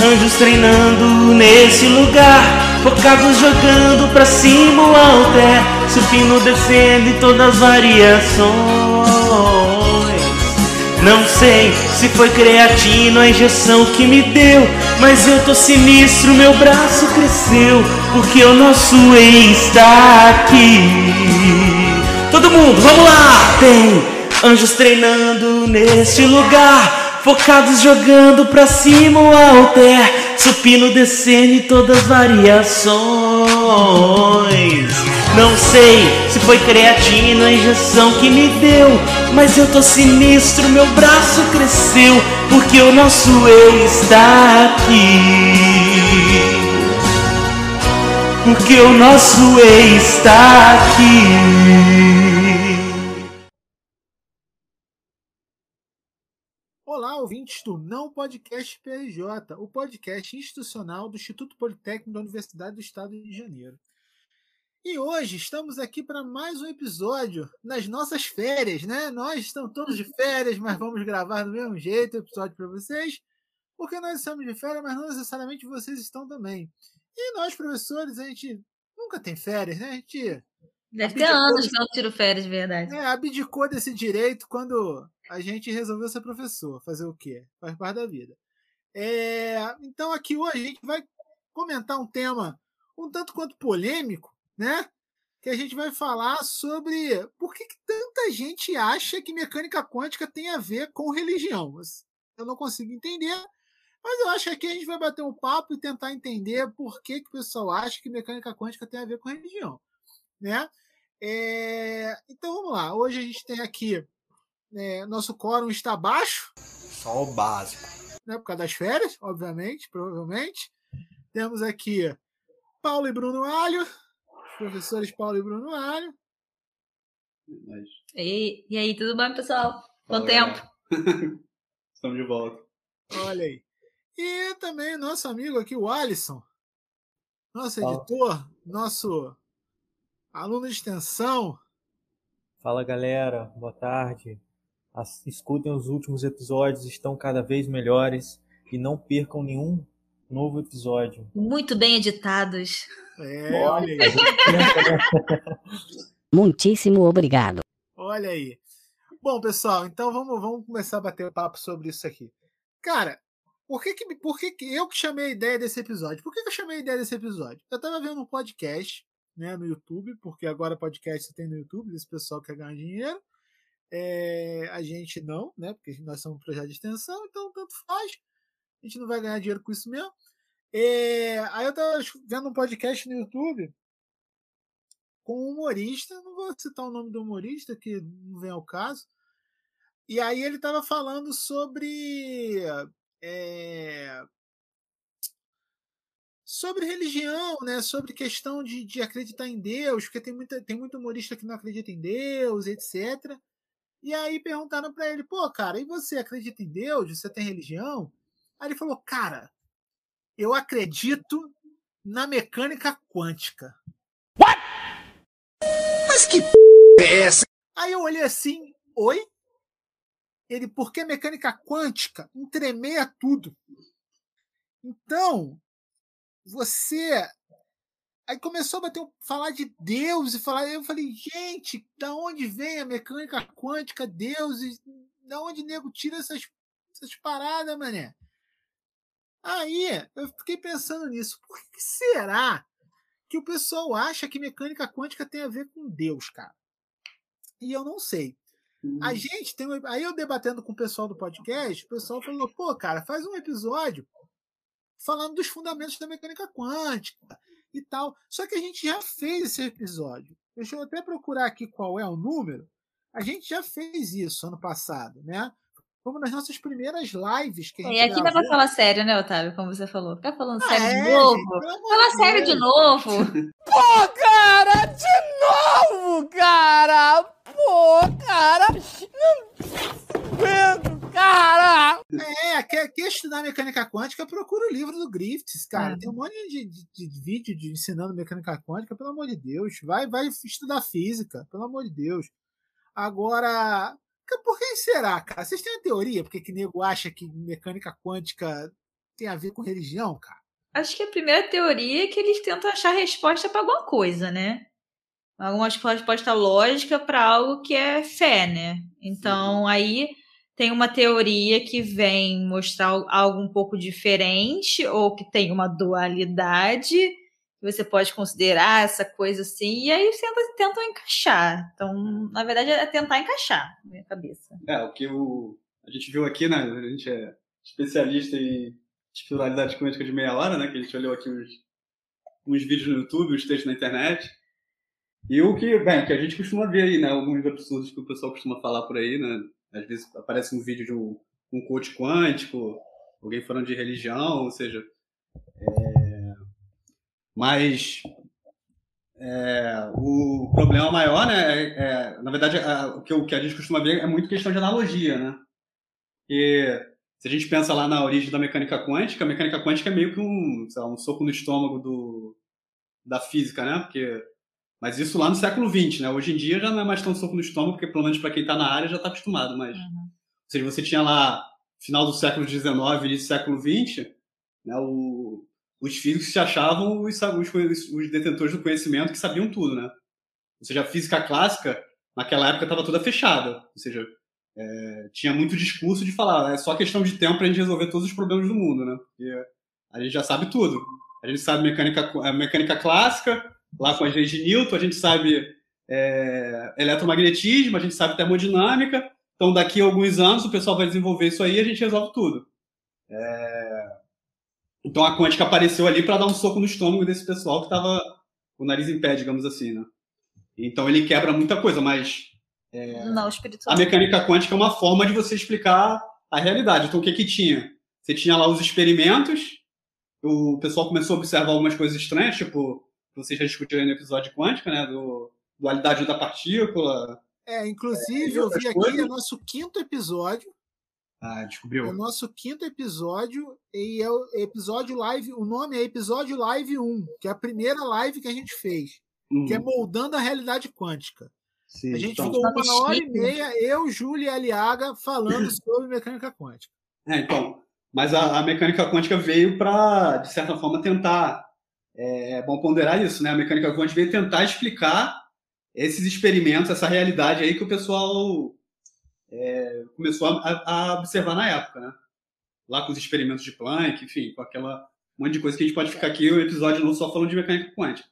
Anjos treinando nesse lugar, focados jogando pra cima o alter, supino descendo em todas as variações. Não sei se foi creatina a injeção que me deu, mas eu tô sinistro, meu braço cresceu, porque o nosso ex está aqui. Todo mundo, vamos lá! Tem anjos treinando neste lugar focados jogando pra cima o alter, supino descendo em todas as variações. Não sei se foi creatina a injeção que me deu, mas eu tô sinistro, meu braço cresceu, porque o nosso ex está aqui. Porque o nosso ex está aqui. Ouvintes do Não Podcast PRJ, o podcast institucional do Instituto Politécnico da Universidade do Estado de Janeiro. E hoje estamos aqui para mais um episódio nas nossas férias, né? Nós estamos todos de férias, mas vamos gravar do mesmo jeito o episódio para vocês, porque nós estamos de férias, mas não necessariamente vocês estão também. E nós, professores, a gente nunca tem férias, né? A gente Deve ter anos que eu não tiro férias, de verdade. É, abdicou desse direito quando a gente resolveu ser professor. Fazer o quê? Faz parte da vida. É, então, aqui hoje a gente vai comentar um tema um tanto quanto polêmico, né? Que a gente vai falar sobre por que, que tanta gente acha que mecânica quântica tem a ver com religião. Eu não consigo entender, mas eu acho que aqui a gente vai bater um papo e tentar entender por que, que o pessoal acha que mecânica quântica tem a ver com religião né? É, então vamos lá. Hoje a gente tem aqui é, nosso quórum está baixo. Só o básico. Né, por causa das férias, obviamente, provavelmente. Temos aqui Paulo e Bruno Alho, os professores Paulo e Bruno Alho. E, e aí, tudo bem, pessoal? Quanto tempo? Estamos de volta. Olha aí. E também nosso amigo aqui, o Alisson, nosso editor, nosso Aluno de extensão. Fala galera, boa tarde. As, escutem os últimos episódios, estão cada vez melhores e não percam nenhum novo episódio. Muito bem editados. É, olha aí. Muitíssimo obrigado. Olha aí. Bom, pessoal, então vamos, vamos começar a bater papo sobre isso aqui. Cara, por que, que, por que, que eu que chamei a ideia desse episódio? Por que, que eu chamei a ideia desse episódio? Eu tava vendo um podcast né, no YouTube, porque agora podcast tem no YouTube, esse pessoal quer ganhar dinheiro. É, a gente não, né? Porque nós somos um projeto de extensão, então tanto faz. A gente não vai ganhar dinheiro com isso mesmo. É, aí eu tava vendo um podcast no YouTube com um humorista, não vou citar o nome do humorista, que não vem ao caso. E aí ele tava falando sobre é, sobre religião, né? Sobre questão de, de acreditar em Deus, porque tem, muita, tem muito humorista que não acredita em Deus, etc. E aí perguntaram para ele, pô, cara, e você acredita em Deus? Você tem religião? Aí ele falou, cara, eu acredito na mecânica quântica. What? Mas que p é essa? Aí eu olhei assim, oi? Ele, porque mecânica quântica entremeia tudo. Então, você. Aí começou a bater, falar de Deus e falar. Eu falei, gente, da onde vem a mecânica quântica, Deus? E da onde nego tira essas, essas paradas, mané? Aí eu fiquei pensando nisso. Por que será que o pessoal acha que mecânica quântica tem a ver com Deus, cara? E eu não sei. A uhum. gente tem. Aí eu debatendo com o pessoal do podcast, o pessoal falou: pô, cara, faz um episódio falando dos fundamentos da mecânica quântica e tal. Só que a gente já fez esse episódio. Deixa eu até procurar aqui qual é o número. A gente já fez isso ano passado, né? Foi uma das nossas primeiras lives que a gente E aqui dá pra falar sério, né, Otávio? Como você falou. Ficar falando ah, sério é, de novo. Gente, Fala sério de novo. Pô, cara! De novo, cara! Pô, cara! Não aguento, cara! É, quer, quer estudar mecânica quântica, procura o livro do Griffiths, cara. É. Tem um monte de, de, de, vídeo de ensinando mecânica quântica, pelo amor de Deus. Vai, vai estudar física, pelo amor de Deus. Agora, por que será, cara? Vocês têm a teoria porque que nego acha que mecânica quântica tem a ver com religião, cara? Acho que a primeira teoria é que eles tentam achar resposta para alguma coisa, né? Alguma resposta lógica para algo que é fé, né? Então, aí tem uma teoria que vem mostrar algo um pouco diferente ou que tem uma dualidade que você pode considerar essa coisa assim, e aí tentam, tentam encaixar. Então, na verdade, é tentar encaixar na minha cabeça. É, o que o, a gente viu aqui, né? A gente é especialista em espiritualidade quântica de meia hora, né? Que a gente olhou aqui uns, uns vídeos no YouTube, uns textos na internet. E o que, bem, que a gente costuma ver aí, né? Alguns absurdos que o pessoal costuma falar por aí, né? Às vezes aparece um vídeo de um, um coach quântico, alguém falando de religião, ou seja. É... Mas é, o problema maior, né? É, é na verdade, o, que, o que a gente costuma ver é muito questão de analogia, né? E se a gente pensa lá na origem da mecânica quântica, a mecânica quântica é meio que um, lá, um soco no estômago do, da física, né? Porque mas isso lá no século XX, né? Hoje em dia já não é mais tão soco no estômago, porque pelo menos para quem está na área já está acostumado. Mas, uhum. ou seja, você tinha lá final do século XIX e do século XX, né? O, os físicos se achavam os, os, os, detentores do conhecimento que sabiam tudo, né? Ou seja, a física clássica naquela época estava toda fechada, ou seja, é, tinha muito discurso de falar, é só questão de tempo para a gente resolver todos os problemas do mundo, né? Porque a gente já sabe tudo. A gente sabe mecânica, mecânica clássica, lá com as leis de Newton, a gente sabe é, eletromagnetismo, a gente sabe termodinâmica. Então, daqui a alguns anos, o pessoal vai desenvolver isso aí e a gente resolve tudo. É... Então, a quântica apareceu ali para dar um soco no estômago desse pessoal que estava o nariz em pé, digamos assim. Né? Então, ele quebra muita coisa, mas é... Não, a mecânica quântica é uma forma de você explicar a realidade. Então, o que, que tinha? Você tinha lá os experimentos, o pessoal começou a observar algumas coisas estranhas, tipo vocês já discutiram no episódio quântico, né? Do dualidade da partícula. É, inclusive é, eu vi aqui, é nosso quinto episódio. Ah, descobriu. É o nosso quinto episódio e é o episódio live. O nome é episódio live 1, que é a primeira live que a gente fez, uhum. que é moldando a realidade quântica. Sim, a gente então, ficou uma hora e meia, eu, Júlia e Aliaga, falando sobre mecânica quântica. É, então. Mas a, a mecânica quântica veio para, de certa forma, tentar é, é bom ponderar isso, né? A mecânica quântica veio tentar explicar esses experimentos, essa realidade aí que o pessoal é, começou a, a, observar na época, né? Lá com os experimentos de Planck, enfim, com aquela um monte de coisa que a gente pode ficar aqui o episódio não só falando de mecânica quântica.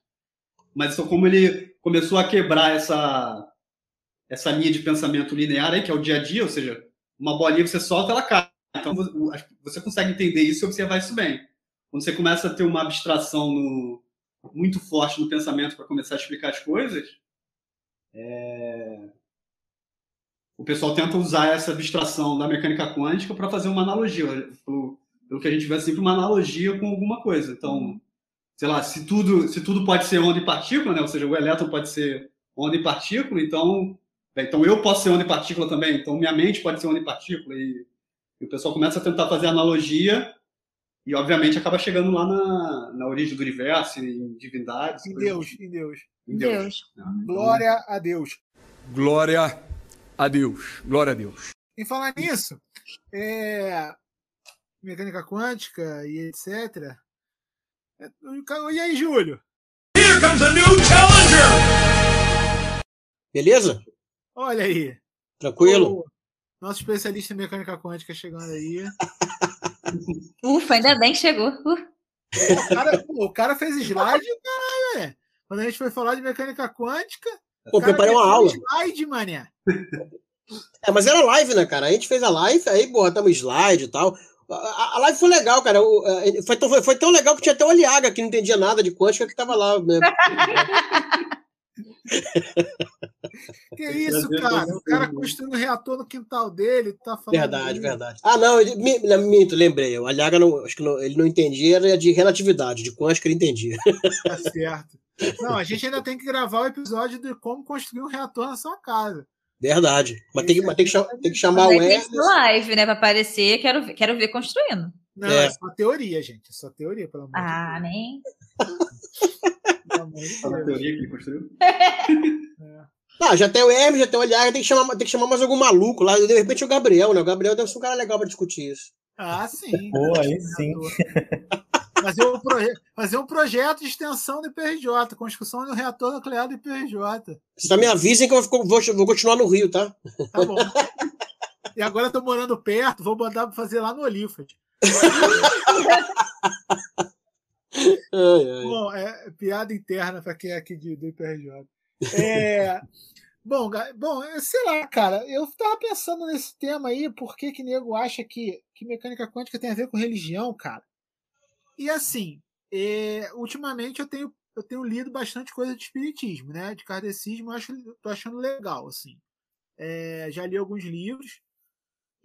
Mas só como ele começou a quebrar essa essa linha de pensamento linear aí, que é o dia a dia, ou seja, uma bolinha você solta, ela cai. Então você consegue entender isso e observar isso bem quando você começa a ter uma abstração no, muito forte no pensamento para começar a explicar as coisas, é... o pessoal tenta usar essa abstração da mecânica quântica para fazer uma analogia. Pelo, pelo, que a gente vê sempre uma analogia com alguma coisa. Então, sei lá, se tudo, se tudo pode ser onda e partícula, né? ou seja, o elétron pode ser onda e partícula, então, então eu posso ser onda e partícula também, então minha mente pode ser onda e partícula. E, e o pessoal começa a tentar fazer analogia e, obviamente, acaba chegando lá na, na origem do universo, em divindades. Em Deus, em Deus. Em Deus. Deus. Uhum. Glória a Deus. Glória a Deus. Glória a Deus. Em falar nisso, é... mecânica quântica e etc. É, e aí, Júlio? Here comes a new challenger! Beleza? Olha aí. Tranquilo? O nosso especialista em mecânica quântica chegando aí. Ufa, ainda bem que chegou. Uh. O, cara, o cara fez slide, caralho, é. Quando a gente foi falar de mecânica quântica. Pô, preparei uma aula. Slide, mané. É, mas era live, né, cara? A gente fez a live, aí botamos slide e tal. A, a live foi legal, cara. Foi tão, foi tão legal que tinha até o Aliaga, que não entendia nada de quântica, que tava lá. Né? Que isso, cara? O cara construindo um reator no quintal dele, tá falando. Verdade, dele. verdade. Ah, não, ele, minto, lembrei. O Aliaga não, acho que não, ele não entendia, era de relatividade, de quântica ele entendia. Tá certo. Não, a gente ainda tem que gravar o episódio de como construir um reator na sua casa. Verdade. Mas tem que, mas tem que, chamar, tem que chamar o Hermes. live, né? Pra aparecer, quero, quero ver construindo. Não, é. é só teoria, gente. É só teoria, pelo amor ah, de Deus. Ah, nem. Teoria que ele construiu? É. Ah, já tem o Hermes, já tem o Olhar, tem que chamar, tem que chamar mais algum maluco lá. De repente o Gabriel, né? O Gabriel deve ser um cara legal pra discutir isso. Ah, sim. Pô, aí sim. Fazer um, proje fazer um projeto de extensão do IPRJ, construção de um reator nuclear do IPRJ. Vocês só me avisem que eu vou, vou, vou continuar no Rio, tá? Tá bom. E agora eu tô morando perto, vou mandar fazer lá no Olifas. Bom, é piada interna para quem é aqui de, do IPRJ. É, bom, bom, sei lá, cara, eu tava pensando nesse tema aí, por que que nego acha que, que mecânica quântica tem a ver com religião, cara? E assim, é, ultimamente eu tenho, eu tenho lido bastante coisa de espiritismo, né? De kardecismo, eu acho, tô achando legal, assim. É, já li alguns livros.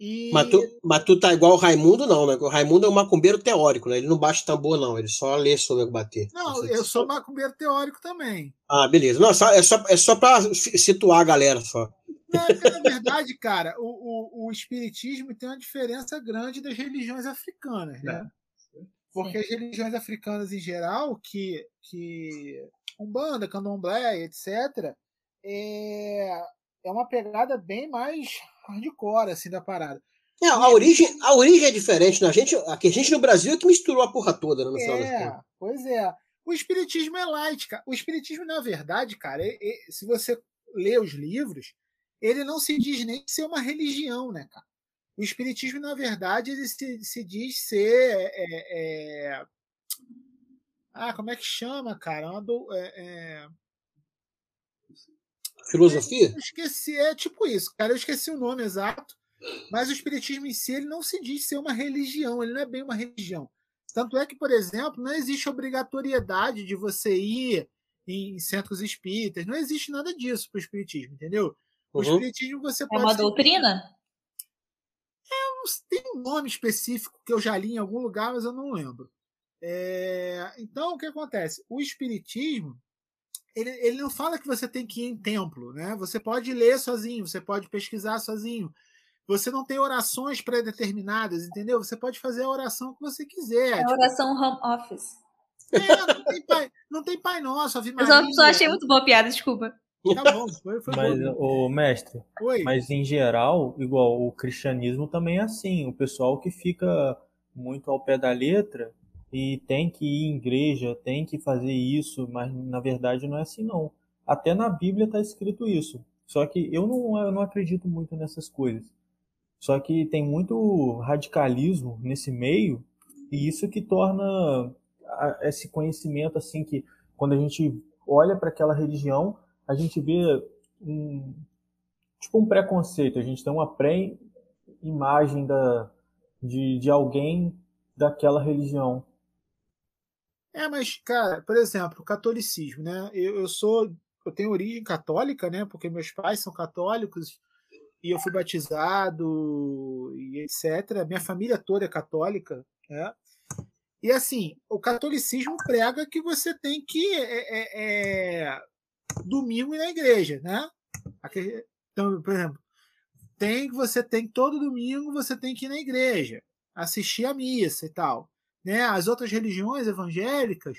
E Mas, tu, mas tu tá igual o Raimundo, não, né? O Raimundo é um macumbeiro teórico, né? Ele não bate tambor, não. Ele só lê sobre bater. Não, eu sou macumbeiro teórico também. Ah, beleza. Não, só- é só, é só pra fi- situar a galera só. Não, é na verdade, cara, o, o, o espiritismo tem uma diferença grande das religiões africanas, né? Porque as religiões africanas em geral, que, que Umbanda, Candomblé, etc., é, é uma pegada bem mais hardcore, assim, da parada. É, a origem, a origem é diferente, né? A gente, a gente no Brasil é que misturou a porra toda, né, no final É, pois é. O espiritismo é light, cara. O espiritismo, na verdade, cara, e- e- se você lê os livros, ele não se diz nem ser uma religião, né, cara? O espiritismo, na verdade, ele se, se diz ser. é, é- Ah, como é que chama, cara? Uma do- é- é- Filosofia? Eu esqueci, é tipo isso, cara. Eu esqueci o nome exato. Mas o espiritismo em si, ele não se diz ser uma religião, ele não é bem uma religião. Tanto é que, por exemplo, não existe obrigatoriedade de você ir em centros espíritas, não existe nada disso para o espiritismo, entendeu? O Uhum. espiritismo você É pode. uma ser- doutrina? não tem um nome específico que eu já li em algum lugar, mas eu não lembro. É, Então, o que acontece? O espiritismo, ele, ele não fala que você tem que ir em templo, né? Você pode ler sozinho, você pode pesquisar sozinho. Você não tem orações pré-determinadas, entendeu? Você pode fazer a oração que você quiser. É tipo, oração home office. é, não, tem pai, não tem Pai Nosso, Ave Eu Maria. só, só achei muito boa a piada, desculpa. Tá bom, foi, foi Mas, bom. o mestre, Oi. mas em geral, igual o cristianismo também é assim. O pessoal que fica muito ao pé da letra e tem que ir em igreja, tem que fazer isso, mas na verdade não é assim não. Até na Bíblia está escrito isso. Só que eu não, eu não acredito muito nessas coisas. Só que tem muito radicalismo nesse meio e isso que torna esse conhecimento assim que quando a gente olha para aquela religião, a gente vê um tipo um preconceito, a gente tem uma pré-imagem da de, de alguém daquela religião. É, mas, cara, por exemplo, o catolicismo, né? Eu, eu sou. Eu tenho origem católica, né? Porque meus pais são católicos e eu fui batizado e etc. Minha família toda é católica, né? E assim, o catolicismo prega que você tem que é, é, é, domingo ir na igreja, né? Então, por exemplo, tem você tem todo domingo você tem que ir na igreja, assistir a missa e tal né? As outras religiões evangélicas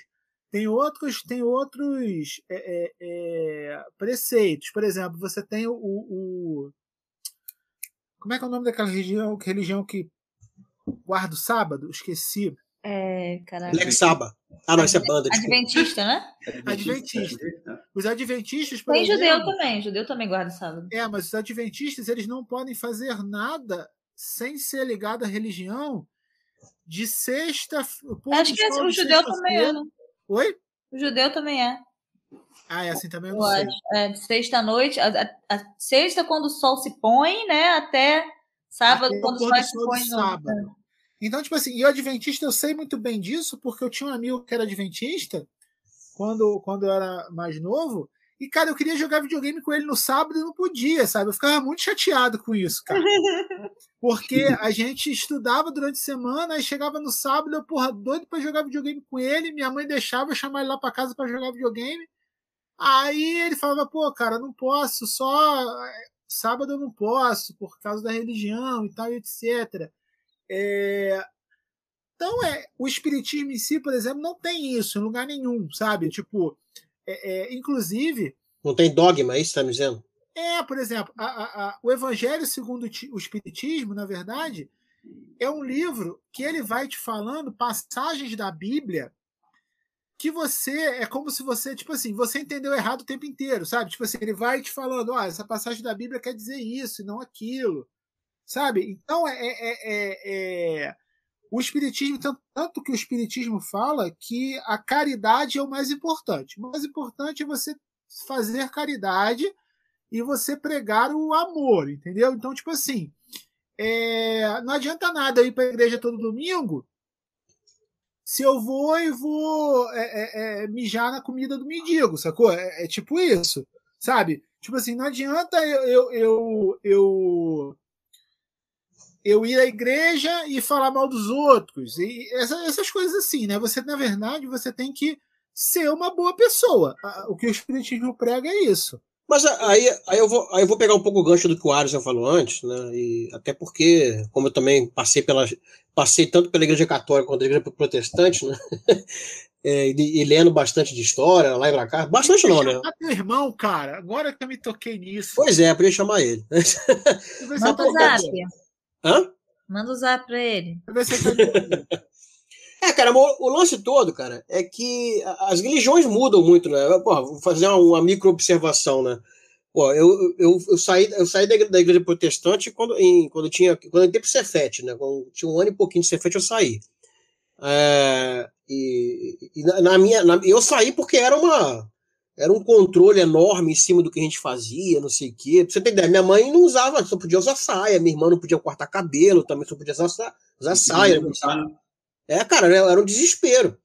têm outros, têm outros é, é, é, preceitos. Por exemplo, você tem o, o- como é que é o nome daquela religião, religião que guarda o sábado? Esqueci. É, caraca. Lex Saba. Ah, não, isso é banda. desculpa. Adventista, né? Adventista. né? Os adventistas, por Tem exemplo, judeu também. Judeu também guarda sábado. É, mas os adventistas eles não podem fazer nada sem ser ligado à religião de sexta. Acho que o de judeu também é. né? Oi? O judeu também é. Ah, é assim também eu não sei. É, sexta-noite. A, a- a sexta, quando o sol se põe, né? Até sábado, Até quando o sol se põe. no- sábado. Então, tipo assim, e o Adventista eu sei muito bem disso, porque eu tinha um amigo que era Adventista quando, quando eu era mais novo. E, cara, eu queria jogar videogame com ele no sábado e não podia, sabe? Eu ficava muito chateado com isso, cara. Porque a gente estudava durante a semana, aí chegava no sábado, eu, porra, doido pra jogar videogame com ele, minha mãe deixava eu chamar ele lá pra casa pra jogar videogame. Aí ele falava, pô, cara, não posso, só sábado eu não posso, por causa da religião e tal, e etc. É... Então, é, o espiritismo em si, por exemplo, não tem isso em lugar nenhum, sabe? Tipo, é, é, inclusive, Não tem dogma, é isso que você tá me dizendo? é, por exemplo, a- a- a- o Evangelho segundo o ti- o Espiritismo, na verdade, é um livro que ele vai te falando passagens da Bíblia que você é como se você, tipo assim, você entendeu errado o tempo inteiro, sabe? Tipo assim, ele vai te falando, ó, essa passagem da Bíblia quer dizer isso e não aquilo, sabe? Então é, é, é, é o espiritismo tanto, que o espiritismo fala que a caridade é o mais importante. O mais importante é você fazer caridade e você pregar o amor, entendeu? Então, tipo assim, é, não adianta nada ir para a igreja todo domingo se eu vou e vou é, é, é, mijar na comida do mendigo, sacou? É, é, tipo isso, sabe? Tipo assim, não adianta eu, eu, eu, eu, eu ir à igreja e falar mal dos outros. E essa, essas coisas assim, né? Você, na verdade, você tem que ser uma boa pessoa. O que o Espiritismo prega é isso. Mas aí, aí, eu vou, aí eu vou pegar um pouco o gancho do que o Alisson falou antes, né? E até porque, como eu também passei pela. Passei tanto pela igreja católica quanto pela igreja protestante, né? É, e, e, lendo bastante de história lá em pra cá. Bastante não, né? teu irmão, cara. Agora que eu me toquei nisso. Pois é, podia chamar ele. O zap. Hã? Manda o zap pra ele. É, cara, o, lance todo, cara, é que as religiões mudam muito, né? Porra, vou fazer uma, uma micro-observação, né? Pô, eu, eu, eu, saí, eu saí da, da igreja protestante quando, em, quando eu tinha. Quando eu entrei pro Cefete, né? Quando tinha um ano e pouquinho de Cefete, eu saí. É, e, e na, na, minha. Na, eu saí porque era uma. Era um controle enorme em cima do que a gente fazia, não sei o quê. Pra você ter ideia, minha mãe não usava, só podia usar saia, minha irmã não podia cortar cabelo, também só podia usar, usar saia. É, cara, era um desespero.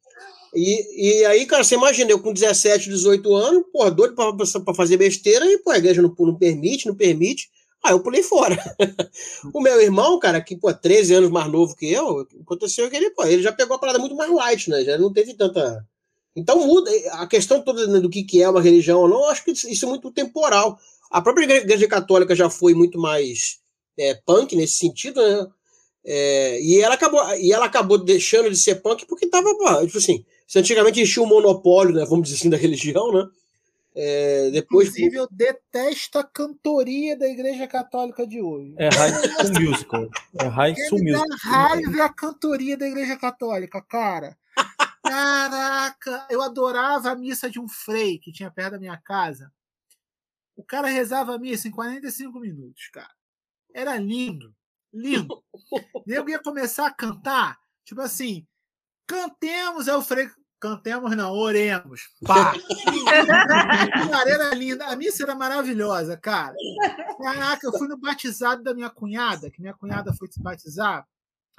E, e aí, cara, você imagina, eu com 17, 18 anos, porra, doido pra, pra fazer besteira, e pô, a igreja não, não permite, não permite. Aí eu pulei fora. o meu irmão, cara, que, pô, 13 anos mais novo que eu, aconteceu que ele, pô, ele já pegou a parada muito mais light, né? Já não teve tanta. Então muda. A questão toda né, do que, é uma religião ou não, eu acho que isso é muito temporal. A própria igreja católica já foi muito mais é, punk nesse sentido, né? É, e, ela acabou, e ela acabou deixando de ser punk porque tava, tipo assim, se antigamente o um monopólio, né, vamos dizer assim, da religião, né? É, depois... Inclusive, eu detesto a cantoria da Igreja Católica de hoje. É High School Musical. É High School Musical. raiva é a cantoria da Igreja Católica, cara. Caraca, eu adorava a missa de um frei que tinha perto da minha casa. O cara rezava a missa em 45 minutos, cara. Era lindo. Lindo. Nego ia começar a cantar, tipo assim, cantemos, é o Frei, cantemos não, oremos. Pá. cara, era linda. A missa era maravilhosa, cara. Caraca, eu fui no batizado da minha cunhada, que minha cunhada foi se batizar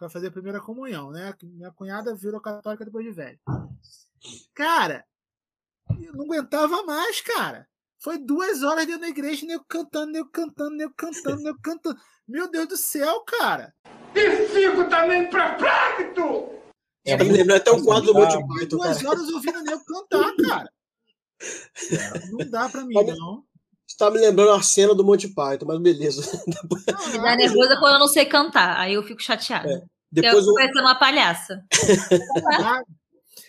para fazer a primeira comunhão, né? Minha cunhada virou católica depois de velho. Cara, eu não aguentava mais, cara. Foi duas horas dentro da igreja, nego cantando, nego cantando, nego cantando, nego cantando. Meu Deus do céu, cara! E fico também perplexo! É, me lembrar até um quadro do Monty Python. Duas horas ouvindo o nego cantar, cara. Não dá pra mim, não. Você tá me lembrando a cena do Monty Python, mas beleza. Me dá nervosa quando eu não sei cantar, aí eu fico chateada. É. Depois eu parecendo uma palhaça.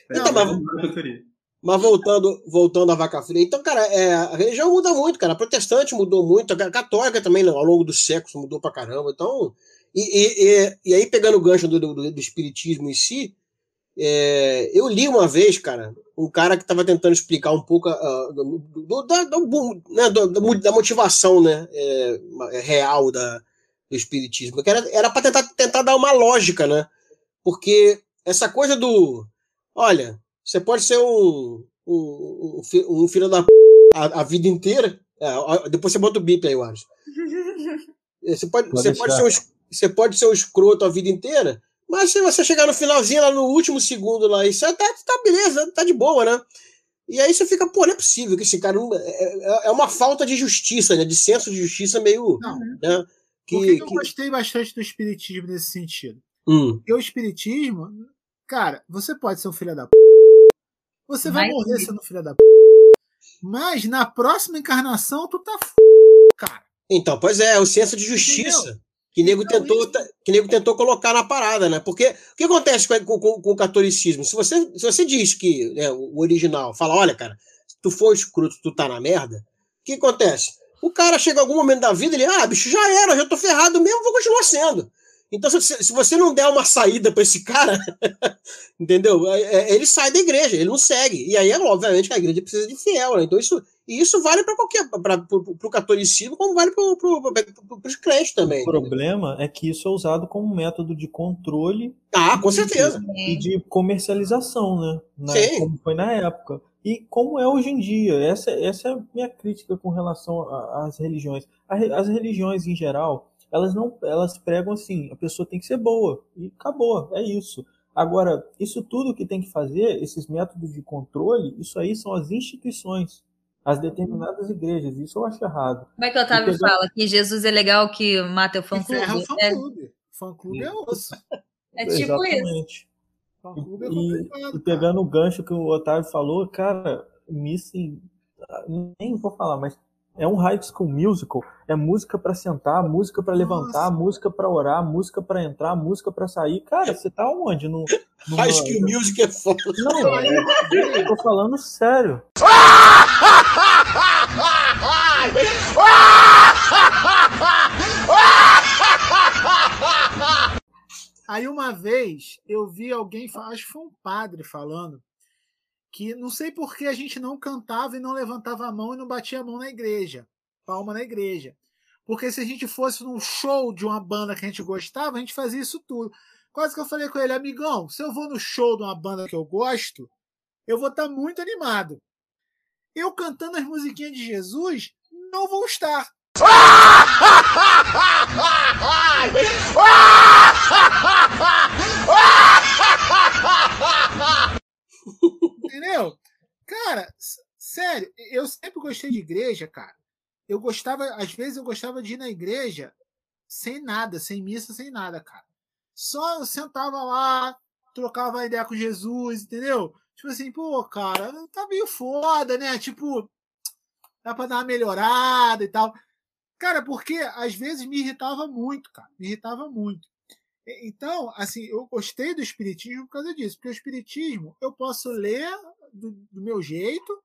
então, mas, mas voltando, voltando à vaca fria, então, cara, é, a religião muda muito, cara. A protestante mudou muito, a católica também, né, ao longo dos séculos, mudou pra caramba. Então, e, e, e aí, pegando o gancho do, do, do espiritismo em si, é, eu li uma vez, cara, um cara que estava tentando explicar um pouco uh, do, do, da, do, né, da, motivação né, é, real da, do espiritismo, que era para tentar, tentar dar uma lógica, né? Porque essa coisa do. Olha, você pode ser um, um, um, um filho da p... a, a vida inteira. É, depois você bota o bip aí, eu acho. Você pode, você, pode ser um, você pode ser um escroto a vida inteira, mas se você chegar no finalzinho, lá no último segundo lá, isso tá, tá beleza, tá de boa, né? E aí você fica, pô, não é possível que esse cara. Não, é, é, é uma falta de justiça, né? De senso de justiça meio. Não. Né? Que, Por que, que eu gostei bastante do Espiritismo nesse sentido? Hum. Porque o Espiritismo, cara, você pode ser um filho da p você vai Mas, morrer sendo filho da p. Mas na próxima encarnação, tu tá f, cara. Então, pois é, o senso de justiça. Entendeu? Que nego, então, tentou, isso... que nego tentou colocar na parada, né? Porque o que acontece com, com, com o catolicismo? Se você, se você diz que né, o original fala, olha, cara, se tu for escroto, tu tá na merda, o que acontece? O cara chega em algum momento da vida, ele, ah, bicho, já era, já tô ferrado mesmo, vou continuar sendo. Então, se, você não der uma saída para esse cara, entendeu? É, é, ele sai da igreja, ele não segue. E aí, é, obviamente, que a igreja precisa de fiel. Né? Então, isso, e isso vale para qualquer. para o catolicismo, como vale para os crentes também. O problema é que isso é usado como método de controle. Ah, com certeza. E de comercialização, né? Na, Sim. Como foi na época. E como é hoje em dia. Essa, essa é a minha crítica com relação às religiões. As religiões, em geral elas não elas pregam assim, a pessoa tem que ser boa e acabou, é isso. Agora, isso tudo que tem que fazer, esses métodos de controle, isso aí são as instituições, as determinadas igrejas. Isso eu acho errado. Como é que o Otávio fala? Que Jesus é legal que mata o fã-clube? É o fã-clube. É... Fã-clube é osso. É tipo Exatamente. isso. É e, e, pegando o gancho que o Otávio falou, cara, Missing, nem vou falar, mas é um high school musical. É música para sentar, música para levantar, Nossa. música para orar, música para entrar, música para sair. Cara, você tá onde? No, no high school music é foda. Não, eu tô falando sério. Aí uma vez eu vi alguém, acho que foi um padre falando, que não sei por que a gente não cantava e não levantava a mão e não batia a mão na igreja, palma na igreja. Porque se a gente fosse num show de uma banda que a gente gostava, a gente fazia isso tudo. Quase que eu falei com ele, amigão, se eu vou no show de uma banda que eu gosto, eu vou estar muito animado. Eu cantando as musiquinhas de Jesus, não vou estar. Entendeu? Cara, sério, eu sempre gostei de igreja, cara. Eu gostava, às vezes eu gostava de ir na igreja sem nada, sem missa, sem nada, cara. Só eu sentava lá, trocava ideia com Jesus, entendeu? Tipo assim, pô, cara, tá meio foda, né? Tipo, dá pra dar uma melhorada e tal. Cara, porque às vezes me irritava muito, cara. Me irritava muito. Então, assim, eu gostei do Espiritismo por causa disso, porque o Espiritismo eu posso ler do, do meu jeito.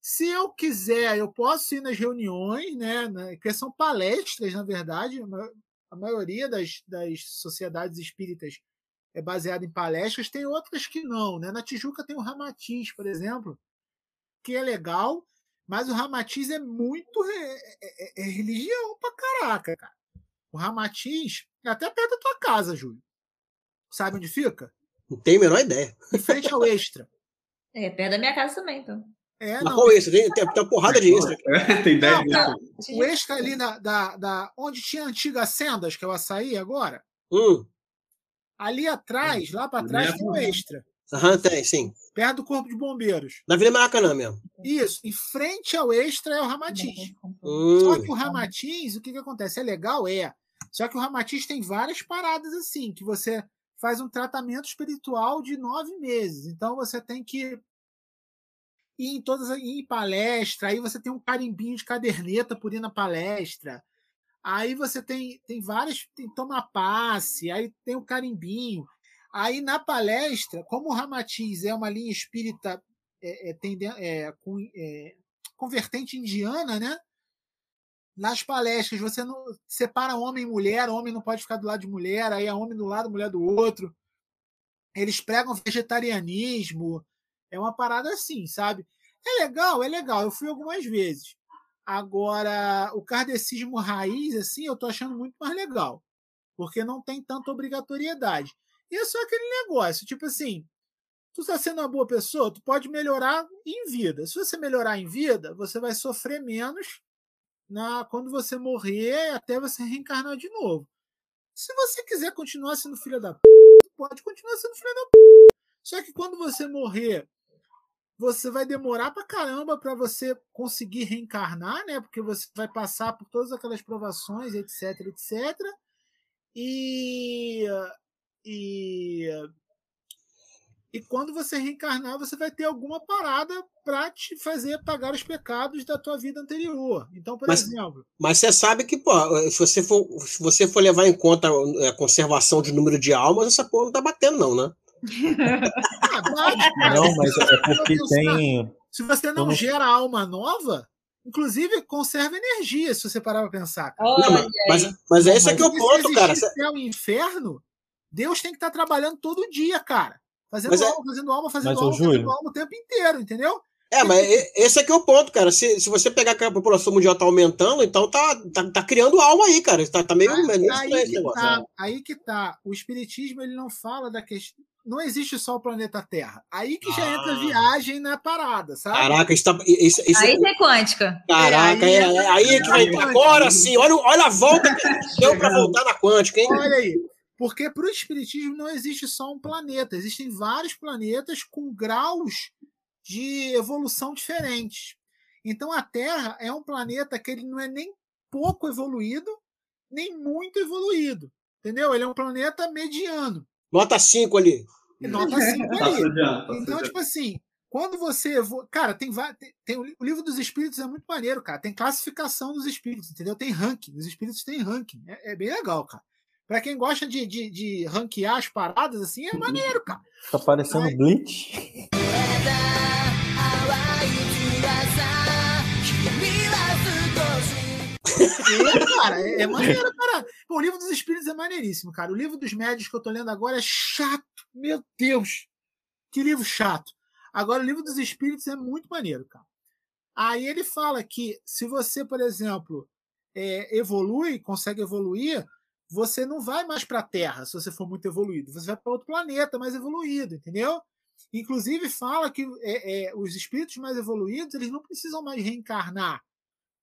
Se eu quiser, eu posso ir nas reuniões, né, que são palestras, na verdade. A maioria das, das sociedades espíritas é baseada em palestras, tem outras que não. Né? Na Tijuca tem o Ramatiz, por exemplo, que é legal, mas o Ramatiz é muito é, é, é religião pra caraca, cara. O Ramatiz é até perto da tua casa, Júlio. Sabe onde fica? Não tenho a menor ideia. Em frente ao Extra. É, perto da minha casa também, então. É, Mas não. qual extra? Tem, tem, tem uma porrada de extra. É, tem 10 não, O extra ali da, da, da, onde tinha antigas sendas, que é o açaí agora. Hum. Ali atrás, lá para trás, tem o extra. Aham, uhum, tem, sim. Perto do Corpo de Bombeiros. Na Vila Maracanã mesmo. Isso. Em frente ao extra é o Ramatiz. Hum. Só que o Ramatiz, o que, que acontece? É legal? É. Só que o Ramatiz tem várias paradas assim, que você faz um tratamento espiritual de nove meses. Então você tem que ir em todas ir em palestra, aí você tem um carimbinho de caderneta por ir na palestra. Aí você tem, tem várias, tem toma passe, aí tem o carimbinho. Aí na palestra, como o Ramatiz é uma linha espírita é, é, é, com, é, indiana, né? nas palestras você não separa homem e mulher, homem não pode ficar do lado de mulher, aí é homem do lado, mulher do outro. Eles pregam vegetarianismo, é uma parada assim, sabe? É legal, é legal. Eu fui algumas vezes. Agora, o kardecismo raiz, assim, eu tô achando muito mais legal, porque não tem tanta obrigatoriedade. E é só aquele negócio, tipo assim, tu está sendo uma boa pessoa, tu pode melhorar em vida. Se você melhorar em vida, você vai sofrer menos na quando você morrer até você reencarnar de novo. Se você quiser continuar sendo filho da p, pode continuar sendo filho da p. Só que quando você morrer, você vai demorar pra caramba para você conseguir reencarnar, né? Porque você vai passar por todas aquelas provações, etc, etc. E e e quando você reencarnar, você vai ter alguma parada para te fazer pagar os pecados da tua vida anterior. Então, por mas, exemplo. Mas você sabe que, pô, se você for, se você for levar em conta a conservação de número de almas, essa porra não tá batendo, não, né? ah, bate, não, mas é porque tem. Se você não, gera alma nova, Inclusive, conserva energia, se você parar pra pensar. cara. Não, mas, mas, mas é esse aqui é o ponto, se cara. existir céu e inferno, Deus tem que estar trabalhando todo dia, cara. Fazendo Mas é- alma, fazendo alma, fazendo alma, fazendo alma o tempo inteiro, entendeu? É, mas esse aqui é o ponto, cara. Se, se você pegar que a população mundial tá aumentando, então tá, tá, tá criando alma aí, cara. Tá, tá meio, meio estranho Aí esse que, negócio. tá, aí que tá. O espiritismo ele não fala da questão. Não existe só o planeta Terra. Aí que já Ah. entra viagem na parada, sabe? Caraca, isso tá. Isso, isso, Aí tem quântica. caraca, É, é, aí- é, aí é que vai. aí- Agora sim, olha, olha a volta que deu pra voltar na quântica, hein? Olha aí. Porque para o espiritismo não existe só um planeta, existem vários planetas com graus de evolução diferentes. Então a Terra é um planeta que ele não é nem pouco evoluído, nem muito evoluído. Entendeu? Ele é um planeta mediano. Nota 5 ali. Nota 5 Passa ali. Então, tipo assim, quando você. evo- Cara, tem, va- tem, tem o livro dos espíritos é muito maneiro, cara. Tem classificação dos espíritos, entendeu? Tem ranking. Os espíritos têm ranking. É, é bem legal, cara. Pra quem gosta de, de, de ranquear as paradas, assim, é maneiro, cara. Tá parecendo Ai. Bleach. É, cara, é, é maneiro, cara. Pô, o livro dos espíritos é maneiríssimo, cara. O livro dos médios que eu tô lendo agora é chato. Meu Deus! Que livro chato. Agora, o livro dos espíritos é muito maneiro, cara. Aí ele fala que se você, por exemplo, é, evolui, consegue evoluir, você não vai mais para a Terra se você for muito evoluído. Você vai para outro planeta mais evoluído, entendeu? Inclusive fala que é, é, os espíritos mais evoluídos eles não precisam mais reencarnar,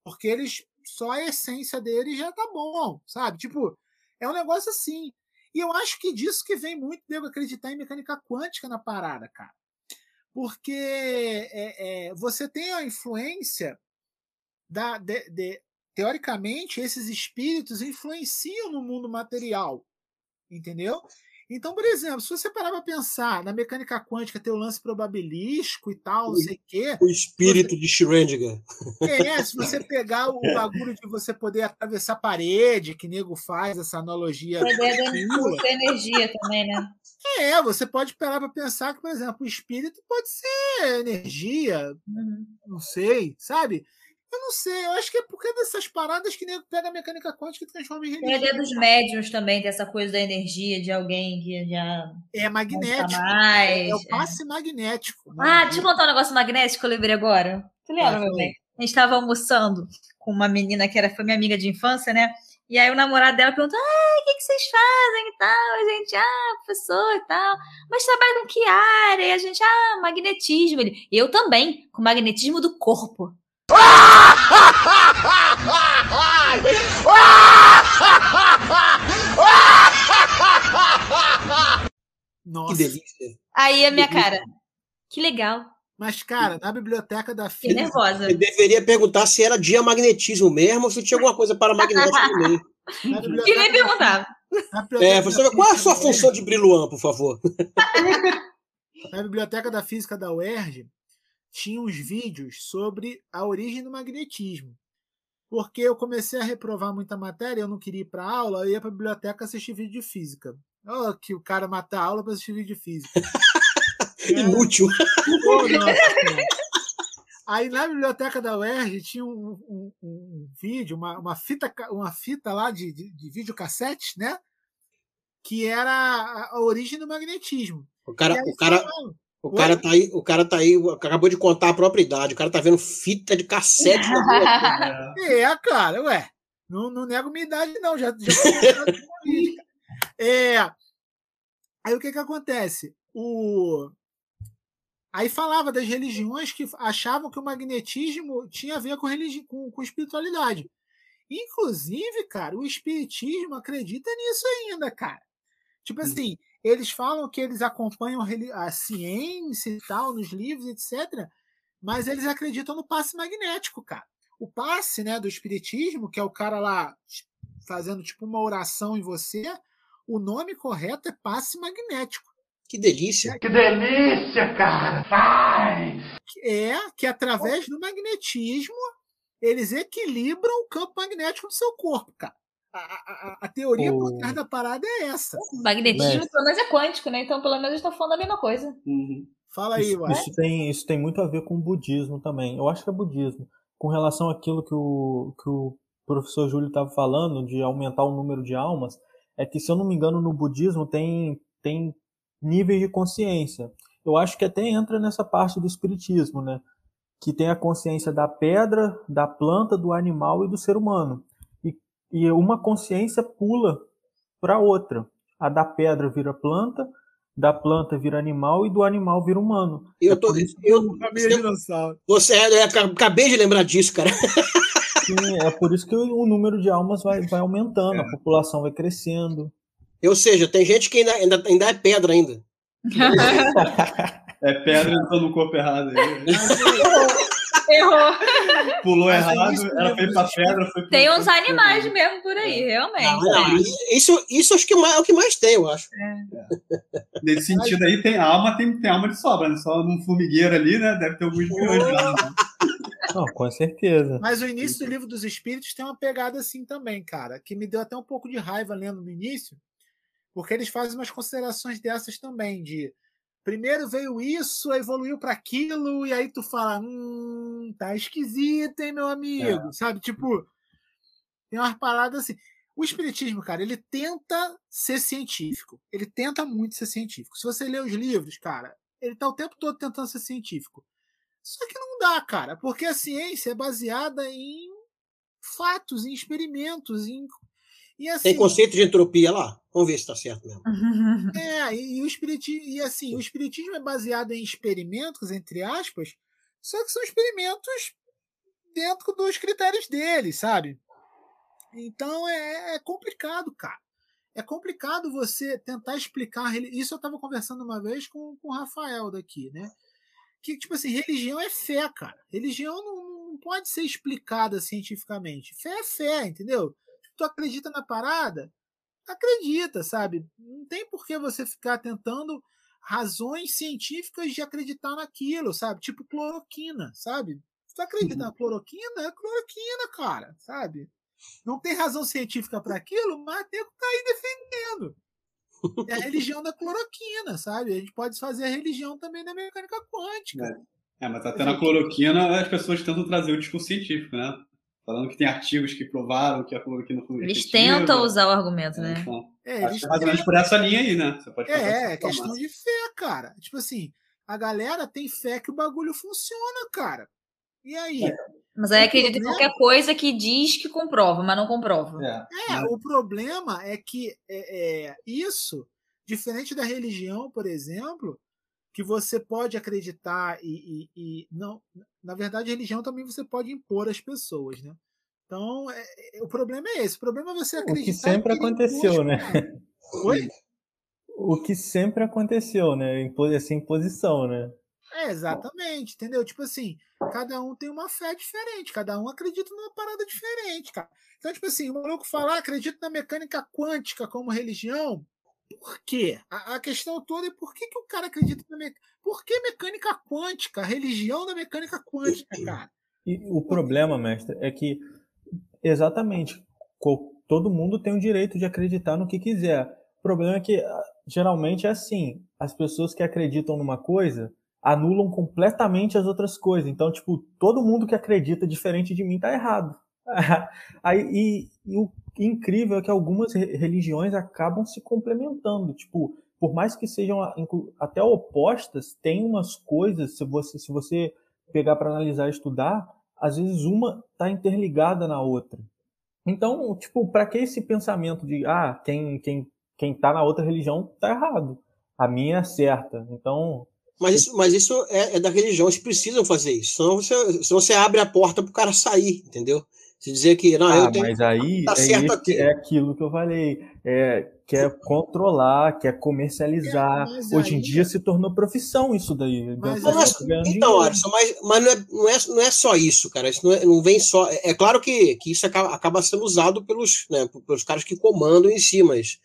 porque eles só a essência deles já tá bom, sabe? Tipo, é um negócio assim. E eu acho que disso que vem muito devo acreditar em mecânica quântica na parada, cara. Porque é, é, você tem a influência da. De, de, teoricamente, esses espíritos influenciam no mundo material. Entendeu? Então, por exemplo, se você parar para pensar na mecânica quântica, ter o lance probabilístico e tal, não sei o quê. O espírito de Schrödinger. É, se você pegar o bagulho de você poder atravessar a parede, que nego faz essa analogia. Da ser energia também, né? É, você pode parar para pensar que, por exemplo, o espírito pode ser energia, Uhum. não sei, sabe? Eu não sei, eu acho que é porque dessas paradas que nego pega a mecânica quântica e transforma em Tem a religião. ideia dos médiums também, tem essa coisa da energia de alguém que já É magnético. mais. É o passe magnético. né? Ah, deixa eu contar um negócio magnético que eu lembrei agora. Tu lembra, Ah, meu bem? A gente estava almoçando com uma menina que era, foi minha amiga de infância, né? E aí o namorado dela perguntou: Ah, o que, que vocês fazem e tal? A gente, ah, professor e tal. Mas trabalha com que área? E a gente, ah, magnetismo. Ele, eu também, com magnetismo do corpo. Nossa. Que delícia. Aí a minha cara, que legal. Mas, cara, na biblioteca da física. nervosa. Eu deveria perguntar se era diamagnetismo mesmo ou se tinha alguma coisa paramagnética no meio. Nem perguntava. É, da você qual é a sua função de Briluan, por favor? na biblioteca da física da UERJ tinha uns vídeos sobre a origem do magnetismo. Porque eu comecei a reprovar muita matéria, eu não queria ir para aula, eu ia para a biblioteca assistir vídeo de física. Oh, que o cara mata a aula para assistir vídeo de física. Inútil. Aí na biblioteca da UERJ tinha um, um- um vídeo, uma, uma fita, uma fita lá de, de, de videocassete, né? Que era a, a origem do magnetismo. O cara, aí o cara, o cara tá aí, o cara tá aí, acabou de contar a própria idade. O cara tá vendo fita de cassete. na rua. É, cara, ué. Não, não nego minha idade, não. Já, já. É, aí o que que acontece? O... Aí falava das religiões que achavam que o magnetismo tinha a ver com, religi... com, com espiritualidade. Inclusive, cara, o espiritismo acredita nisso ainda, cara. Tipo assim, eles falam que eles acompanham a ciência e tal, nos livros, etc. Mas eles acreditam no passe magnético, cara o passe né, do espiritismo, que é o cara lá fazendo tipo uma oração em você, o nome correto é passe magnético. Que delícia. Que delícia, cara! Faz! É que através do magnetismo eles equilibram o campo magnético do seu corpo, cara. A, a, a teoria por O- trás da parada é essa. Magnetismo, Mestre. pelo menos, é quântico, né? Então, pelo menos, estão falando a mesma coisa. Uhum. Fala aí, Isso, isso tem, isso tem muito a ver com o budismo também. Eu acho que é budismo. com relação àquilo que o, que o professor Júlio estava falando, de aumentar o número de almas, é que, se eu não me engano, no budismo tem, tem níveis de consciência. Eu acho que até entra nessa parte do espiritismo, né? Que tem a consciência da pedra, da planta, do animal e do ser humano. E, uma consciência pula para outra. A da pedra vira planta, da planta vira animal e do animal vira humano. Eu É tô, eu, dinossauro. você, é, eu acabei de lembrar disso, cara. Sim, é por isso que o número de almas vai, vai aumentando, a população vai crescendo. Ou seja, tem gente que ainda, ainda, ainda é pedra ainda. É pedra entrou no corpo errado. aí. Errou. Pulou Mas errado, ela foi pra pedra, foi Tem uns animais mesmo por aí, realmente. Não, isso, isso acho que mais- é o que mais tem, eu acho. Nesse sentido aí, tem alma, tem, tem alma de sobra, né? Só num formigueiro ali, né? Deve ter alguns milhões de almas. né? Não, com certeza. Mas o início do livro dos Espíritos tem uma pegada assim também, cara, que me deu até um pouco de raiva lendo no início, porque eles fazem umas considerações dessas também, de primeiro veio isso, evoluiu para aquilo, e aí tu fala, hum, tá esquisito, hein, meu amigo? Sabe, tipo, tem umas paradas assim. O Espiritismo, cara, ele tenta ser científico. Ele tenta muito ser científico. Se você ler os livros, cara, ele tá o tempo todo tentando ser científico. Só que não dá, cara, porque a ciência é baseada em fatos, em experimentos, em. E assim, Tem conceito de entropia lá? Vamos ver se está certo mesmo. é, e, e o espiritismo, e assim, o espiritismo é baseado em experimentos, entre aspas, só que são experimentos dentro dos critérios deles, sabe? Então é, é complicado, cara. É complicado você tentar explicar. Isso eu estava conversando uma vez com, com o Rafael daqui, né? Que, tipo assim, religião é fé, cara. Religião não, não pode ser explicada cientificamente. Fé é fé, entendeu? Tu acredita na parada, acredita, sabe? Não tem por que você ficar tentando razões científicas de acreditar naquilo, sabe? Tipo cloroquina, sabe? Tu acredita na cloroquina, é cloroquina, cara, sabe? Não tem razão científica para aquilo, mas tem que tá aí defendendo. É a religião da cloroquina, sabe? A gente pode fazer a religião também da mecânica quântica. É, mas até na cloroquina as pessoas tentam trazer o discurso científico, né? Falando que tem artigos que provaram que a cloroquina foi Eles tentam usar o argumento, né? Então, É, acho eles que é mais ou menos por essa linha aí, né? Você pode É, é questão de fé, cara. Tipo assim, a galera tem fé que o bagulho funciona, cara. E aí? Mas aí acredita em qualquer coisa que diz que comprova, mas não comprova. É. É, o problema é que é, é, isso, diferente da religião, por exemplo, que você pode acreditar e, e- e não. Na verdade, a religião também você pode impor às pessoas, né? Então, é- é- o problema é esse. O problema é você O acreditar. que e sempre impor aconteceu, né? Oi? O que sempre aconteceu, né? Essa imposição, né? É, exatamente, entendeu? Tipo assim, cada um tem uma fé diferente, cada um acredita numa parada diferente, cara. Então, tipo assim, o maluco falar, acredita na mecânica quântica como religião, por quê? A, a questão toda é por que, que o cara acredita na mecânica. Por que mecânica quântica? A religião da mecânica quântica, cara. E o problema, mestre, é que exatamente todo mundo tem o direito de acreditar no que quiser. O problema é que ah, geralmente é assim: as pessoas que acreditam numa coisa anulam completamente as outras coisas. Então, tipo, todo mundo que acredita diferente de mim tá errado. Aí, e, e o incrível é que algumas re- religiões acabam se complementando. Tipo, por mais que sejam ah, até opostas, tem umas coisas, se você, se você pegar para analisar e estudar, às vezes uma está interligada na outra. Então, tipo, para que esse pensamento de ah, quem quem quem tá na outra religião tá errado, a minha é certa. Então, Mas isso, mas isso é, é da religião, eles precisam fazer isso. Senão você, senão você abre a porta pro cara sair, entendeu? Se dizer que, não, ah, eu tenho. mas aí tá é, certo esse- aqui. é aquilo que eu falei, é quer controlar, quer comercializar. É, mas Hoje em aí- dia se tornou profissão isso daí. Mas Então, Mas, tá ganhando então. Alisson, mas, mas não, é, não, é, não é só isso, cara. Isso não, é- não vem só. É, é claro que, que isso acaba, acaba sendo usado pelos, né, pelos caras que comandam em si, mas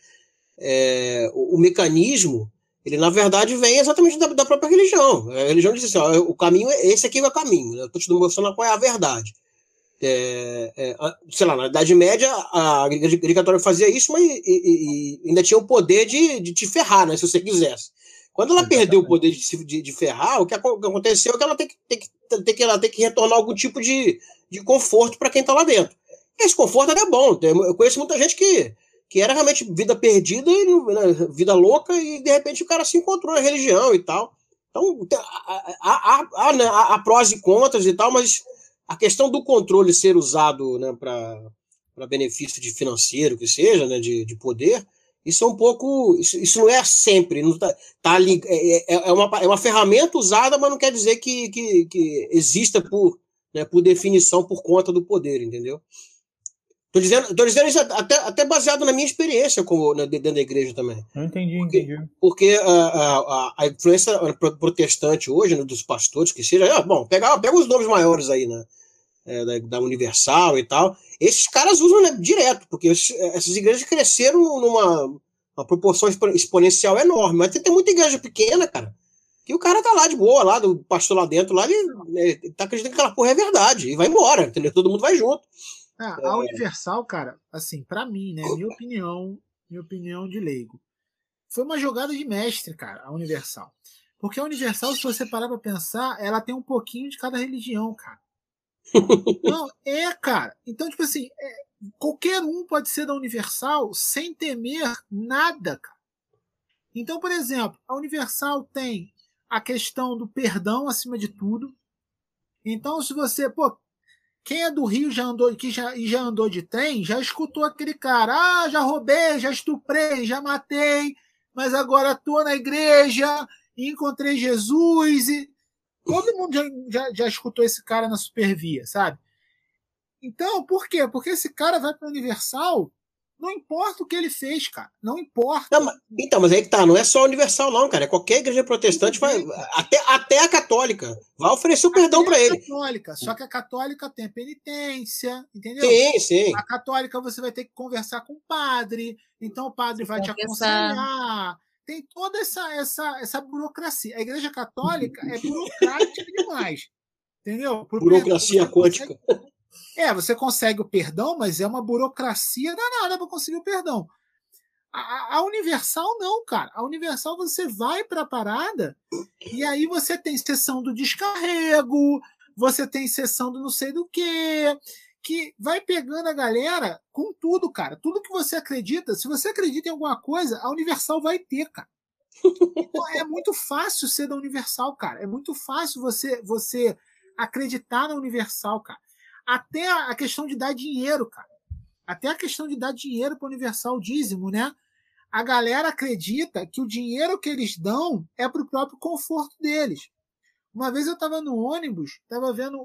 é, o, o mecanismo, ele na verdade vem exatamente da, da própria religião. A religião diz assim: ó, o caminho é esse aqui é o caminho. né? Eu estou te mostrando qual é a verdade. É, é, sei lá, na Idade Média, a Católica fazia isso, mas e- e- e ainda tinha o poder de, de te ferrar, né, se você quisesse. Quando ela perdeu o poder de, de, de ferrar, o que aconteceu é que ela tem que, tem que, tem que, ela tem que retornar algum tipo de, de conforto para quem tá lá dentro. Esse conforto é bom. Eu conheço muita gente que, que era realmente vida perdida, né, vida louca, e de repente o cara se encontrou na religião e tal. Então, há, há, há, há- há prós e contras e tal, mas a questão do controle ser usado né, para benefício de financeiro, que seja, né, de, de poder, isso é um pouco. Isso, isso não é sempre. Não tá, tá ali, é, é, é uma, é uma ferramenta usada, mas não quer dizer que, que, que exista por, né, por definição por conta do poder, entendeu? Tô dizendo, tô dizendo isso até, até baseado na minha experiência como, né, dentro da igreja também. Não entendi, entendi. Porque a, a, a- a influência pro- protestante hoje, né, dos pastores, que seja, ah, bom, pega, pega os nomes maiores aí, né? É, da, da Universal e tal. Esses caras usam né, direto, porque esses- essas igrejas cresceram numa uma proporção expo- exponencial enorme. Mas tem, tem muita igreja pequena, cara, que o cara tá lá de boa, lá, do pastor lá dentro, lá, ele, né, ele tá acreditando que aquela porra é verdade, e vai embora, entendeu? Todo mundo vai junto. Ah, a Universal, cara, assim, pra mim, né, minha opinião, minha opinião de leigo, foi uma jogada de mestre, cara, a Universal. Porque a Universal, se você parar pra pensar, ela tem um pouquinho de cada religião, cara. Não, é, cara. Então, tipo assim, é, qualquer um pode ser da Universal sem temer nada, cara. Então, por exemplo, a Universal tem a questão do perdão acima de tudo. Então, se você, pô, quem é do Rio já andou, que já, e já andou de trem, já escutou aquele cara, ah, já roubei, já estuprei, já matei, mas agora tô na igreja encontrei Jesus e todo mundo já, já, já escutou esse cara na Supervia, sabe? Então, por quê? Porque esse cara vai para Universal, não importa o que ele fez, cara, não importa. Não, mas- então, mas aí que tá, não é só Universal, não, cara. É qualquer igreja protestante, vai, até, até a católica, vai oferecer o perdão para ele. Católica, só que a católica tem penitência, entendeu? Sim, sim. A católica você vai ter que conversar com o padre, então o padre vai te aconselhar. Tem toda essa, essa, essa burocracia. A igreja católica é burocrática demais. Entendeu? Por- Burocracia você consegue- quântica. É, você consegue o perdão, mas é uma burocracia danada para conseguir o perdão. A, a- a Universal não, cara. A Universal você vai para a parada e aí você tem sessão do descarrego, você tem sessão do não sei do quê, que vai pegando a galera com tudo, cara. Tudo que você acredita, se você acredita em alguma coisa, a Universal vai ter, cara. Então, é muito fácil ser da Universal, cara. É muito fácil você você acreditar na Universal, cara. Até a questão de dar dinheiro, cara. Até a questão de dar dinheiro para Universal dízimo, né? A galera acredita que o dinheiro que eles dão é pro próprio conforto deles. Uma vez eu tava no ônibus, tava vendo.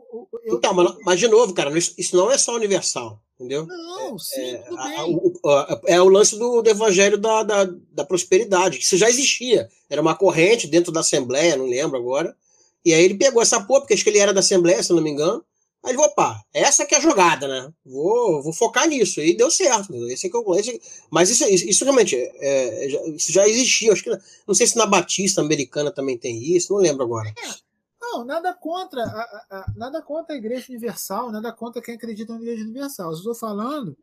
Eu, Então, mas, mas de novo, cara, isso não é só universal, entendeu? Não, sim, tudo A- bem. a- o- a- é o lance do, do evangelho da, da, da prosperidade, que isso já existia. Era uma corrente dentro da Assembleia, não lembro agora. E aí ele pegou essa porra, porque acho que ele era da Assembleia, se não me engano. Aí ele falou, opa, essa que é a jogada, né? Vou, vou focar nisso. E deu certo. Esse é que eu, esse- mas isso, isso, realmente é, é, já- isso já existia. Acho que, não sei se na Batista Americana também tem isso, não lembro agora. Não, nada contra, a, a- a- nada contra a Igreja Universal, nada contra quem acredita na Igreja Universal. Eu estou falando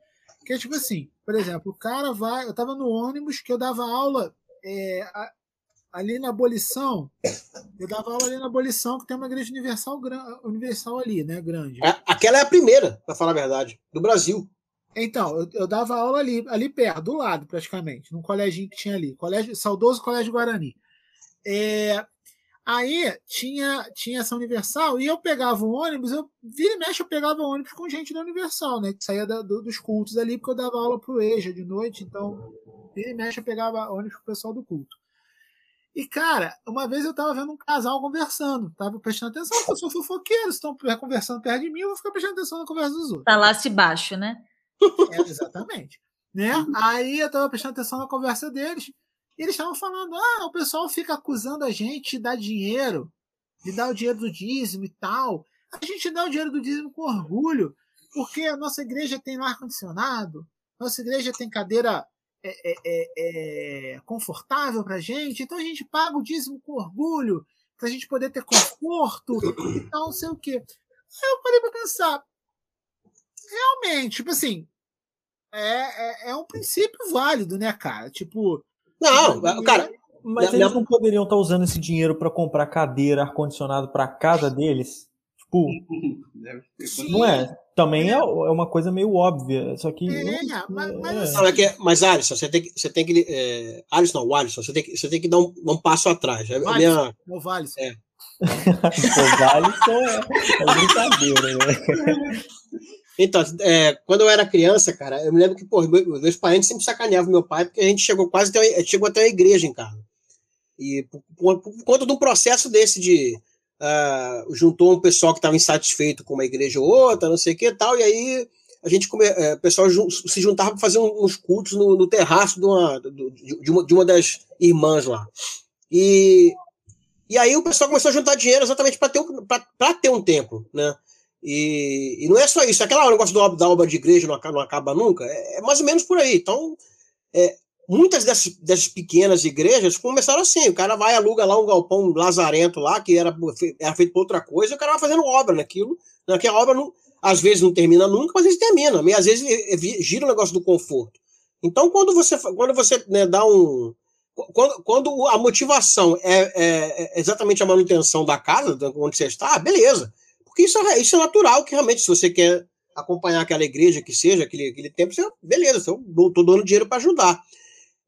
que é tipo assim, por exemplo, o cara vai. Eu estava no ônibus que eu dava aula é, ali na abolição. Eu dava aula ali na abolição, que tem uma igreja universal, universal ali, né? Grande. Aquela é a primeira, pra falar a verdade, do Brasil. Então, eu, eu dava aula ali, ali perto, do lado, praticamente, num coleginho que tinha ali, colégio, saudoso Colégio Guarani. É, aí tinha, tinha essa Universal e eu pegava o ônibus, eu vira e mexe, eu pegava ônibus com gente da Universal, né? Que saía da- do- dos cultos ali, porque eu dava aula pro EJA de noite, então vira e mexe, eu pegava ônibus com o pessoal do culto. E, cara, uma vez eu tava vendo um casal conversando, tava prestando atenção, porque eu sou fofoqueiro, estão conversando perto de mim, eu vou ficar prestando atenção na conversa dos outros. Tá lá se baixo, né? É, exatamente. Né? Aí eu tava prestando atenção na conversa deles. E eles estavam falando: ah, o pessoal fica acusando a gente de dar dinheiro, de dar o dinheiro do dízimo e tal. A gente dá o dinheiro do dízimo com orgulho, porque a nossa igreja tem ar-condicionado, nossa igreja tem cadeira é, é, é, é, confortável pra gente, então a gente paga o dízimo com orgulho, pra gente poder ter conforto e tal, não sei o quê. Aí eu parei pra pensar, realmente, tipo assim, é, é, é um princípio válido, né, cara? Tipo. Não, cara, Mas Minha- eles não poderiam estar usando esse dinheiro para comprar cadeira, ar-condicionado para casa deles? Tipo, Deve- não é? Também é, é uma coisa meio óbvia. Só que. É, não- mas- mas é. assim, Não, é que, mas, Alisson, você tem que. Você tem que é, Alisson, não, Alisson, você tem que, você tem que dar um, um passo atrás. A Vai. minha- Não vale. É. Vale só é, é brincadeira, né? Então, é, quando eu era criança, cara, eu me lembro que, pô, meu- meus parentes sempre sacaneavam meu pai, porque a gente chegou quase até, chegou até a igreja em casa. E por, por- por conta de um processo desse de. ah, juntou um pessoal que estava insatisfeito com uma igreja ou outra, não sei o que e tal, e aí a gente come, é, o pessoal jun- se juntava para fazer uns cultos no, no terraço de uma, de, uma, de uma das irmãs lá. E, e aí o pessoal começou a juntar dinheiro exatamente para ter, um- ter um templo, né? E, e não é só isso, aquele negócio do ob- da obra de igreja não acaba, não acaba nunca, é, é mais ou menos por aí. Então, é, muitas dessas, dessas pequenas igrejas começaram assim: o cara vai aluga lá um galpão lazarento lá, que era, era feito por outra coisa, e o cara vai fazendo obra naquilo, né, que a obra não, às vezes não termina nunca, mas às vezes termina, e às vezes eh, vi- gira o negócio do conforto. Então, quando você, quando você né, dá um. Quando, quando a motivação é, é- é exatamente a manutenção da casa, da- onde você está, beleza. Porque isso é, isso é natural, que realmente, se você quer acompanhar aquela igreja que seja, aquele, aquele tempo, você, beleza, eu tô dando dinheiro para ajudar.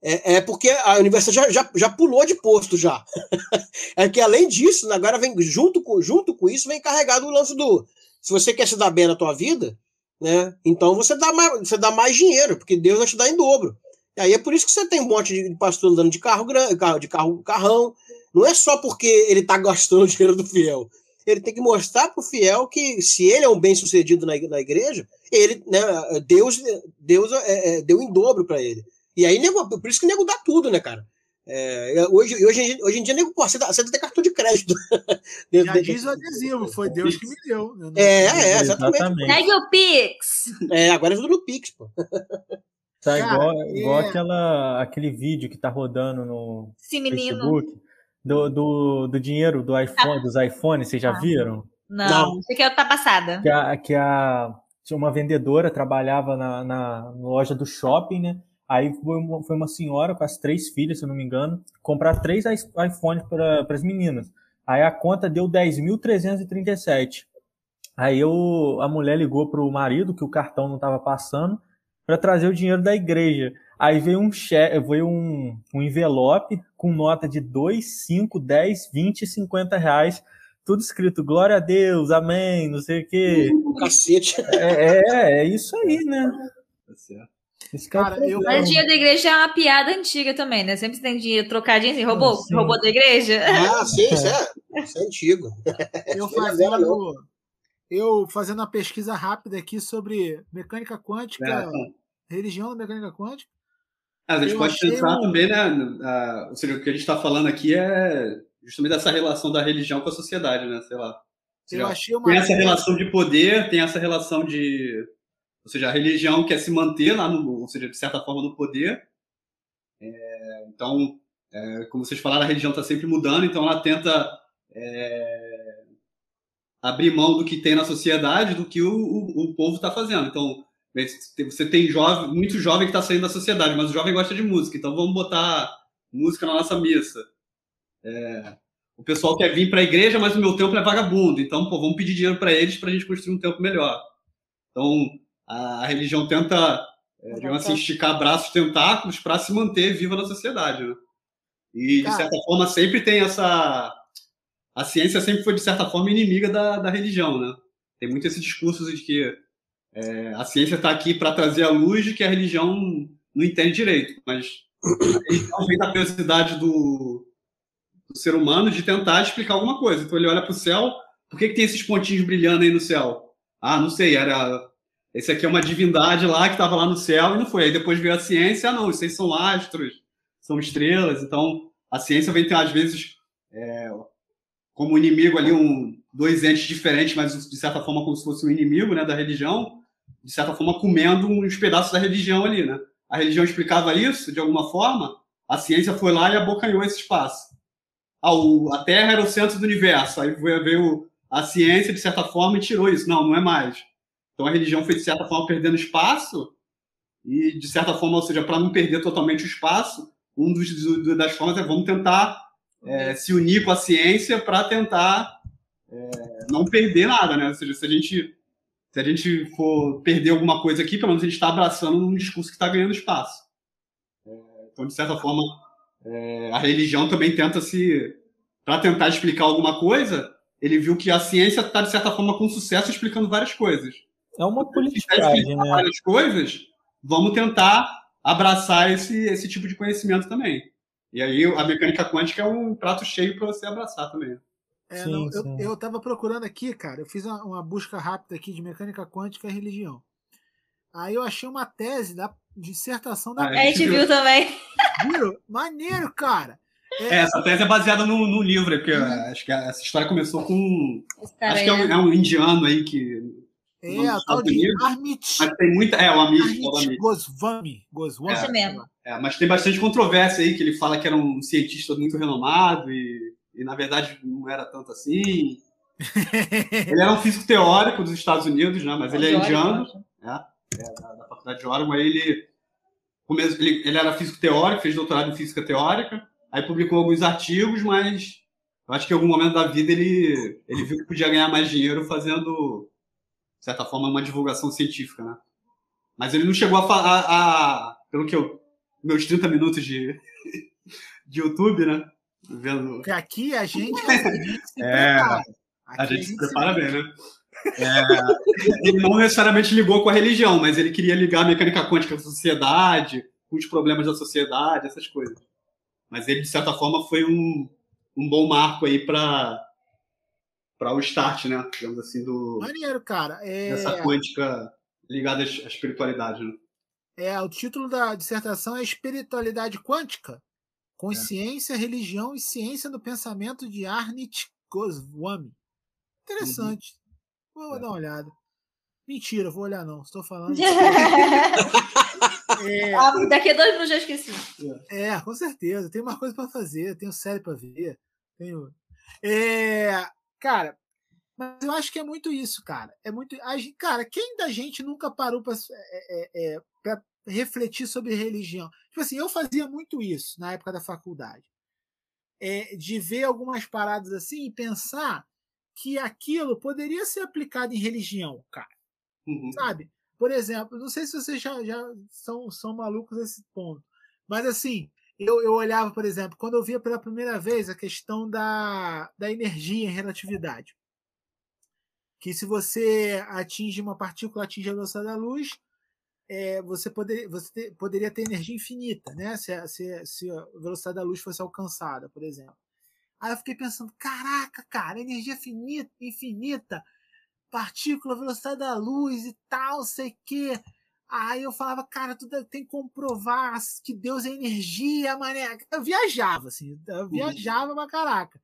É, é porque a universidade já, já, já pulou de posto já. é que além disso, agora vem junto com, junto com isso, vem carregado o lance do. Se você quer se dar bem na tua vida, né? Então você dá mais, você dá mais dinheiro, porque Deus vai te dar em dobro. E aí é por isso que você tem um monte de pastor andando de carro grande, de carro, carrão. Não é só porque ele está gastando o dinheiro do fiel. Ele tem que mostrar para o fiel que se ele é um bem sucedido na, na igreja, ele, né, Deus, Deus é, é, deu em dobro para ele. E aí, nego, por isso que o nego dá tudo, né, cara? É, hoje, hoje, em dia- hoje em dia, nego, pô, você, dá, você tem cartão de crédito. Já diz o adesivo, foi Deus que me deu. Eu não- É, é, exatamente. Segue o Pix. É, agora é tudo no Pix, pô. Tá Cara, igual, igual é- aquela, aquele vídeo que tá rodando no Esse menino. Do, do, do dinheiro do iPhone, dos iPhones, vocês já Ah. viram? Não, Não. isso aqui é outra passada. Que a, que a tinha uma vendedora trabalhava na, na loja do shopping, né? Aí foi uma, foi uma senhora com as três filhas, se eu não me engano, comprar três iPhones para as meninas. Aí a conta deu 10.337. Aí eu, a mulher ligou pro marido que o cartão não estava passando para trazer o dinheiro da igreja. Aí veio um cheque, veio um, um envelope com nota de 2, 5, 10, 20 e 50 reais, tudo escrito glória a Deus, amém, não sei o quê. Cacete. É, é, é isso aí, né? Tá certo. Esse que é o Cara, eu-. Mas dinheiro da igreja é uma piada antiga também, né? Sempre tem dinheiro trocadinho assim, roubou, Sim. roubou da igreja. Ah, sim, isso é, isso é antigo. eu é fazendo, eu fazendo uma pesquisa rápida aqui sobre mecânica quântica, É, religião da mecânica quântica. Mas a gente Eu pode pensar um- também, né? ah, ou seja, o que a gente está falando aqui é justamente dessa relação da religião com a sociedade, né? Sei lá. Seja, uma tem essa relação de poder, tem essa relação de. Ou seja, a religião quer se manter lá, no, ou seja, de certa forma, no poder. É, então, é, como vocês falaram, a religião está sempre mudando, então ela tenta é, abrir mão do que tem na sociedade, do que o, o, o povo está fazendo. Então, você tem jovem, muito jovem que está saindo da sociedade, mas o jovem gosta de música, então vamos botar música na nossa missa. É, o pessoal quer vir para a igreja, mas o meu templo é vagabundo, então pô, vamos pedir dinheiro para eles para a gente construir um templo melhor. Então a, religião tenta, é, digamos assim, esticar braços, tentáculos para se manter viva na sociedade. Né? E de certa forma sempre tem essa. A ciência sempre foi de certa forma inimiga da, da religião, né? Tem muito esse discurso de que é, a ciência está aqui para trazer a luz de que a religião não entende direito, mas a religião vem da curiosidade do, do ser humano de tentar explicar alguma coisa. Então ele olha para o céu, por que, que tem esses pontinhos brilhando aí no céu? Ah, não sei, era. Esse aqui é uma divindade lá que estava lá no céu e não foi. Aí depois veio a ciência, ah, não, aí são astros, são estrelas. Então a ciência vem ter, às vezes, é, como inimigo ali, um, dois entes diferentes, mas de certa forma como se fosse um inimigo né, da religião, de certa forma comendo uns pedaços da religião ali, né? A religião explicava isso de alguma forma, a ciência foi lá e abocanhou esse espaço. Ah, a Terra era o centro do universo, aí veio, a ciência, de certa forma, e tirou isso. Não, não é mais. Então a religião foi, de certa forma, perdendo espaço, e, de certa forma, ou seja, para não perder totalmente o espaço, um do, das formas é vamos tentar é, se unir com a ciência para tentar é, não perder nada, né? Ou seja, se a gente se a gente for perder alguma coisa aqui, pelo menos a gente está abraçando um discurso que está ganhando espaço. É, então, de certa forma, é, a religião também tenta se para tentar explicar alguma coisa, ele viu que a ciência está, de certa forma, com sucesso explicando várias coisas. É uma politicagem, né? várias coisas, vamos tentar abraçar esse, esse tipo de conhecimento também. E aí a mecânica quântica é um prato cheio para você abraçar também. É, Sim, não, eu, sim. eu tava procurando aqui, cara, eu fiz uma, uma busca rápida aqui de mecânica quântica e religião. Aí eu achei uma tese da dissertação da. Ah, A gente viu também. Viu? Maneiro, cara. É, essa tese é baseada no, no livro, porque acho que essa história começou com. Esse cara Acho que é um, é um indiano aí que. É, o tal de Amit. Mas tem muita. É, o Amit, é o Amit. Goswami. Goswami. Esse mesmo. É, mas tem bastante controvérsia aí, que ele fala que era um cientista muito renomado e, e na verdade não era tanto assim. Ele era um físico teórico dos Estados Unidos, né? Mas ele é indiano, Jorge. é, da, da faculdade de Oregon. Aí ele, ele, ele era físico teórico, fez doutorado em física teórica, aí publicou alguns artigos, mas eu acho que em algum momento da vida ele, ele viu que podia ganhar mais dinheiro fazendo, de certa forma, uma divulgação científica, né? Mas ele não chegou a, fa- a, a pelo que eu, meus 30 minutos de, de YouTube, né? Vendo, Porque aqui a gente, a gente se É, prepara. Aqui a gente se prepara bem, né? É, ele não necessariamente ligou com a religião, mas ele queria ligar a mecânica quântica com a sociedade, com os problemas da sociedade, essas coisas. Mas ele, de certa forma, foi um, um bom marco aí para para o start, né? Digamos assim, do, Maneiro, cara. É, dessa quântica ligada à à espiritualidade, né? é, o título da dissertação é Espiritualidade Quântica, Consciência, Religião e Ciência do Pensamento de Arnit Goswami. Interessante. Vou É. dar uma olhada. Mentira, vou olhar não. Estou falando. É, Ah, daqui a dois minutos já esqueci. É, com certeza. Tem uma coisa para fazer, tenho série para ver. Tenho... É, cara, mas eu acho que é muito isso, cara. É muito. cara, quem da gente nunca parou para é, é, pra refletir sobre religião? Tipo assim, eu fazia muito isso na época da faculdade. É, de ver algumas paradas assim e pensar que aquilo poderia ser aplicado em religião, cara Uhum. sabe? Por exemplo, não sei se vocês já, já são, são malucos nesse ponto, mas assim, eu, eu olhava, por exemplo, quando eu via pela primeira vez a questão da, da energia em relatividade. Que se você atinge uma partícula, atinge a velocidade da luz, é, você, poder, você ter- poderia ter energia infinita, né? Se, a- se, se a velocidade da luz fosse alcançada, por exemplo. Aí eu fiquei pensando, caraca, cara, energia finita, infinita, partícula, velocidade da luz e tal, sei que. Aí eu falava, cara, tu tem que comprovar que Deus é energia, mané. Eu viajava, assim, eu viajava pra caraca.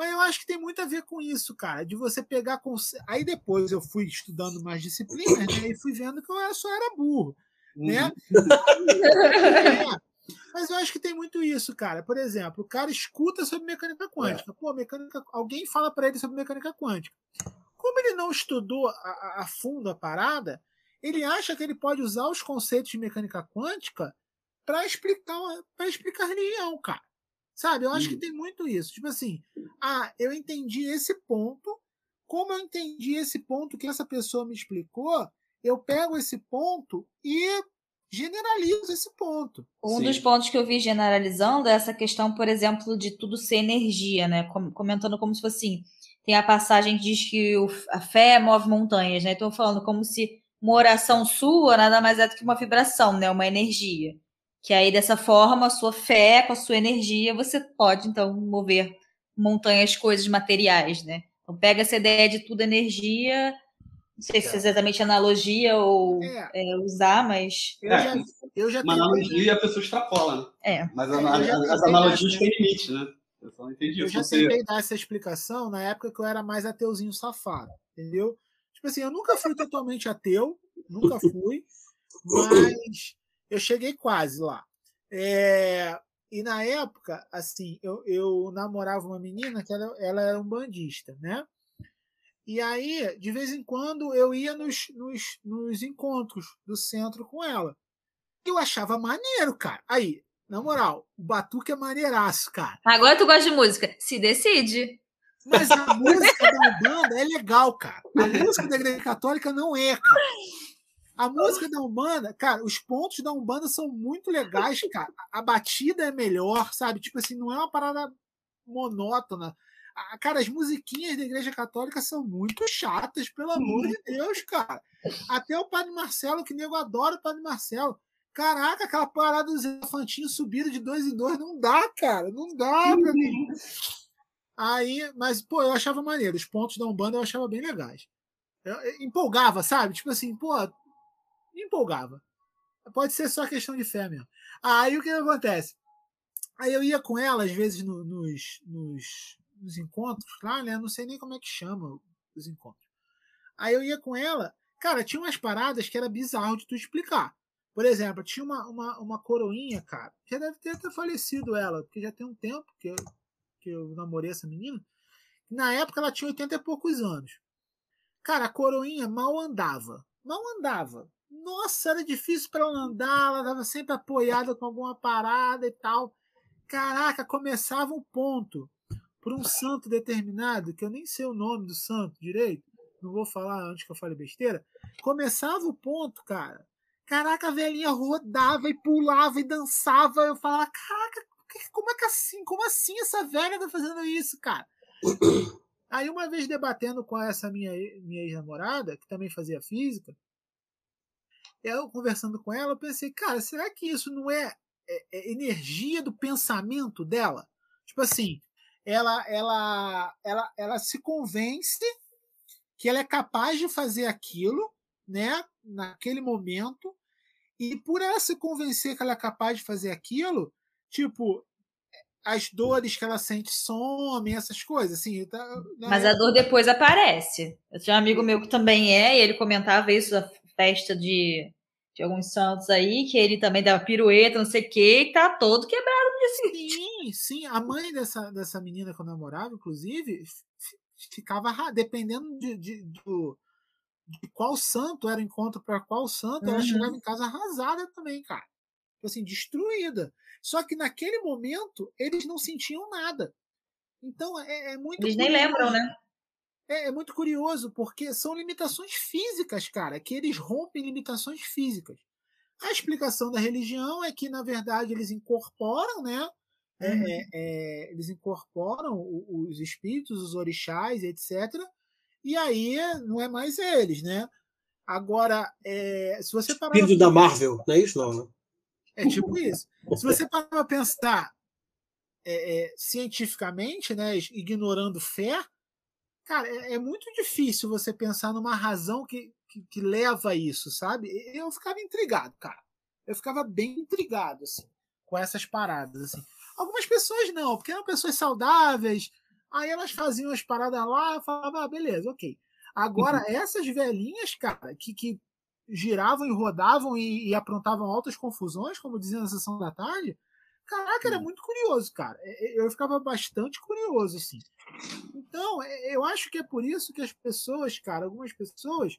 Mas eu acho que tem muito a ver com isso, cara, de você pegar. conce- Aí depois eu fui estudando mais disciplinas, né, e fui vendo que eu só era burro, né? É. Mas eu acho que tem muito isso, cara. Por exemplo, o cara escuta sobre mecânica quântica. Pô, mecânica, alguém fala para ele sobre mecânica quântica. Como ele não estudou a, a- a fundo a parada, ele acha que ele pode usar os conceitos de mecânica quântica para explicar para explicar religião, cara. Sabe? Eu acho que tem muito isso. Tipo assim, ah, eu entendi esse ponto. Como eu entendi esse ponto que essa pessoa me explicou, eu pego esse ponto e generalizo esse ponto. Um Sim. dos pontos que eu vi generalizando é essa questão, por exemplo, de tudo ser energia, né? Com- Comentando como se fosse assim. Tem a passagem que diz que a fé move montanhas, né? Então, falando como se uma oração sua nada mais é do que uma vibração, né? Uma energia. Que aí, dessa forma, a sua fé, com a sua energia, você pode, então, mover montanhas, coisas materiais, né? Então, pega essa ideia de tudo energia. Não sei se é exatamente analogia ou É, é, usar, mas. eu É, já, eu já Uma analogia a pessoa extrapola, né? É. Mas É, a- já a- as analogias têm limite, né? Eu só não entendi. Eu já você- tentei dar essa explicação na época que eu era mais ateuzinho safado, entendeu? Tipo assim, eu nunca fui totalmente ateu, nunca fui, mas eu cheguei quase lá. É, e na época, assim, eu, eu namorava uma menina que ela, ela era um bandista, né? E aí, de vez em quando, eu ia nos, nos, nos encontros do centro com ela. Eu achava maneiro, cara. Aí, Na moral, o Batuque é maneiraço, cara. Agora tu gosta de música. Se decide. Mas a música da Umbanda é legal, cara. A música da Igreja Católica não é, cara. A música da Umbanda, cara, os pontos da Umbanda são muito legais, cara. A batida é melhor, sabe? Tipo assim, não é uma parada monótona. Cara, as musiquinhas da Igreja Católica são muito chatas, pelo amor de Deus, cara. Até o Padre Marcelo, que nego adora o Padre Marcelo. Caraca, aquela parada dos elefantinhos subindo de dois em dois, não dá, cara. Não dá pra mim. Aí, mas, pô, eu achava maneiro. Os pontos da Umbanda eu achava bem legais. Eu, eu empolgava, sabe? Tipo assim, pô, me empolgava. Pode ser só questão de fé mesmo. Aí o que acontece? Aí eu ia com ela, às vezes, no- nos, nos, nos encontros lá, né? Não sei nem como é que chama os encontros. Aí eu ia com ela, cara, tinha umas paradas que era bizarro de tu explicar. Por exemplo, tinha uma, uma, uma coroinha, cara. Já deve ter até falecido ela, porque já tem um tempo que eu, que eu namorei essa menina. Na época ela tinha 80 e poucos anos. Cara, a coroinha mal andava. Mal andava. Nossa, era difícil para ela andar, ela estava sempre apoiada com alguma parada e tal. Caraca, começava um ponto por um santo determinado, que eu nem sei o nome do santo direito, não vou falar antes que eu fale besteira. Começava o ponto, cara. Caraca, a velhinha rodava e pulava e dançava. Eu falava, caraca, como é que assim? Como assim essa velha tá fazendo isso, cara? Aí uma vez debatendo com essa minha, minha ex-namorada, que também fazia física, eu conversando com ela, eu pensei, cara, será que isso não é, é- é energia do pensamento dela? Tipo assim, ela, ela, ela, ela se convence que ela é capaz de fazer aquilo, né, naquele momento, e por ela se convencer que ela é capaz de fazer aquilo, tipo, as dores que ela sente somem, essas coisas, assim. Tá, né? Mas a dor depois aparece. Eu tinha um amigo meu que também é, e ele comentava isso festa de, de alguns santos aí, que ele também dava pirueta, não sei o quê, e tá todo quebrado no dia seguinte. Sim, sim. A mãe dessa, dessa menina que eu namorava, inclusive, ficava dependendo de, de, do- de qual santo era o encontro para qual santo, ela Uhum. chegava em casa arrasada também, cara. Tipo Assim, destruída. Só que naquele momento eles não sentiam nada. Então é, é muito. Eles nem curioso. lembram, né? É, é muito curioso, porque são limitações físicas, cara, que eles rompem limitações físicas. A explicação da religião é que, na verdade, eles incorporam, né? é, Uhum. é, é, eles incorporam os espíritos, os orixás, etc. E aí não é mais eles, né? Agora, é, se você parar. Espírito da Marvel, não é isso, não, né? É tipo isso. Se você parar para pensar é, é, cientificamente, né, ignorando fé, cara, é, é muito difícil você pensar numa razão que, que, que leva a isso, sabe? Eu ficava intrigado, cara. Eu ficava bem intrigado, assim, com essas paradas, assim. Algumas pessoas não, porque eram pessoas saudáveis, aí elas faziam as paradas lá, eu falava, ah, beleza, ok. Agora, essas velhinhas, cara, que, que giravam e rodavam e, e aprontavam altas confusões, como dizia na sessão da tarde, caraca, era muito curioso, cara. É, é, Eu ficava bastante curioso, assim. Então, é, eu acho que é por isso que as pessoas, cara, algumas pessoas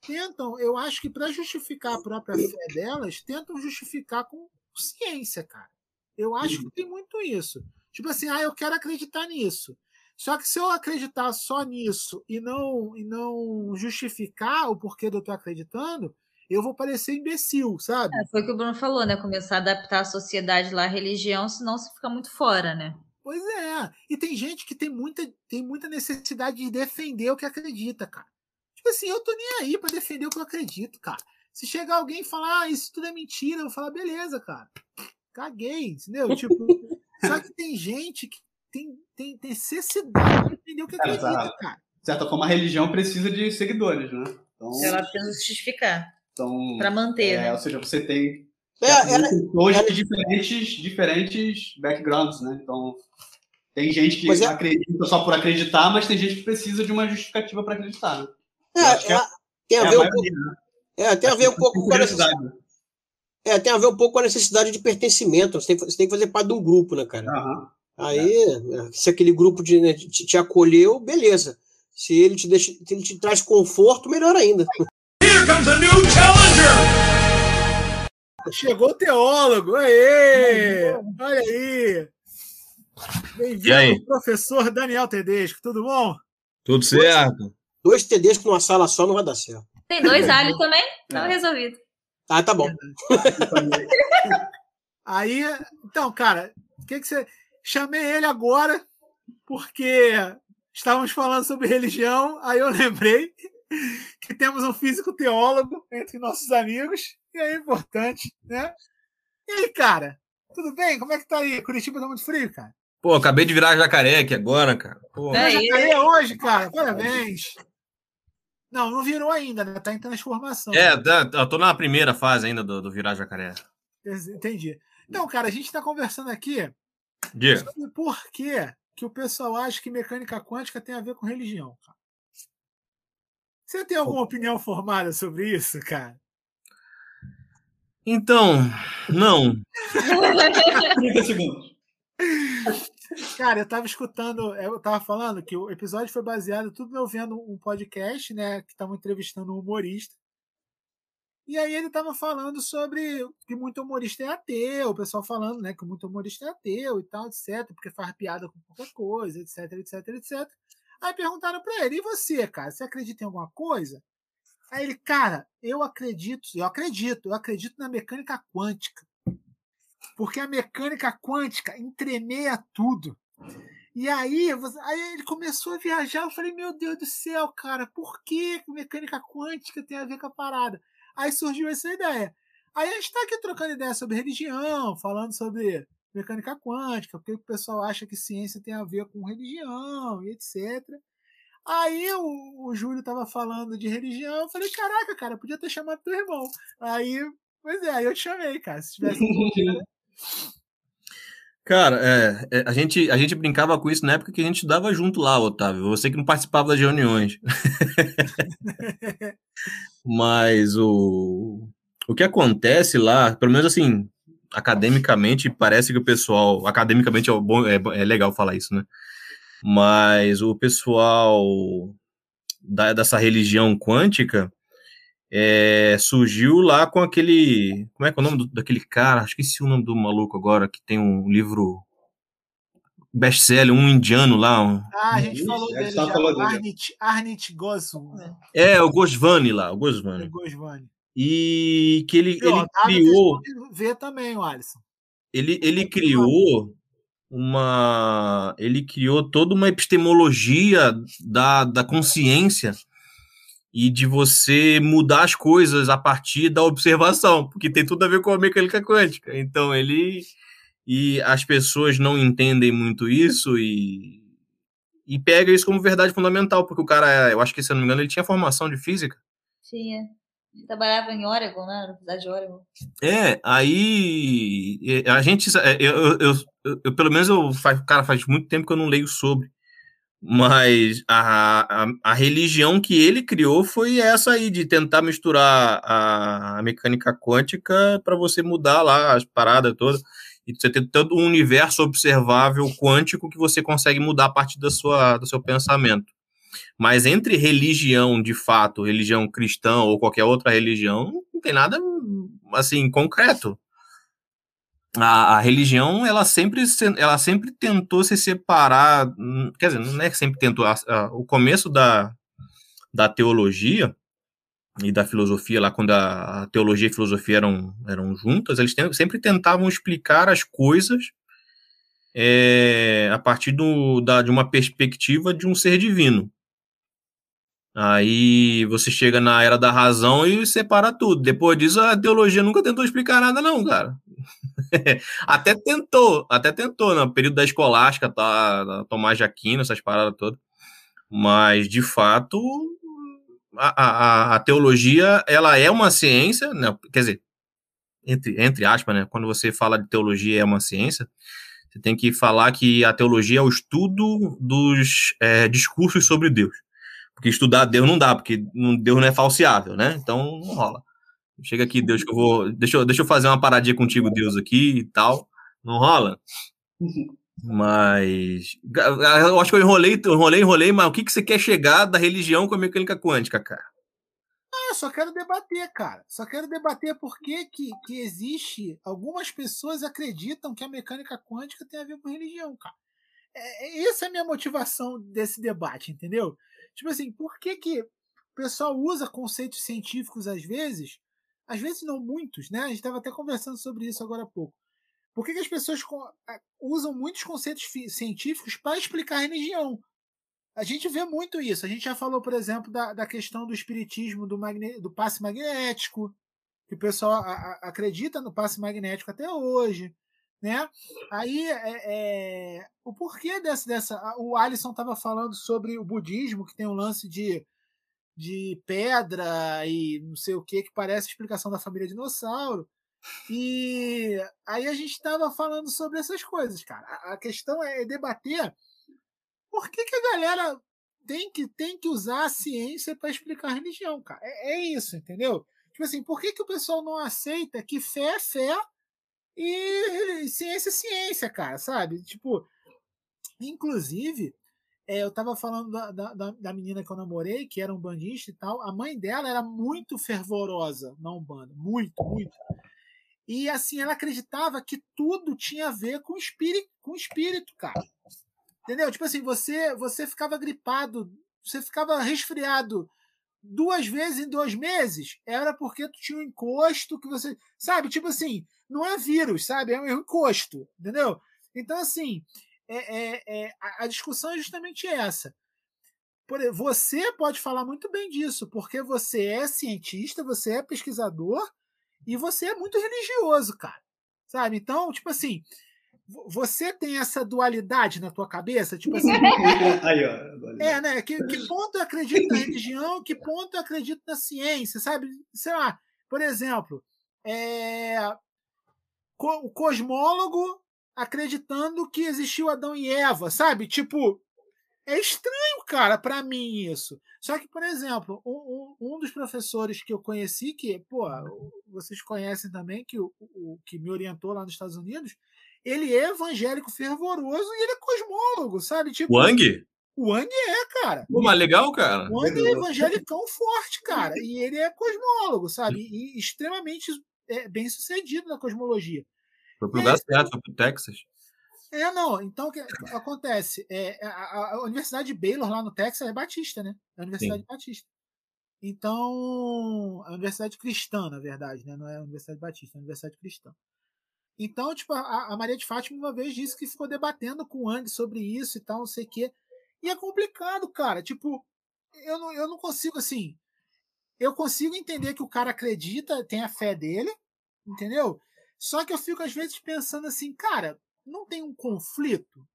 tentam, eu acho que para justificar a própria fé delas, tentam justificar com ciência, cara. Eu acho que tem muito isso. Tipo assim, ah, eu quero acreditar nisso. Só que se eu acreditar só nisso e não, e não justificar o porquê eu estou acreditando, eu vou parecer imbecil, sabe? É, foi o que o Bruno falou, né? Começar a adaptar a sociedade lá à religião, senão você fica muito fora, né? Pois é. E tem gente que tem muita, tem muita necessidade de defender o que acredita, cara. Tipo assim, eu tô nem aí pra defender o que eu acredito, cara. Se chegar alguém e falar, ah, isso tudo é mentira, eu vou falar, beleza, cara. Caguei, entendeu? Tipo, só que tem gente que tem, tem necessidade de defender o que Cara, acredita, cara. De certa forma, a religião precisa de seguidores, né? Então, Ela precisa justificar então para manter, é, né? ou seja, você tem É, ela- pessoas de diferentes, diferentes backgrounds, né? Então, tem gente que é- acredita só por acreditar, mas tem gente que precisa de uma justificativa para acreditar, né? é, é- é- tem É a a ver um maioria, pouco, né? é, tem a ver um pouco com a necessidade, é, tem a ver um pouco com a necessidade de pertencimento. Você tem, você tem que fazer parte de um grupo, né, cara? Aham. Aí, é, se aquele grupo de, né, te, te acolheu, beleza. Se ele te deixa, se ele te traz conforto, melhor ainda. Comes a new challenger! Chegou o teólogo. Aê! Olha aí. Bem-vindo, professor Daniel Tedesco. Tudo bom? Tudo certo? Dois TDs numa sala só não vai dar certo. Tem dois alhos também? Tá resolvido. Ah, tá bom. Aí, então, cara, o que, que você. Chamei ele agora porque estávamos falando sobre religião, aí eu lembrei que temos um físico teólogo entre nossos amigos, e é importante, né? E aí, cara, tudo bem? Como é que tá aí? Curitiba tá muito frio, cara? Pô, acabei de virar jacaré aqui agora, cara. Pô. É. Já caí hoje, cara. Parabéns. Não, não virou ainda, né? Tá em transformação. É, tá- eu tô na primeira fase ainda do, do virar jacaré. Entendi. Então, cara, a gente está conversando aqui Diga. sobre por que, que o pessoal acha que mecânica quântica tem a ver com religião, cara. Você tem alguma opinião formada sobre isso, cara? Então, não. 30 segundos. Cara, eu tava escutando, eu tava falando que o episódio foi baseado tudo eu vendo um podcast, né, que estavam entrevistando um humorista. E aí ele tava falando sobre que muito humorista é ateu, o pessoal falando, né, que muito humorista é ateu e tal, etc, porque faz piada com qualquer coisa, etc, etc, etc. Aí perguntaram pra ele: "E você, cara, você acredita em alguma coisa?" Aí ele: "Cara, eu acredito, eu acredito, eu acredito na mecânica quântica." porque a mecânica quântica entremeia tudo. E aí, aí ele começou a viajar. Eu falei, meu Deus do céu, cara, por que mecânica quântica tem a ver com a parada? Aí surgiu essa ideia. Aí a gente está aqui trocando ideia sobre religião, falando sobre mecânica quântica, porque o pessoal acha que ciência tem a ver com religião e etc. Aí o, o Júlio tava falando de religião, eu falei, caraca, cara, podia ter chamado teu irmão. Aí, pois é, aí eu te chamei, cara. Se tivesse. Cara, é, é, a, gente, a gente brincava com isso na época que a gente estudava junto lá, Otávio. Você que não participava das reuniões. Mas o, o que acontece lá, pelo menos assim, academicamente, parece que o pessoal. Academicamente é, bom, é, é legal falar isso, né? Mas o pessoal da, dessa religião quântica é, surgiu lá com aquele. Como é que é o nome do- daquele cara? Acho que esqueci o nome do maluco agora, que tem um livro best-seller, um indiano lá. um- Ah, a gente falou dele. Arnit, Arnit Goswami. né? É, o Goswami lá, o Goswami. Goswami. E que ele, E, ele Otávio criou. Vê também, o Alisson. ele, ele criou uma ele criou toda uma epistemologia da, da consciência e de você mudar as coisas a partir da observação, porque tem tudo a ver com a mecânica quântica. Então ele e as pessoas não entendem muito isso e e pega isso como verdade fundamental, porque o cara, eu acho que se eu não me engano, ele tinha formação de física. Tinha. Ele trabalhava em Oregon, né? Na Universidade de Oregon. É, aí a gente, é, eu, eu, eu- eu- pelo menos eu faz, cara, faz muito tempo que eu não leio sobre, mas a, a, a religião que ele criou foi essa aí de tentar misturar a, a mecânica quântica para você mudar lá as paradas todas e você ter todo um universo observável quântico que você consegue mudar a partir da sua, do seu pensamento. Mas entre religião, de fato, religião cristã ou qualquer outra religião, não tem nada assim concreto. A, a religião, ela sempre, se- ela sempre tentou se separar, hum, quer dizer, não é que sempre tentou, a- a- o começo da, da teologia e da filosofia, lá quando a, teologia e a filosofia eram, eram juntas, eles sempre tentavam explicar as coisas é, a partir do, da, de uma perspectiva de um ser divino. Aí você chega na era da razão e separa tudo. Depois disso, a teologia nunca tentou explicar nada, não, cara. até tentou, até tentou, no período da escolástica, tá, Tomás de Aquino, essas paradas todas. Mas, de fato, a, a, a teologia, ela é uma ciência, né? quer dizer, entre, entre aspas, né? Quando você fala de teologia é uma ciência, você tem que falar que a teologia é o estudo dos é, discursos sobre Deus. Porque estudar Deus não dá, porque Deus não é falseável, né? Então não rola. Chega aqui, Deus, que eu vou. Deixa eu, deixa eu fazer uma paradinha contigo, Deus, aqui e tal. Não rola. Mas. Eu acho que eu enrolei, enrolei, enrolei, mas o que, que você quer chegar da religião com a mecânica quântica, cara? É só quero debater, cara. Só quero debater por que, que, que existe. Algumas pessoas acreditam que a mecânica quântica tem a ver com religião, cara. É, é, essa é a minha motivação desse debate, entendeu? Tipo assim, por que, que o pessoal usa conceitos científicos às vezes? Às vezes não muitos, né? A gente estava até conversando sobre isso agora há pouco. Por que, que as pessoas usam muitos conceitos científicos para explicar a religião? A gente vê muito isso. A gente já falou, por exemplo, da, da questão do espiritismo, do, magne, do passe magnético, que o pessoal acredita no passe magnético até hoje. Né? Aí, é, é, o porquê dessa. dessa o Alisson estava falando sobre o budismo, que tem um lance de, de pedra e não sei o que, que parece a explicação da família dinossauro. E aí a gente estava falando sobre essas coisas, cara. A, questão é debater por que, que a galera tem que, tem que usar a ciência para explicar a religião, cara? É, é, isso, entendeu? Tipo assim, por que, que o pessoal não aceita que fé é fé e ciência é ciência, cara, sabe? Tipo, inclusive, é, eu tava falando da, da, da, menina que eu namorei, que era um bandista e tal, a mãe dela era muito fervorosa na Umbanda, muito, muito. E assim, ela acreditava que tudo tinha a ver com espírito, com espírito, cara. Entendeu? Tipo assim, você, você ficava gripado, você ficava resfriado duas vezes em dois meses, era porque tu tinha um encosto que você. Sabe? Tipo assim, não é vírus, sabe? É um encosto, entendeu? Então, assim, é, é, é a discussão é justamente essa. Você pode falar muito bem disso, porque você é cientista, você é pesquisador e você é muito religioso, cara. Sabe? Então, tipo assim, você tem essa dualidade na tua cabeça? Tipo assim. Aí, ó, é, né? Que, que ponto eu acredito na religião, que ponto eu acredito na ciência, sabe? Sei lá, por exemplo, é, o cosmólogo acreditando que existiu Adão e Eva, sabe? Tipo, é estranho, cara, para mim isso. Só que, por exemplo, um, um, dos professores que eu conheci, que, pô, vocês conhecem também, que o, o que me orientou lá nos Estados Unidos, ele é evangélico fervoroso e ele é cosmólogo, sabe? Tipo, Wang? O Wang é, cara. Pô, mas legal, cara. O Wang é evangelicão forte, cara. E ele é cosmólogo, sabe? E extremamente é, bem sucedido na cosmologia. Foi pro lugar certo, foi pro Texas. É, não. Então, o que acontece? É, a, a, Universidade de Baylor, lá no Texas, é batista, né? É a Universidade Sim. Batista. Então, a Universidade Cristã, na verdade, né? Não é a Universidade Batista, é a Universidade Cristã. Então, tipo, a, a, Maria de Fátima uma vez disse que ficou debatendo com o Ang sobre isso e tal, não sei o quê. E é complicado, cara. Tipo, eu não, eu não consigo, assim. Eu consigo entender que o cara acredita, tem a fé dele, entendeu? Só que eu fico, às vezes, pensando assim, cara, não tem um conflito?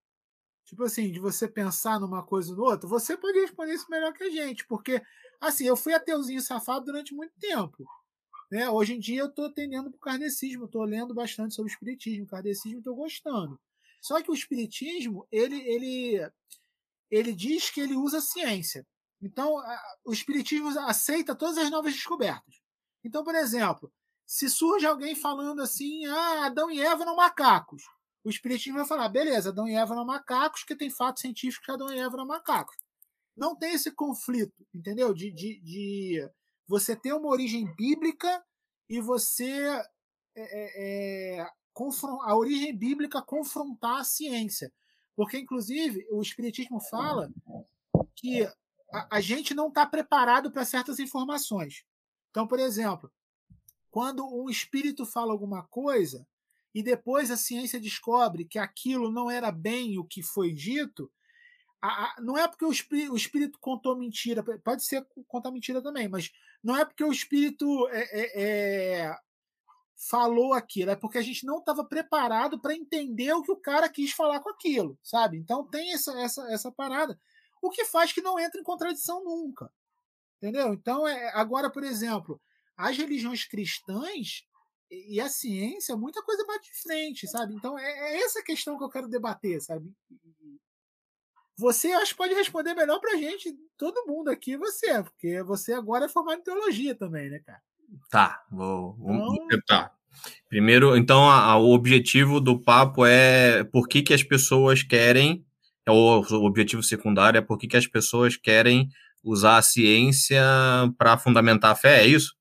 Tipo assim, de você pensar numa coisa ou no outra? Você pode responder isso melhor que a gente, porque, assim, eu fui ateuzinho safado durante muito tempo. Né? Hoje em dia eu estou tendendo para o kardecismo, estou lendo bastante sobre o espiritismo, kardecismo estou gostando. Só que o espiritismo, ele, ele, ele diz que ele usa ciência. Então, o espiritismo aceita todas as novas descobertas. Então, por exemplo, se surge alguém falando assim, ah, Adão e Eva eram macacos, o espiritismo vai falar, beleza, Adão e Eva eram macacos, que tem fatos científicos que Adão e Eva eram macacos. Não tem esse conflito, entendeu? De, de, de você ter uma origem bíblica e você é, é, é a origem bíblica confrontar a ciência. Porque, inclusive, o Espiritismo fala que a, a gente não está preparado para certas informações. Então, por exemplo, quando um espírito fala alguma coisa e depois a ciência descobre que aquilo não era bem o que foi dito, a, a, não é porque o espírito, o espírito, contou mentira, pode ser contar mentira também, mas não é porque o espírito é, é, é, falou aquilo, é porque a gente não estava preparado para entender o que o cara quis falar com aquilo, sabe? Então tem essa, essa, essa parada, o que faz que não entre em contradição nunca, entendeu? Então, é, agora, por exemplo, as religiões cristãs e a ciência, muita coisa bate de frente, sabe? Então é, é essa questão que eu quero debater, sabe? Você acho que pode responder melhor pra gente, todo mundo aqui, você, porque você agora é formado em teologia também, né, cara? Tá, vou, então... tentar. Primeiro, então, a, a, o objetivo do papo é por que, que as pessoas querem, é o, o objetivo secundário é por que, que as pessoas querem usar a ciência para fundamentar a fé, é isso?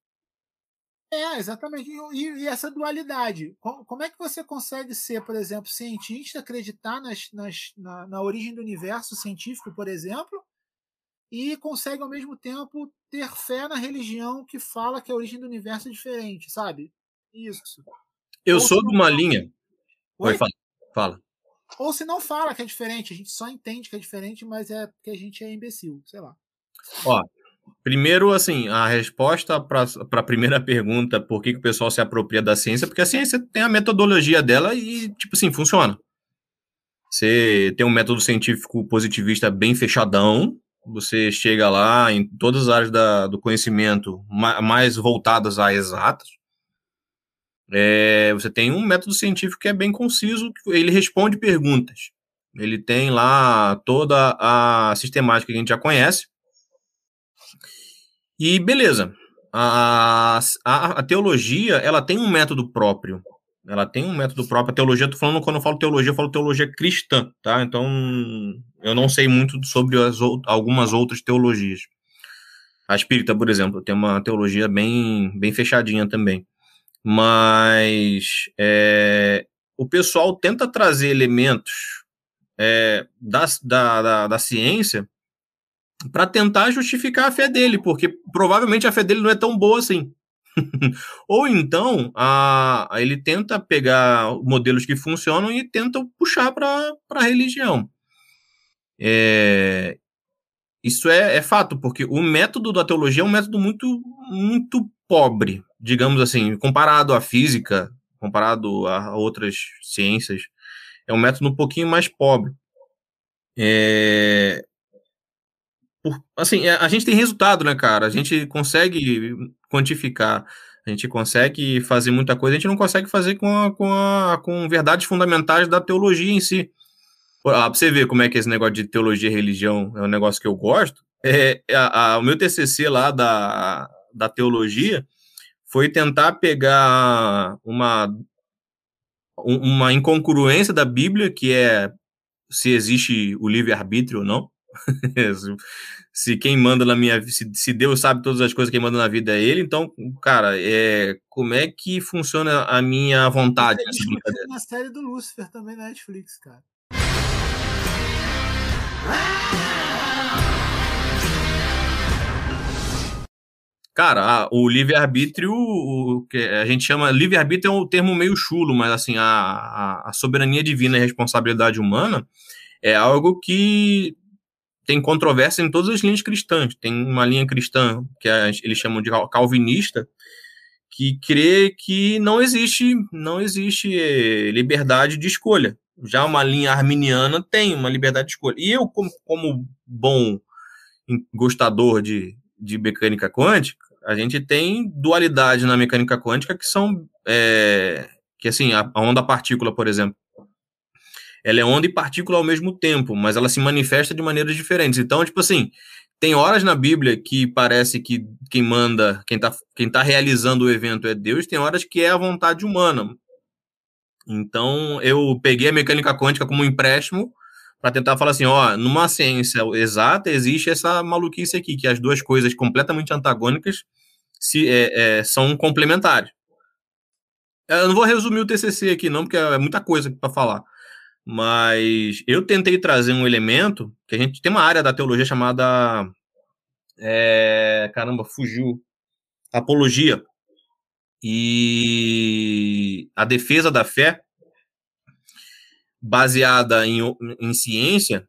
É, exatamente. E, e, essa dualidade. Como é que você consegue ser, por exemplo, cientista, acreditar nas, nas, na, na origem do universo científico, por exemplo, e consegue ao mesmo tempo ter fé na religião que fala que a origem do universo é diferente, sabe? Isso. Eu Ou sou de uma linha. Oi? Oi, fala. fala. Ou se não fala que é diferente, a gente só entende que é diferente, mas é porque a gente é imbecil, sei lá. Ó, primeiro, assim, a resposta para a primeira pergunta, por que, que o pessoal se apropria da ciência, porque a ciência tem a metodologia dela e, tipo assim, funciona. Você tem um método científico positivista bem fechadão, você chega lá em todas as áreas da, do conhecimento mais voltadas a exatas, é, você tem um método científico que é bem conciso, ele responde perguntas. Ele tem lá toda a sistemática que a gente já conhece. E beleza. A, a, a teologia, ela tem um método próprio. Ela tem um método próprio. A teologia, tô falando, quando eu falo teologia, eu falo teologia cristã, tá? Então, eu não sei muito sobre as, algumas outras teologias. A espírita, por exemplo, tem uma teologia bem, bem fechadinha também mas é, o pessoal tenta trazer elementos é, da, da, da, da ciência para tentar justificar a fé dele, porque provavelmente a fé dele não é tão boa assim. Ou então a, ele tenta pegar modelos que funcionam e tenta puxar para a religião. É, isso é, é, fato, porque o método da teologia é um método muito, muito pobre, digamos assim, comparado à física, comparado a outras ciências, é um método um pouquinho mais pobre. É... Por, assim, é, a gente tem resultado, né, cara? A gente consegue quantificar, a gente consegue fazer muita coisa, a gente não consegue fazer com, a, com, a, com verdades fundamentais da teologia em si. Pra você ver como é que esse negócio de teologia e religião é um negócio que eu gosto, é, a, a, o meu TCC lá da, da teologia foi tentar pegar uma, uma incongruência da Bíblia, que é se existe o livre-arbítrio ou não. se quem manda na minha se, se Deus sabe todas as coisas, quem manda na vida é ele, então, cara, é, como é que funciona a minha vontade? Tem uma série do Lúcifer também na Netflix, cara. Cara, o livre-arbítrio, o que a gente chama. Livre-arbítrio é um termo meio chulo, mas assim, a, a, soberania divina e a responsabilidade humana é algo que tem controvérsia em todas as linhas cristãs. Tem uma linha cristã que eles chamam de calvinista, que crê que não existe, não existe eh, liberdade de escolha. Já uma linha arminiana tem uma liberdade de escolha. E eu, como, como bom gostador de, de mecânica quântica, a gente tem dualidade na mecânica quântica que são é, que assim a, a onda partícula, por exemplo, ela é onda e partícula ao mesmo tempo, mas ela se manifesta de maneiras diferentes. Então, tipo assim, tem horas na Bíblia que parece que quem manda, quem está quem tá realizando o evento é Deus, tem horas que é a vontade humana. Então, eu peguei a mecânica quântica como um empréstimo para tentar falar assim, ó, numa ciência exata existe essa maluquice aqui, que as duas coisas completamente antagônicas se, é, é, são complementares. Eu não vou resumir o TCC aqui não, porque é muita coisa para falar. Mas eu tentei trazer um elemento que a gente tem uma área da teologia chamada é, caramba, fugiu. Apologia. E a defesa da fé baseada em, em ciência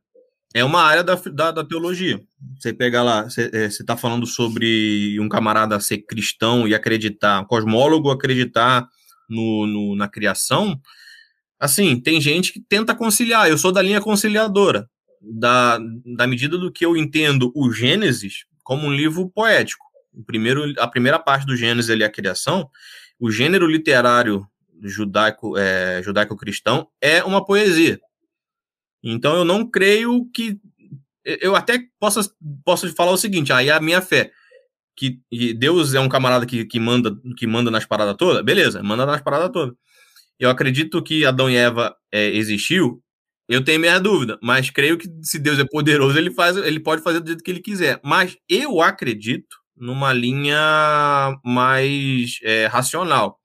é uma área da, da, da teologia. Você pega lá, você está é, falando sobre um camarada ser cristão e acreditar, cosmólogo acreditar no, no, na criação. Assim, tem gente que tenta conciliar. Eu sou da linha conciliadora, da, da medida do que eu entendo o Gênesis como um livro poético. O primeiro, a primeira parte do Gênesis é a criação. O gênero literário judaico, é, judaico-cristão é uma poesia. Então eu não creio que. Eu até posso, posso falar o seguinte: aí a minha fé, que Deus é um camarada que, que, manda, que manda nas paradas todas, beleza, manda nas paradas todas. Eu acredito que Adão e Eva é, existiu, Eu tenho minha dúvida, mas creio que se Deus é poderoso, ele faz, ele pode fazer do jeito que ele quiser. Mas eu acredito numa linha mais é, racional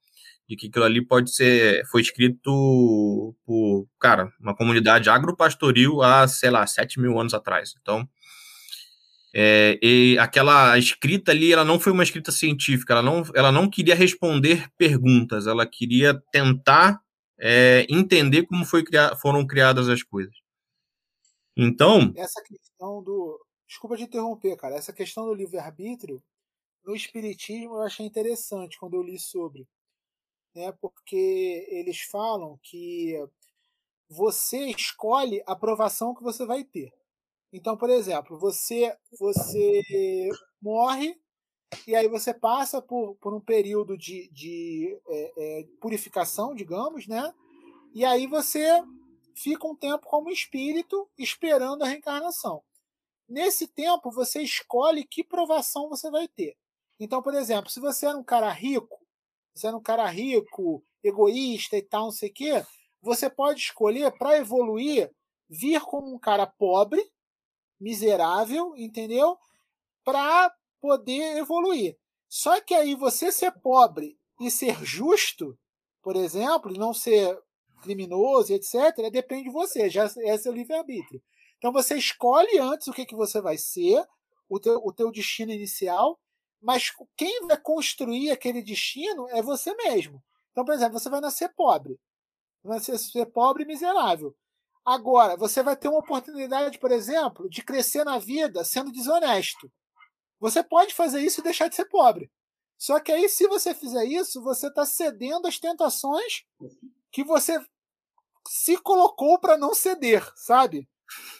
de que aquilo ali pode ser foi escrito por cara uma comunidade agropastoril há sei lá sete mil anos atrás. Então é, e aquela escrita ali, ela não foi uma escrita científica, ela não, ela não queria responder perguntas, ela queria tentar é, entender como foi criar, foram criadas as coisas. Então. Essa questão do. Desculpa te interromper, cara. Essa questão do livre-arbítrio, no Espiritismo eu achei interessante quando eu li sobre. Né, porque eles falam que você escolhe a aprovação que você vai ter. Então, por exemplo, você você morre e aí você passa por, por um período de, de é, é, purificação, digamos, né? E aí você fica um tempo como espírito esperando a reencarnação. Nesse tempo, você escolhe que provação você vai ter. Então, por exemplo, se você era um cara rico, você era um cara rico, egoísta e tal, não sei o quê, você pode escolher para evoluir vir como um cara pobre, miserável, entendeu? Para poder evoluir. Só que aí você ser pobre e ser justo, por exemplo, não ser criminoso, etc., depende de você, já é seu livre-arbítrio. Então você escolhe antes o que, que você vai ser, o teu, o teu destino inicial, mas quem vai construir aquele destino é você mesmo. Então, por exemplo, você vai nascer pobre. Vai ser pobre e miserável. Agora, você vai ter uma oportunidade, por exemplo, de crescer na vida sendo desonesto. Você pode fazer isso e deixar de ser pobre. Só que aí, se você fizer isso, você está cedendo às tentações que você se colocou para não ceder, sabe?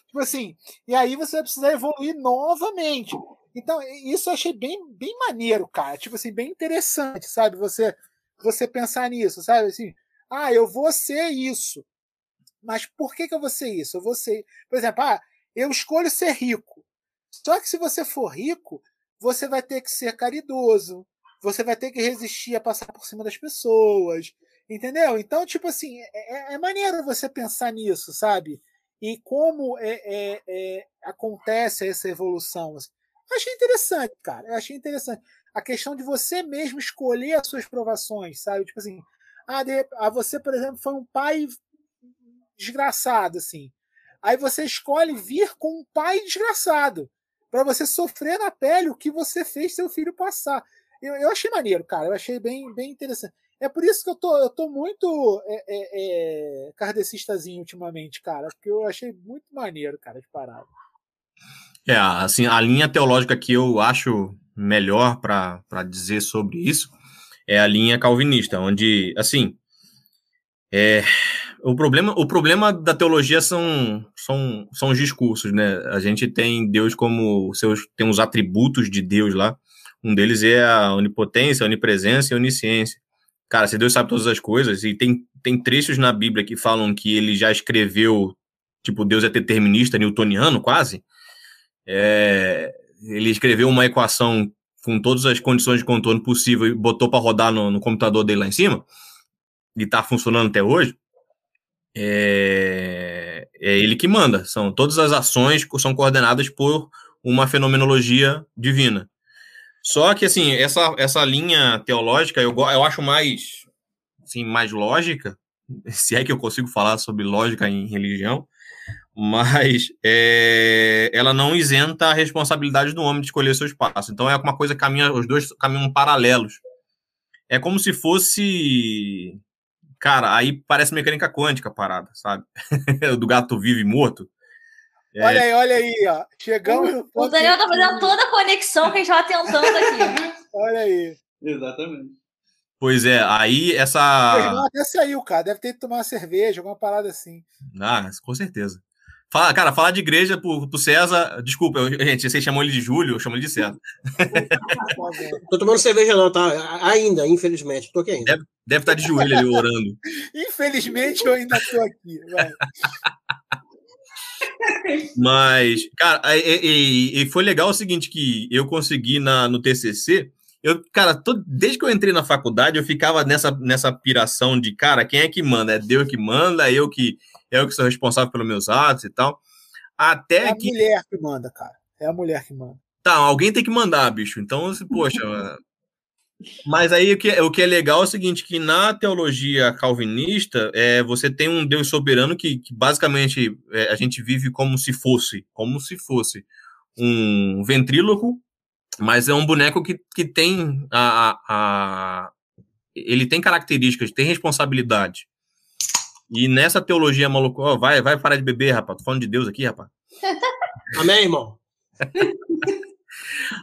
Tipo assim, e aí você vai precisar evoluir novamente. Então, isso eu achei bem, bem maneiro, cara. Tipo assim, bem interessante, sabe? Você, você pensar nisso, sabe? Assim, ah, eu vou ser isso. Mas por que, que eu vou ser isso? Eu vou ser. Por exemplo, ah, eu escolho ser rico. Só que se você for rico, você vai ter que ser caridoso. Você vai ter que resistir a passar por cima das pessoas. Entendeu? Então, tipo assim, é, é, é maneiro você pensar nisso, sabe? E como é, é, é acontece essa evolução. Assim. Achei interessante, cara. Eu achei interessante. A questão de você mesmo escolher as suas provações, sabe? Tipo assim, ah, de, ah você, por exemplo, foi um pai desgraçado, assim. Aí você escolhe vir com um pai desgraçado, para você sofrer na pele o que você fez seu filho passar. Eu, eu achei maneiro, cara. Eu achei bem, bem interessante. É por isso que eu tô, eu tô muito é, é, é, ultimamente, cara. Porque eu achei muito maneiro, cara, de parada. É, assim, a linha teológica que eu acho melhor para dizer sobre isso é a linha calvinista, onde, assim, é, o problema, o problema da teologia são, são, são os discursos, né? A gente tem Deus como seus tem os atributos de Deus lá. Um deles é a onipotência, a onipresença e a onisciência. Cara, se Deus sabe todas as coisas, e tem, tem trechos na Bíblia que falam que ele já escreveu, tipo, Deus é determinista, newtoniano, quase. É, ele escreveu uma equação com todas as condições de contorno possível e botou para rodar no, no computador dele lá em cima, e tá funcionando até hoje é, é ele que manda. São todas as ações são coordenadas por uma fenomenologia divina. Só que assim essa, essa linha teológica eu, eu acho mais assim mais lógica, se é que eu consigo falar sobre lógica em religião, mas é, ela não isenta a responsabilidade do homem de escolher seu espaço. Então é uma coisa que caminha, os dois caminham paralelos. É como se fosse Cara, aí parece mecânica quântica a parada, sabe? do gato vivo e morto. É... Olha aí, olha aí, ó. Chegamos. O, o Daniel tá fazendo toda a conexão que a gente tava tentando aqui. olha aí. Exatamente. Pois é, aí essa. O irmão até saiu, cara. Deve ter que tomar uma cerveja, alguma parada assim. Ah, com certeza. Fala, cara, falar de igreja pro, pro César. Desculpa, eu, gente, vocês chamam ele de Júlio, eu chamo ele de César. Tô tomando cerveja, não, tá? Ainda, infelizmente. Tô aqui ainda. Deve, deve estar tá de joelho ali orando. infelizmente, eu ainda tô aqui. Mas, cara, e, e, e, foi legal o seguinte: que eu consegui na, no TCC Eu, cara, tô- desde que eu entrei na faculdade, eu ficava nessa, nessa piração de, cara, quem é que manda? É Deus que manda, é eu que, eu que sou responsável pelos meus atos e tal. Até É a que, mulher que manda, cara. É a mulher que manda. tá, alguém tem que mandar, bicho. Então, poxa. Mas aí o que, o que é legal é o seguinte: que na teologia calvinista, é, você tem um Deus soberano que, que basicamente é, a gente vive como se fosse, como se fosse um ventríloco, mas é um boneco que, que tem a, a- a- ele tem características, tem responsabilidade. E nessa teologia maluco, ó, vai, vai parar de beber, rapaz. Tô falando de Deus aqui, rapaz. Amém, irmão?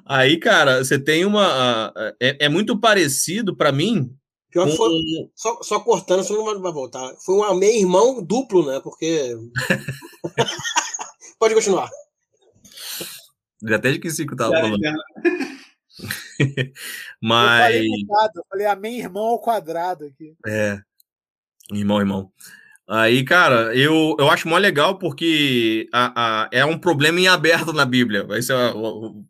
Aí, cara, você tem uma. É, é muito parecido pra mim. Pior que com- foi, só, só cortando, você não vai- voltar. Foi um amém irmão duplo, né? Porque. Pode continuar. Já até esqueci o que eu tava Piada falando. Eu Mas. falei quadrado, eu falei amém, irmão ao quadrado aqui. É. Irmão, irmão. Aí, cara, eu, eu acho mó legal porque a, a- é um problema em aberto na Bíblia. Isso é,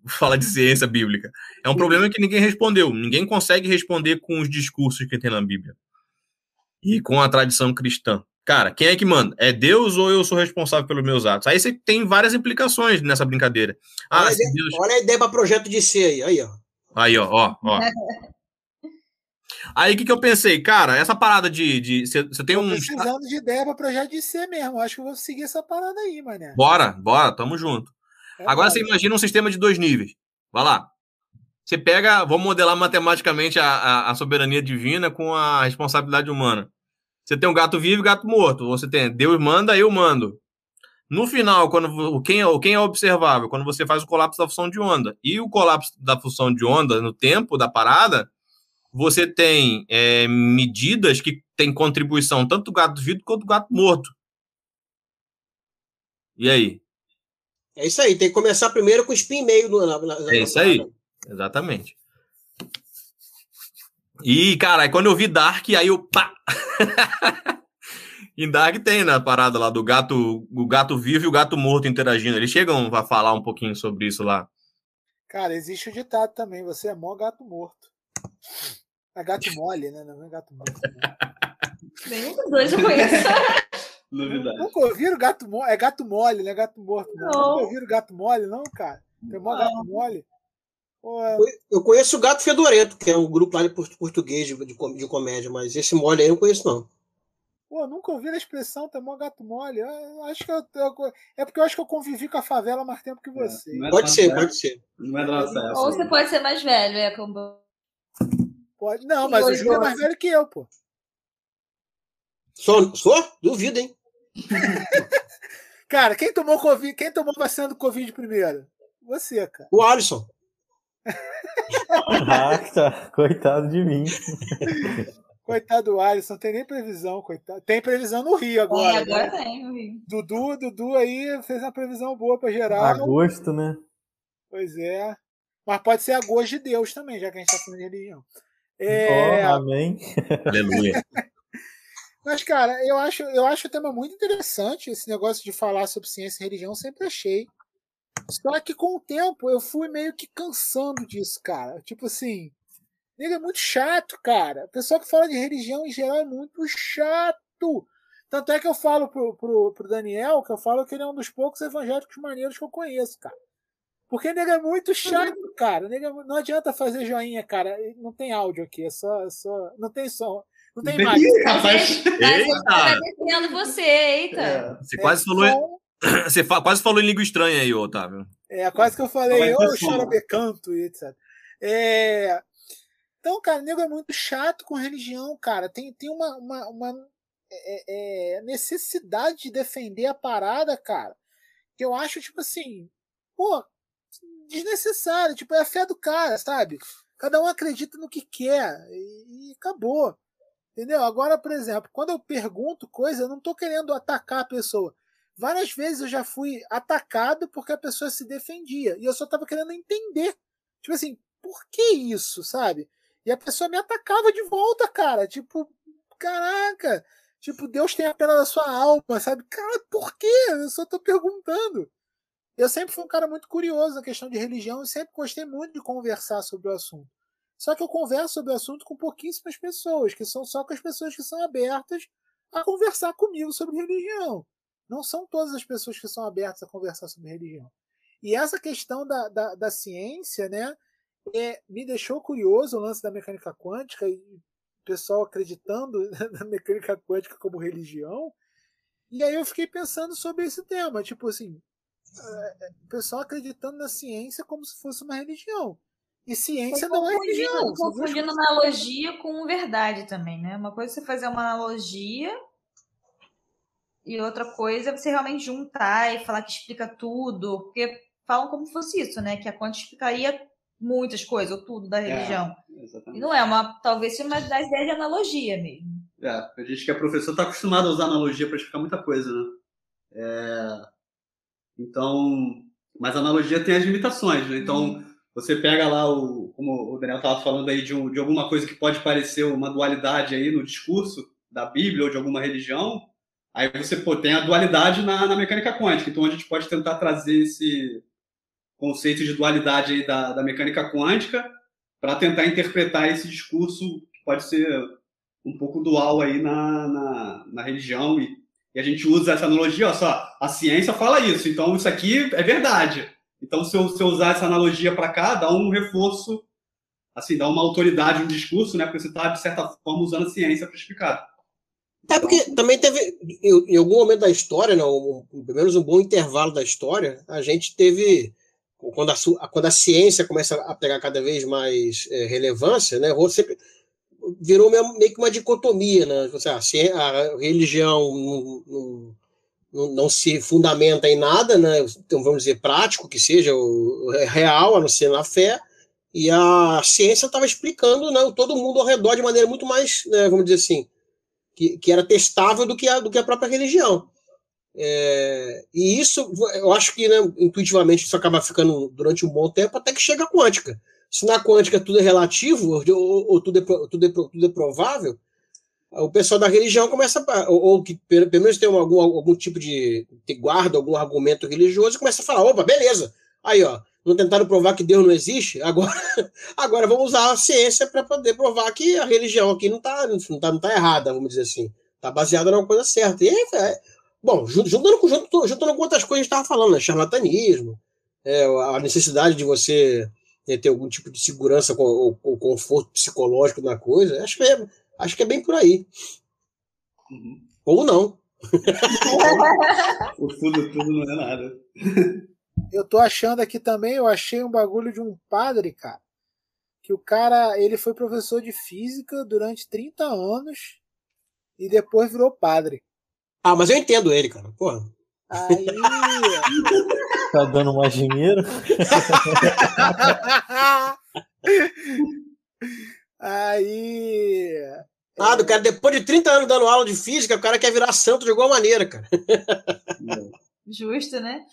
fala de ciência bíblica. É um problema que ninguém respondeu. Ninguém consegue responder com os discursos que tem na Bíblia. E com a tradição cristã. Cara, quem é que manda? É Deus ou eu sou responsável pelos meus atos? Aí você tem várias implicações nessa brincadeira. Ah, olha, a ideia, Deus. olha a ideia para projeto de ser aí. Aí, ó. Aí, ó, ó, ó. Aí o que, que eu pensei? Cara, essa parada de. você tem Tô um. precisando de ideia pra projeto de ser mesmo. Acho que eu vou seguir essa parada aí, mané. Bora, bora, tamo junto. É Agora você imagina um sistema de dois níveis. Vai lá. Você pega, vamos modelar matematicamente a, a, a soberania divina com a responsabilidade humana. Você tem um gato vivo e gato morto. Você tem Deus manda, eu mando. No final, quando quem, é- quem é observável? Quando você faz o colapso da função de onda. E o colapso da função de onda no tempo da parada, você tem é, medidas que têm contribuição tanto do gato vivo quanto do gato morto. E aí? É isso aí, tem que começar primeiro com o spin meio do. Na, na- na- É isso aí. Exatamente. E, cara, aí quando eu vi Dark, aí eu. Pá! em Dark tem na parada lá do gato, o gato vivo e o gato morto interagindo. Eles chegam a falar um pouquinho sobre isso lá. Cara, existe o ditado também. Você é mó gato morto. É gato mole, né? Não é gato morto. não. Nenhum dos dois eu conheço. Novidade. Nunca ouviram gato mole? É gato mole, não é gato morto. Não. Não. Nunca ouviram gato mole, não, cara? Tem mó gato mole? Pô, Eu conheço o Gato Fedorento, que é um grupo lá de port- português de, de, com- de comédia, mas esse mole aí eu não conheço, não. pô, nunca ouviram a expressão tem mó gato mole. Eu- acho que eu, eu- é porque eu acho que eu convivi com a favela mais tempo que você. Não é Pode ser, nossa pode ser. Não é da nossa época. Ou você pode ser mais velho, é como. Pode. Não, mas o Júlio é mais velho que eu, pô. Sou? Sou? Duvido, hein? Cara, quem tomou Covid, quem tomou vacina do Covid primeiro? Você, cara. O Alisson. Ah, tá. Coitado de mim. Coitado do Alisson, não tem nem previsão, coitado. Tem previsão no Rio agora. é, agora né? tem, vi. Dudu, Dudu aí fez uma previsão boa pra geral. Agosto, né? Pois é. Mas pode ser a gosto de Deus também, já que a gente tá falando de religião. É, amém. Aleluia. Mas, cara, eu acho, eu acho o tema muito interessante. Esse negócio de falar sobre ciência e religião, eu sempre achei. Só que com o tempo eu fui meio que cansando disso, cara. Tipo assim, ele é muito chato, cara. O pessoal que fala de religião em geral é muito chato. Tanto é que eu falo pro, pro, pro Daniel que eu falo que ele é um dos poucos evangélicos maneiros que eu conheço, cara. Porque ele é muito chato, cara. Nega, não adianta fazer joinha, cara. Não tem áudio aqui, é só. é só não tem som. Não tem. Mas ele Eita! tá defendendo você, eita. Você É quase falou, som. você fa- quase falou em língua estranha aí, Otávio. É, quase que eu falei, ô, chorobecanto e etc. É... Então, cara, o nego é muito chato com religião, cara. Tem, tem uma, uma, uma é, é, necessidade de defender a parada, cara, que eu acho, tipo assim, pô, desnecessário. Tipo, é a fé do cara, sabe? Cada um acredita no que quer e, acabou. Entendeu? Agora, por exemplo, quando eu pergunto coisa, eu não tô querendo atacar a pessoa. Várias vezes eu já fui atacado porque a pessoa se defendia. E eu só tava querendo entender. Tipo assim, por que isso, sabe? E a pessoa me atacava de volta, cara. Tipo, caraca. Tipo, Deus tem a pena da sua alma, sabe? Cara, por quê? Eu só tô perguntando. Eu sempre fui um cara muito curioso na questão de religião e sempre gostei muito de conversar sobre o assunto. Só que eu converso sobre o assunto com pouquíssimas pessoas, que são só com as pessoas que são abertas a conversar comigo sobre religião. Não são todas as pessoas que são abertas a conversar sobre religião. E essa questão da, da, da ciência, né, é, me deixou curioso o lance da mecânica quântica e o pessoal acreditando na mecânica quântica como religião. E aí eu fiquei pensando sobre esse tema, tipo assim, o pessoal acreditando na ciência como se fosse uma religião. E ciência não é religião. Confundindo analogia com verdade também, né? Uma coisa é você fazer uma analogia e outra coisa é você realmente juntar e falar que explica tudo, porque falam como se fosse isso, né? Que a quântica explicaria muitas coisas, ou tudo da religião. É, e não é uma, talvez seja uma das ideias de analogia mesmo. É, a gente que é professor está acostumado a usar analogia para explicar muita coisa, né? É... Então, mas a analogia tem as limitações, né? Então, hum. você pega lá o, como o Daniel estava falando aí de, um, de alguma coisa que pode parecer uma dualidade aí no discurso da Bíblia ou de alguma religião, aí você pô, tem a dualidade na, na mecânica quântica. Então, a gente pode tentar trazer esse conceito de dualidade aí da, da mecânica quântica para tentar interpretar esse discurso que pode ser um pouco dual aí na, na, na religião e, e, a gente usa essa analogia, ó, só, a ciência fala isso, então isso aqui é verdade. Então, se eu, se eu usar essa analogia para cá, dá um reforço, assim, dá uma autoridade no discurso, né? Porque você está, de certa forma, usando a ciência para explicar. É porque também teve, em, em algum momento da história, né, um, pelo menos um bom intervalo da história, a gente teve quando a, quando a ciência começa a pegar cada vez mais é, relevância, né, sempre virou meio que uma dicotomia, né? Assim, a, a religião não, não, não, não, se fundamenta em nada, né? Então, vamos dizer, prático que seja, o, é real, a não ser na fé, e a ciência estava explicando né, todo mundo ao redor de maneira muito mais, né, vamos dizer assim, que, que era testável do que a, do que a própria religião. É, e isso, eu acho que né, intuitivamente isso acaba ficando durante um bom tempo até que chega a quântica. Se na quântica tudo é relativo, ou, ou tudo, é, tudo, é, tudo é provável, o pessoal da religião começa, a, ou, ou, que pelo menos tem algum, algum tipo de, guarda, algum argumento religioso, começa a falar: opa, beleza, aí ó, não tentaram provar que Deus não existe, agora, agora vamos usar a ciência para poder provar que a religião aqui não está não tá, não tá errada, vamos dizer assim. Está baseada numa coisa certa. E é, Bom, juntando com, juntando, juntando com outras coisas que a gente estava falando, né? charlatanismo, é, a necessidade de você ter algum tipo de segurança ou, ou, conforto psicológico na coisa, acho que é, acho que é bem por aí. Uhum. Ou não. o tudo, tudo não é nada. Eu tô achando aqui também, eu achei um bagulho de um padre, cara. Que o cara, ele foi professor de física durante 30 anos e depois virou padre. Ah, mas eu entendo ele, cara. Porra. Aí. tá dando mais dinheiro? Aí. Ah, do cara, depois de 30 anos dando aula de física, o cara quer virar santo de alguma maneira, cara. Justo, né?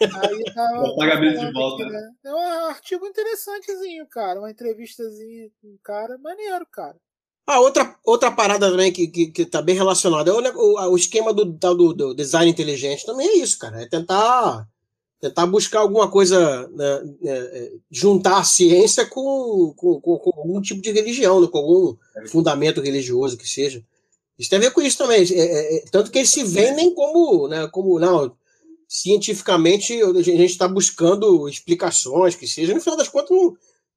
Aí tava. O pagamento de volta. Aqui, né? É um artigo interessantezinho, cara. Uma entrevistazinha com um cara maneiro, cara. Ah, outra, outra parada também que, que, que tá bem relacionada é o, o, o esquema do, do, do, design inteligente também é isso, cara. É tentar, tentar buscar alguma coisa, né, é, é, juntar a ciência com, com, com, com, algum tipo de religião, né, com algum fundamento religioso que seja. Isso tem a ver com isso também. É, é, é tanto que eles se vendem como, né, como não, cientificamente a gente está buscando explicações que seja. No final das contas,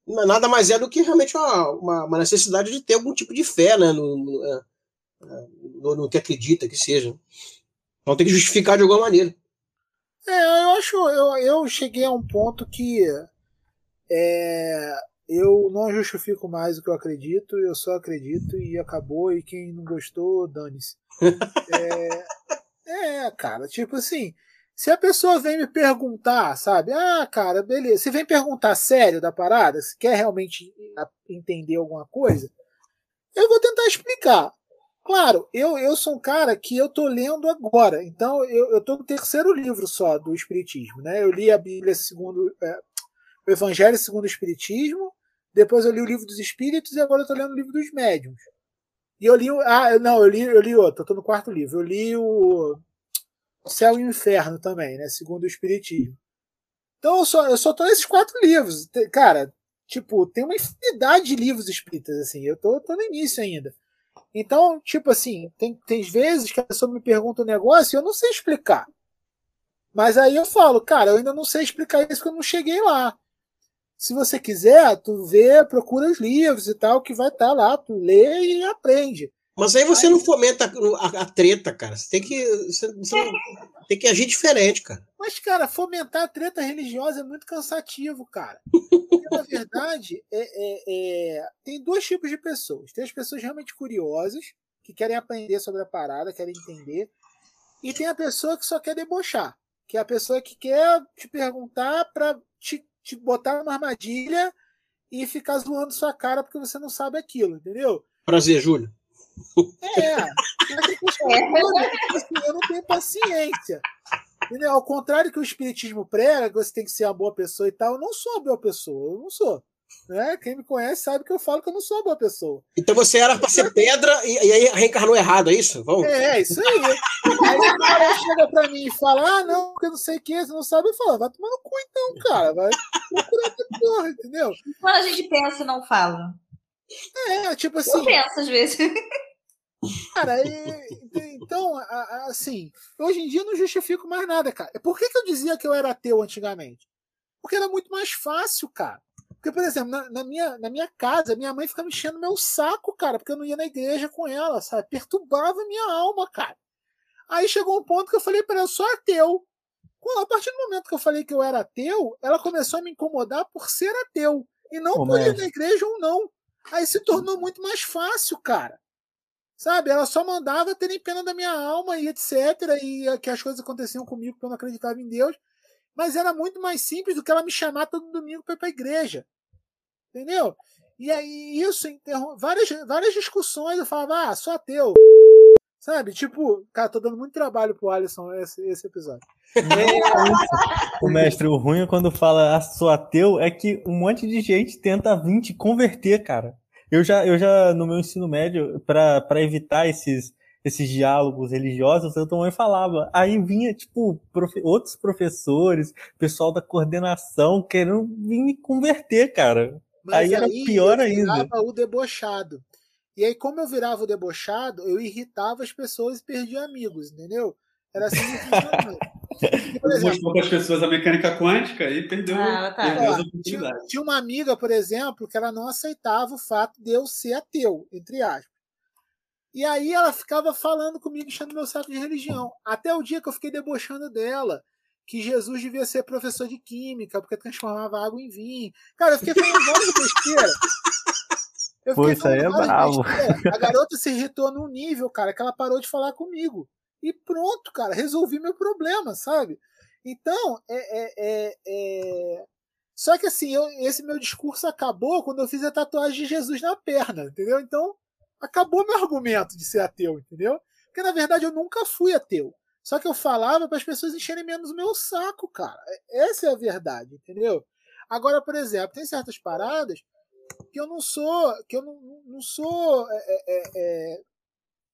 não nada mais é do que realmente uma, uma, uma necessidade de ter algum tipo de fé né, no, no, é, é, no, no que acredita que seja. Então tem que justificar de alguma maneira. É, eu acho, eu, eu cheguei a um ponto que é, eu não justifico mais o que eu acredito, eu só acredito e acabou, e quem não gostou, dane-se. é, é, cara, tipo assim, se a pessoa vem me perguntar, sabe? Ah, cara, beleza. Se vem perguntar sério da parada, se quer realmente entender alguma coisa, eu vou tentar explicar. Claro, eu, eu sou um cara que eu tô lendo agora, então eu, eu tô no terceiro livro só do Espiritismo, né? Eu li a Bíblia segundo. É, o Evangelho segundo o Espiritismo, depois eu li o livro dos Espíritos e agora eu tô lendo o livro dos Médiuns. E eu li. Ah, não, eu li, eu li outro, eu tô no quarto livro. Eu li o Céu e Inferno também, né? Segundo o Espiritismo. Então eu só, eu só tô nesses quatro livros. Cara, Tipo, tem uma infinidade de livros espíritas, assim. Eu tô, tô no início ainda. Então, tipo assim, tem, tem vezes que a pessoa me pergunta um negócio e eu não sei explicar. Mas aí eu falo, cara, eu ainda não sei explicar isso porque eu não cheguei lá. Se você quiser, tu vê, procura os livros e tal, que vai estar tá lá, tu lê e aprende. Mas aí você não fomenta a, a, treta, cara. Você tem que, você, você tem que agir diferente, cara. Mas, cara, fomentar a treta religiosa é muito cansativo, cara. Porque, na verdade, é, é, é, tem dois tipos de pessoas. Tem as pessoas realmente curiosas, que querem aprender sobre a parada, querem entender. E tem a pessoa que só quer debochar. Que é a pessoa que quer te perguntar para te, te botar numa armadilha e ficar zoando sua cara porque você não sabe aquilo, entendeu? Prazer, Júlio. É, eu não tenho paciência. Entendeu? Ao contrário que o Espiritismo prega, que você tem que ser uma boa pessoa e tal, eu não sou uma boa pessoa, eu não sou. Né? Quem me conhece sabe que eu falo que eu não sou uma boa pessoa. Então você era para ser pedra e, e, aí reencarnou errado, é isso? Vamos. É, isso aí. aí o cara chega para mim e fala: ah, não, porque eu não sei o que, você não sabe, eu falo, vai tomar no cu então, cara, vai procurar outra porra, entendeu? Quando a gente pensa, não fala. É, tipo assim. Eu penso às vezes. Cara, então, assim, hoje em dia eu não justifico mais nada, cara. Por que, que eu dizia que eu era ateu antigamente? Porque era muito mais fácil, cara. Porque, por exemplo, na, na, minha, na minha casa, minha mãe ficava enchendo meu saco, cara, porque eu não ia na igreja com ela, sabe? Perturbava minha alma, cara. Aí chegou um ponto que eu falei para ela, eu sou ateu. Quando, a partir do momento que eu falei que eu era ateu, ela começou a me incomodar por ser ateu. E não por ir na igreja ou não. Aí se tornou muito mais fácil, cara. Sabe? Ela só mandava terem pena da minha alma e etc. E que as coisas aconteciam comigo porque eu não acreditava em Deus. Mas era muito mais simples do que ela me chamar todo domingo para ir para a igreja. Entendeu? E aí isso interrom... várias, várias discussões. Eu falava, ah, sou ateu. Sabe? Tipo, cara, tô dando muito trabalho pro Alisson esse, esse episódio. É o mestre, o ruim quando fala ah, sou ateu, é que um monte de gente tenta vir te converter, cara. Eu já, eu já no meu ensino médio, para evitar esses, esses diálogos religiosos, eu também falava. Aí vinha, tipo, profe outros professores, pessoal da coordenação, querendo vir me converter, cara. Mas aí, aí era pior eu ainda. o debochado. E aí, como eu virava o debochado, eu irritava as pessoas e perdia amigos, entendeu? Era assim que mostrou para as pessoas a mecânica quântica e perdeu, ah, tá. perdeu as tinha, tinha uma amiga, por exemplo, que ela não aceitava o fato de eu ser ateu, entre aspas. E aí ela ficava falando comigo, enchendo meu saco de religião. Até o dia que eu fiquei debochando dela, que Jesus devia ser professor de química, porque transformava água em vinho. Cara, eu fiquei falando várias besteira. Eu Pô, isso aí é bravo. A garota se irritou num nível, cara, que ela parou de falar comigo. E pronto, cara, resolvi meu problema, sabe? Então, é, é, é, é... Só que assim, eu, esse meu discurso acabou quando eu fiz a tatuagem de Jesus na perna, entendeu? Então, acabou meu argumento de ser ateu, entendeu? Porque na verdade eu nunca fui ateu. Só que eu falava para as pessoas encherem menos o meu saco, cara. Essa é a verdade, entendeu? Agora, por exemplo, tem certas paradas que eu não sou, que eu não, não sou é, é, é, é,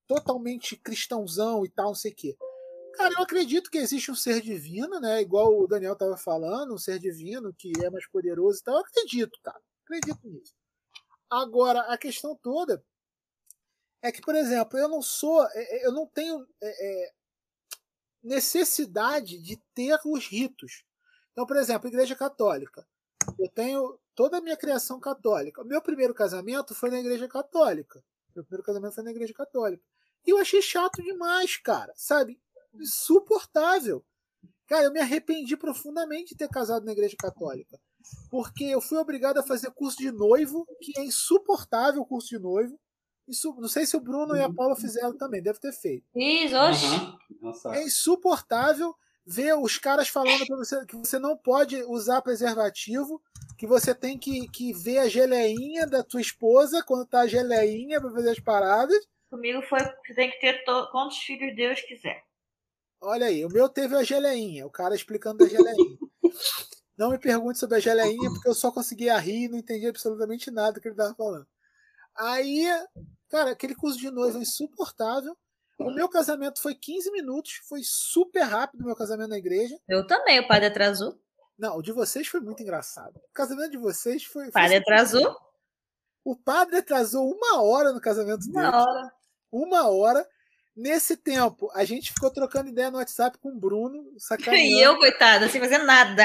totalmente cristãozão e tal, não sei o quê. Cara, eu acredito que existe um ser divino, né? Igual o Daniel tava falando, um ser divino que é mais poderoso e tal. Eu acredito, cara. Acredito nisso. Agora, a questão toda é que, por exemplo, eu não sou, é, eu não tenho é, necessidade de ter os ritos. Então, por exemplo, Igreja Católica. Eu tenho toda a minha criação católica. O meu primeiro casamento foi na igreja católica. Meu primeiro casamento foi na igreja católica. E eu achei chato demais, cara. Sabe? Insuportável. Cara, eu me arrependi profundamente de ter casado na igreja católica. Porque eu fui obrigado a fazer curso de noivo, que é insuportável o curso de noivo. Isso, não sei se o Bruno e a Paula fizeram também, deve ter feito. Isso, uhum. É insuportável ver os caras falando para você que você não pode usar preservativo que você tem que, que ver a geleinha da tua esposa quando tá a geleinha para fazer as paradas. Comigo foi você tem que ter to... quantos filhos Deus quiser. Olha aí, o meu teve a geleinha, o cara explicando da geleinha. não me pergunte sobre a geleinha, porque eu só conseguia rir e não entendi absolutamente nada que ele tava falando. Aí, cara, aquele curso de noiva é insuportável. O meu casamento foi 15 minutos, foi super rápido o meu casamento na igreja. Eu também, o padre atrasou. Não, o de vocês foi muito engraçado. O casamento de vocês foi. O padre atrasou? O padre atrasou uma hora no casamento Uma dele. hora. Uma hora. Nesse tempo, a gente ficou trocando ideia no WhatsApp com o Bruno, sacaneando. E eu, coitada, sem fazer nada.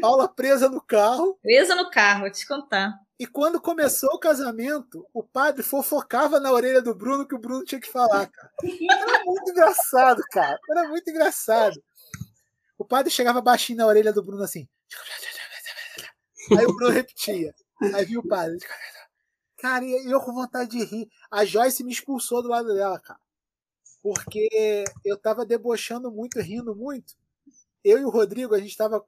Paula presa no carro. Presa no carro, vou te contar. E quando começou o casamento, o padre fofocava na orelha do Bruno que o Bruno tinha que falar, cara. Era muito engraçado, cara. Era muito engraçado. O padre chegava baixinho na orelha do Bruno assim. Aí o Bruno repetia. Aí viu o padre. Cara, e eu com vontade de rir. A Joyce me expulsou do lado dela, cara. Porque eu tava debochando muito, rindo muito. Eu e o Rodrigo, a gente tava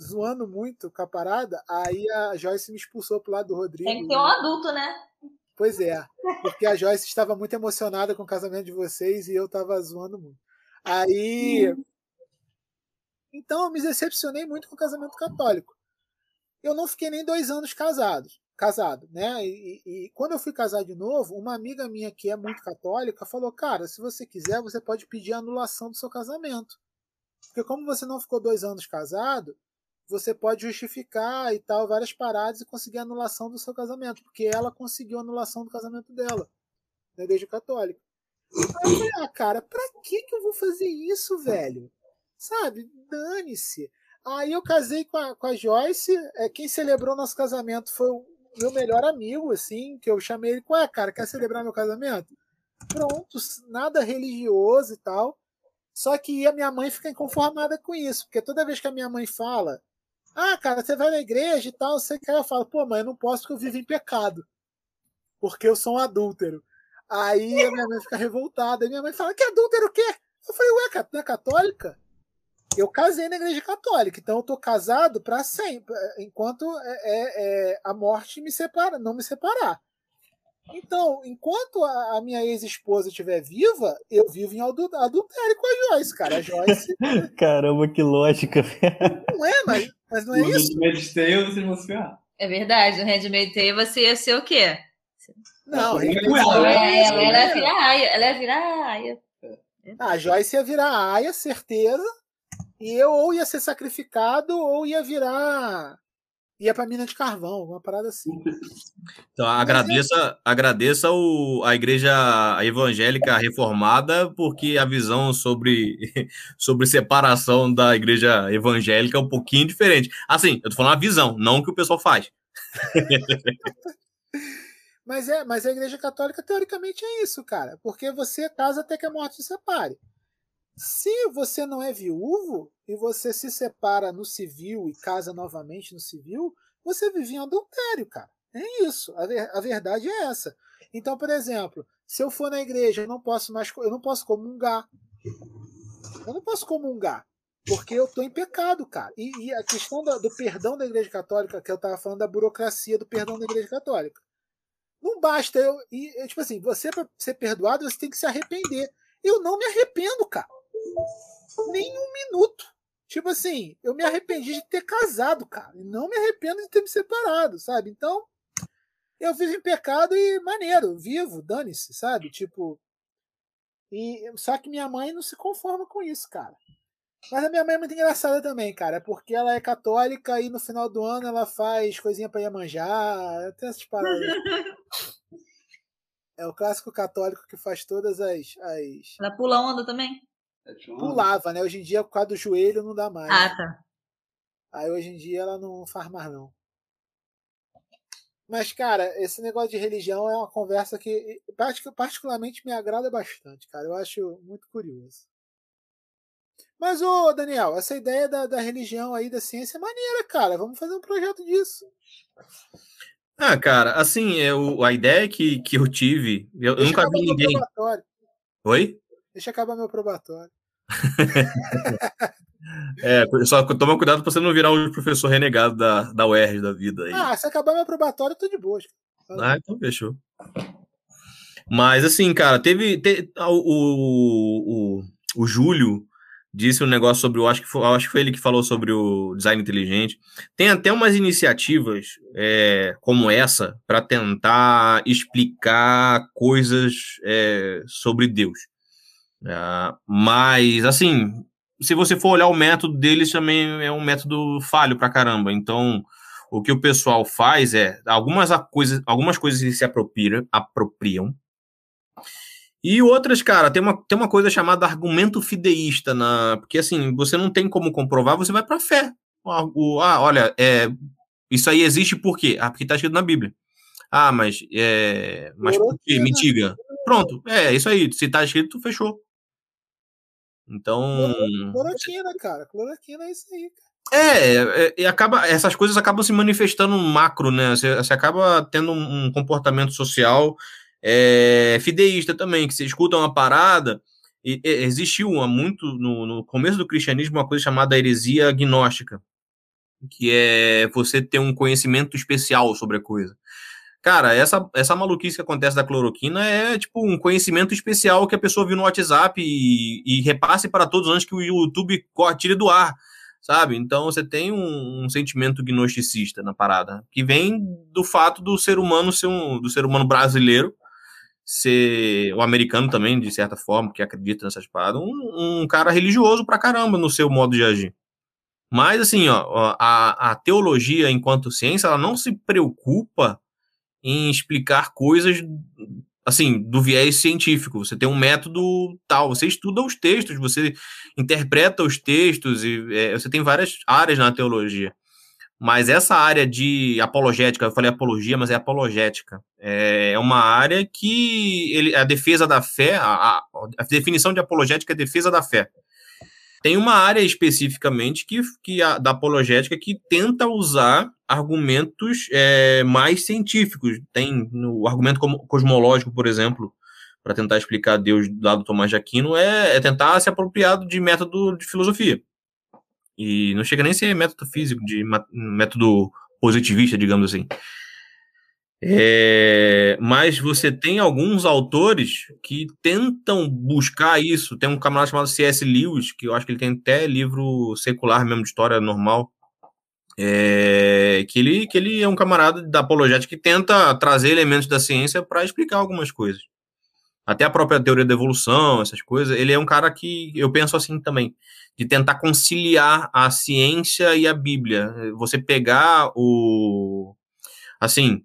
zoando muito com a parada. Aí a Joyce me expulsou pro lado do Rodrigo. Tem que ter um adulto, né? Pois é, porque a Joyce estava muito emocionada com o casamento de vocês e eu estava zoando muito. Aí. Então eu me decepcionei muito com o casamento católico. Eu não fiquei nem dois anos casados, casado, né? E, e, quando eu fui casar de novo, uma amiga minha que é muito católica falou: Cara, se você quiser, você pode pedir a anulação do seu casamento. Porque como você não ficou dois anos casado, você pode justificar e tal, várias paradas e conseguir a anulação do seu casamento, porque ela conseguiu a anulação do casamento dela, na igreja católica. Aí eu falei, ah, cara, pra que que eu vou fazer isso, velho? Sabe, dane-se. Aí eu casei com a, com a Joyce, é, quem celebrou nosso casamento foi o meu melhor amigo, assim, que eu chamei ele, ué, cara, quer celebrar meu casamento? Pronto, nada religioso e tal. Só que a minha mãe fica inconformada com isso, porque toda vez que a minha mãe fala ah, cara, você vai na igreja e tal, você quer, eu falo, pô, mãe, eu não posso porque eu vivo em pecado. Porque eu sou um adúltero. Aí a minha mãe fica revoltada. E minha mãe fala, que adúltero o quê? Eu falei, ué, não é católica? Eu casei na igreja católica, então eu tô casado para sempre, enquanto é, é, a morte me separa, não me separar. Então, enquanto a, a minha ex-esposa estiver viva, eu vivo em adultério com a Joyce, cara. A Joyce. Caramba, que lógica. Não é, mas, mas não é No isso. Handmaid's Tale, vocês vão se ferrar. É verdade, no Handmaid's Tale você ia ser o quê? Não, é Ela, é isso, ela, ela ia né? virar aia, ela ia virar aia. Ah, a Joyce ia virar a Aya, certeza. E eu ou ia ser sacrificado ou ia virar. ia pra mina de carvão, alguma parada assim. Então, agradeça, agradeça o, a igreja evangélica reformada, porque a visão sobre, sobre separação da igreja evangélica é um pouquinho diferente. Assim, eu tô falando a visão, não o que o pessoal faz. Mas é, mas a igreja católica teoricamente é isso, cara. Porque você casa até que a morte te separe. Se você não é viúvo e você se separa no civil e casa novamente no civil, você vive em adultério, cara. É isso. A, ver- a verdade é essa. Então, por exemplo, se eu for na igreja, eu não posso mais, eu não posso comungar. Eu não posso comungar. Porque eu tô em pecado, cara. E, e a questão da- do perdão da igreja católica, que eu tava falando da burocracia do perdão da igreja católica. Não basta eu. E, é, tipo assim, você, pra ser perdoado, você tem que se arrepender. Eu não me arrependo, cara. Nem um minuto. Tipo assim, eu me arrependi de ter casado, cara. E não me arrependo de ter me separado, sabe? Então, eu vivo em pecado e maneiro, vivo, dane-se, sabe? Tipo. E, só que minha mãe não se conforma com isso, cara. Mas a minha mãe é muito engraçada também, cara, porque ela é católica e no final do ano ela faz coisinha pra Iemanjá, tem essas paradas. É o clássico católico que faz todas as. as... Ela pula onda também? Pulava, né? Hoje em dia, por causa do joelho, não dá mais. Ah, tá. Aí hoje em dia ela não faz mais, não. Mas, cara, esse negócio de religião é uma conversa que partic- particularmente me agrada bastante, cara. Eu acho muito curioso. Mas, ô Daniel, essa ideia da, da religião aí, da ciência é maneira, cara. Vamos fazer um projeto disso. Ah, cara, assim, eu, a ideia que, que eu tive, eu, eu nunca vi ninguém. Oi? Deixa acabar meu probatório. É, só toma cuidado pra você não virar um professor renegado da, da UERJ da vida aí. Ah, se acabar meu probatório, eu tô de boa. Ah, então fechou. Mas assim, cara, teve. te- o, o, o, o Júlio disse um negócio sobre o. Acho que, foi, acho que foi ele que falou sobre o design inteligente. Tem até umas iniciativas é, como essa para tentar explicar coisas é, sobre Deus. Ah, mas, assim, se você for olhar o método deles, também é um método falho pra caramba. Então, o que o pessoal faz é algumas coisas, algumas coisas eles se apropriam, apropriam. E outras, cara, tem uma, tem uma coisa chamada argumento fideísta, na, porque assim, você não tem como comprovar, você vai para fé. O, ah, olha, é, isso aí existe por quê? Ah, porque está escrito na Bíblia. Ah, mas, é, mas por quê? Me diga. Pronto, é isso aí. Se está escrito, fechou. Então. Cloroquina, cara. Cloroquina é isso aí, cara. É, é, e acaba, essas coisas acabam se manifestando macro, né? Você, você acaba tendo um, comportamento social é, fideísta também, que você escuta uma parada. E, e, existiu há muito, no, no começo do cristianismo, uma coisa chamada heresia gnóstica, que é você ter um conhecimento especial sobre a coisa. Cara, essa, essa maluquice que acontece da cloroquina é tipo um conhecimento especial que a pessoa viu no WhatsApp e, e repasse para todos antes que o YouTube tire do ar, sabe? Então você tem um, um, sentimento gnosticista na parada, que vem do fato do ser humano ser um do ser humano brasileiro ser o americano também, de certa forma, que acredita nessas paradas, um, um cara religioso pra caramba no seu modo de agir. Mas, assim, ó, a, a teologia, enquanto ciência, ela não se preocupa em explicar coisas assim, do viés científico. Você tem um método tal, você estuda os textos, você interpreta os textos e é, você tem várias áreas na teologia. Mas essa área de apologética, eu falei apologia, mas é apologética. É, é uma área que ele, a defesa da fé, a, a definição de apologética é defesa da fé. Tem uma área especificamente que, que a, da apologética que tenta usar argumentos é, mais científicos. Tem no argumento cosmológico, por exemplo, para tentar explicar Deus lado do Tomás de Aquino, é, é tentar se apropriar de método de filosofia. E não chega nem a ser método físico, de método positivista, digamos assim. É, mas você tem alguns autores que tentam buscar isso. Tem um camarada chamado C.S. Lewis, que eu acho que ele tem até livro secular mesmo, de história normal. É, que, ele, que ele é um camarada da apologética que tenta trazer elementos da ciência para explicar algumas coisas. Até a própria teoria da evolução, essas coisas. Ele é um cara que eu penso assim também, de tentar conciliar a ciência e a Bíblia. Você pegar o. Assim,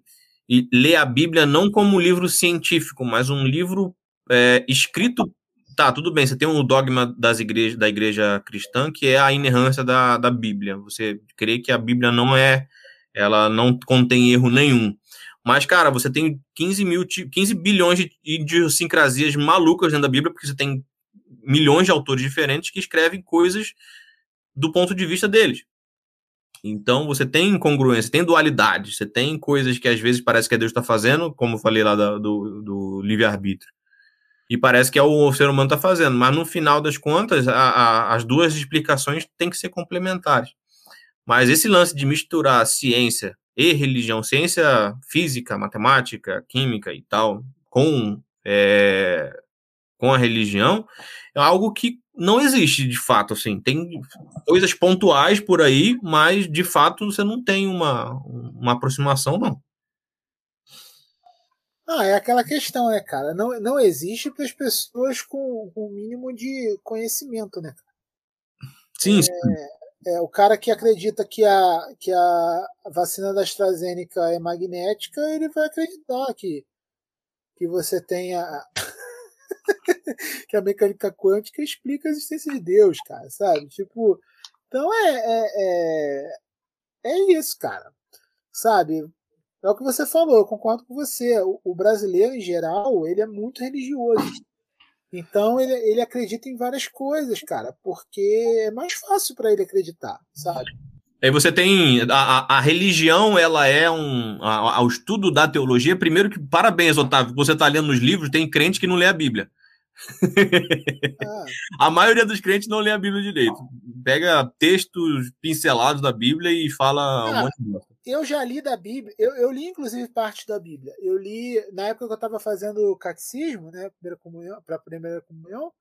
e ler a Bíblia não como um livro científico, mas um livro é, escrito. Tá, tudo bem, você tem um dogma das igrejas, da igreja cristã, que é a inerrância da, da Bíblia. Você crê que a Bíblia não é. Ela não contém erro nenhum. Mas, cara, você tem 15, mil, 15 bilhões de idiosincrasias malucas dentro da Bíblia, porque você tem milhões de autores diferentes que escrevem coisas do ponto de vista deles. Então você tem incongruência, tem dualidade, você tem coisas que às vezes parece que Deus está fazendo, como eu falei lá do, do livre-arbítrio, e parece que é o ser humano está fazendo, mas no final das contas, a, a, as duas explicações têm que ser complementares. Mas esse lance de misturar ciência e religião, ciência física, matemática, química e tal, com, é, com a religião, é algo que não existe de fato, assim. Tem coisas pontuais por aí, mas de fato você não tem uma, uma aproximação, não. Ah, é aquela questão, né, cara? Não, não existe para as pessoas com o mínimo de conhecimento, né? Sim, é, sim. É, o cara que acredita que a, que a vacina da AstraZeneca é magnética, ele vai acreditar que, que você tem a, que a mecânica quântica explica a existência de Deus, cara, sabe? Tipo, então é, é, é, é isso, cara, sabe? É o que você falou, eu concordo com você. O, o brasileiro, em geral, ele é muito religioso. Então ele, ele acredita em várias coisas, cara, porque é mais fácil para ele acreditar, sabe? Aí você tem a, a, religião, ela é um ao estudo da teologia. Primeiro que parabéns, Otávio, você está lendo os livros. Tem crente que não lê a Bíblia. Ah. a maioria dos crentes não lê a Bíblia direito. Pega textos pincelados da Bíblia e fala ah, um monte de coisa. Eu já li da Bíblia, eu, eu, li inclusive parte da Bíblia. Eu li, na época que eu estava fazendo catecismo, né, primeira comunhão, para a primeira comunhão,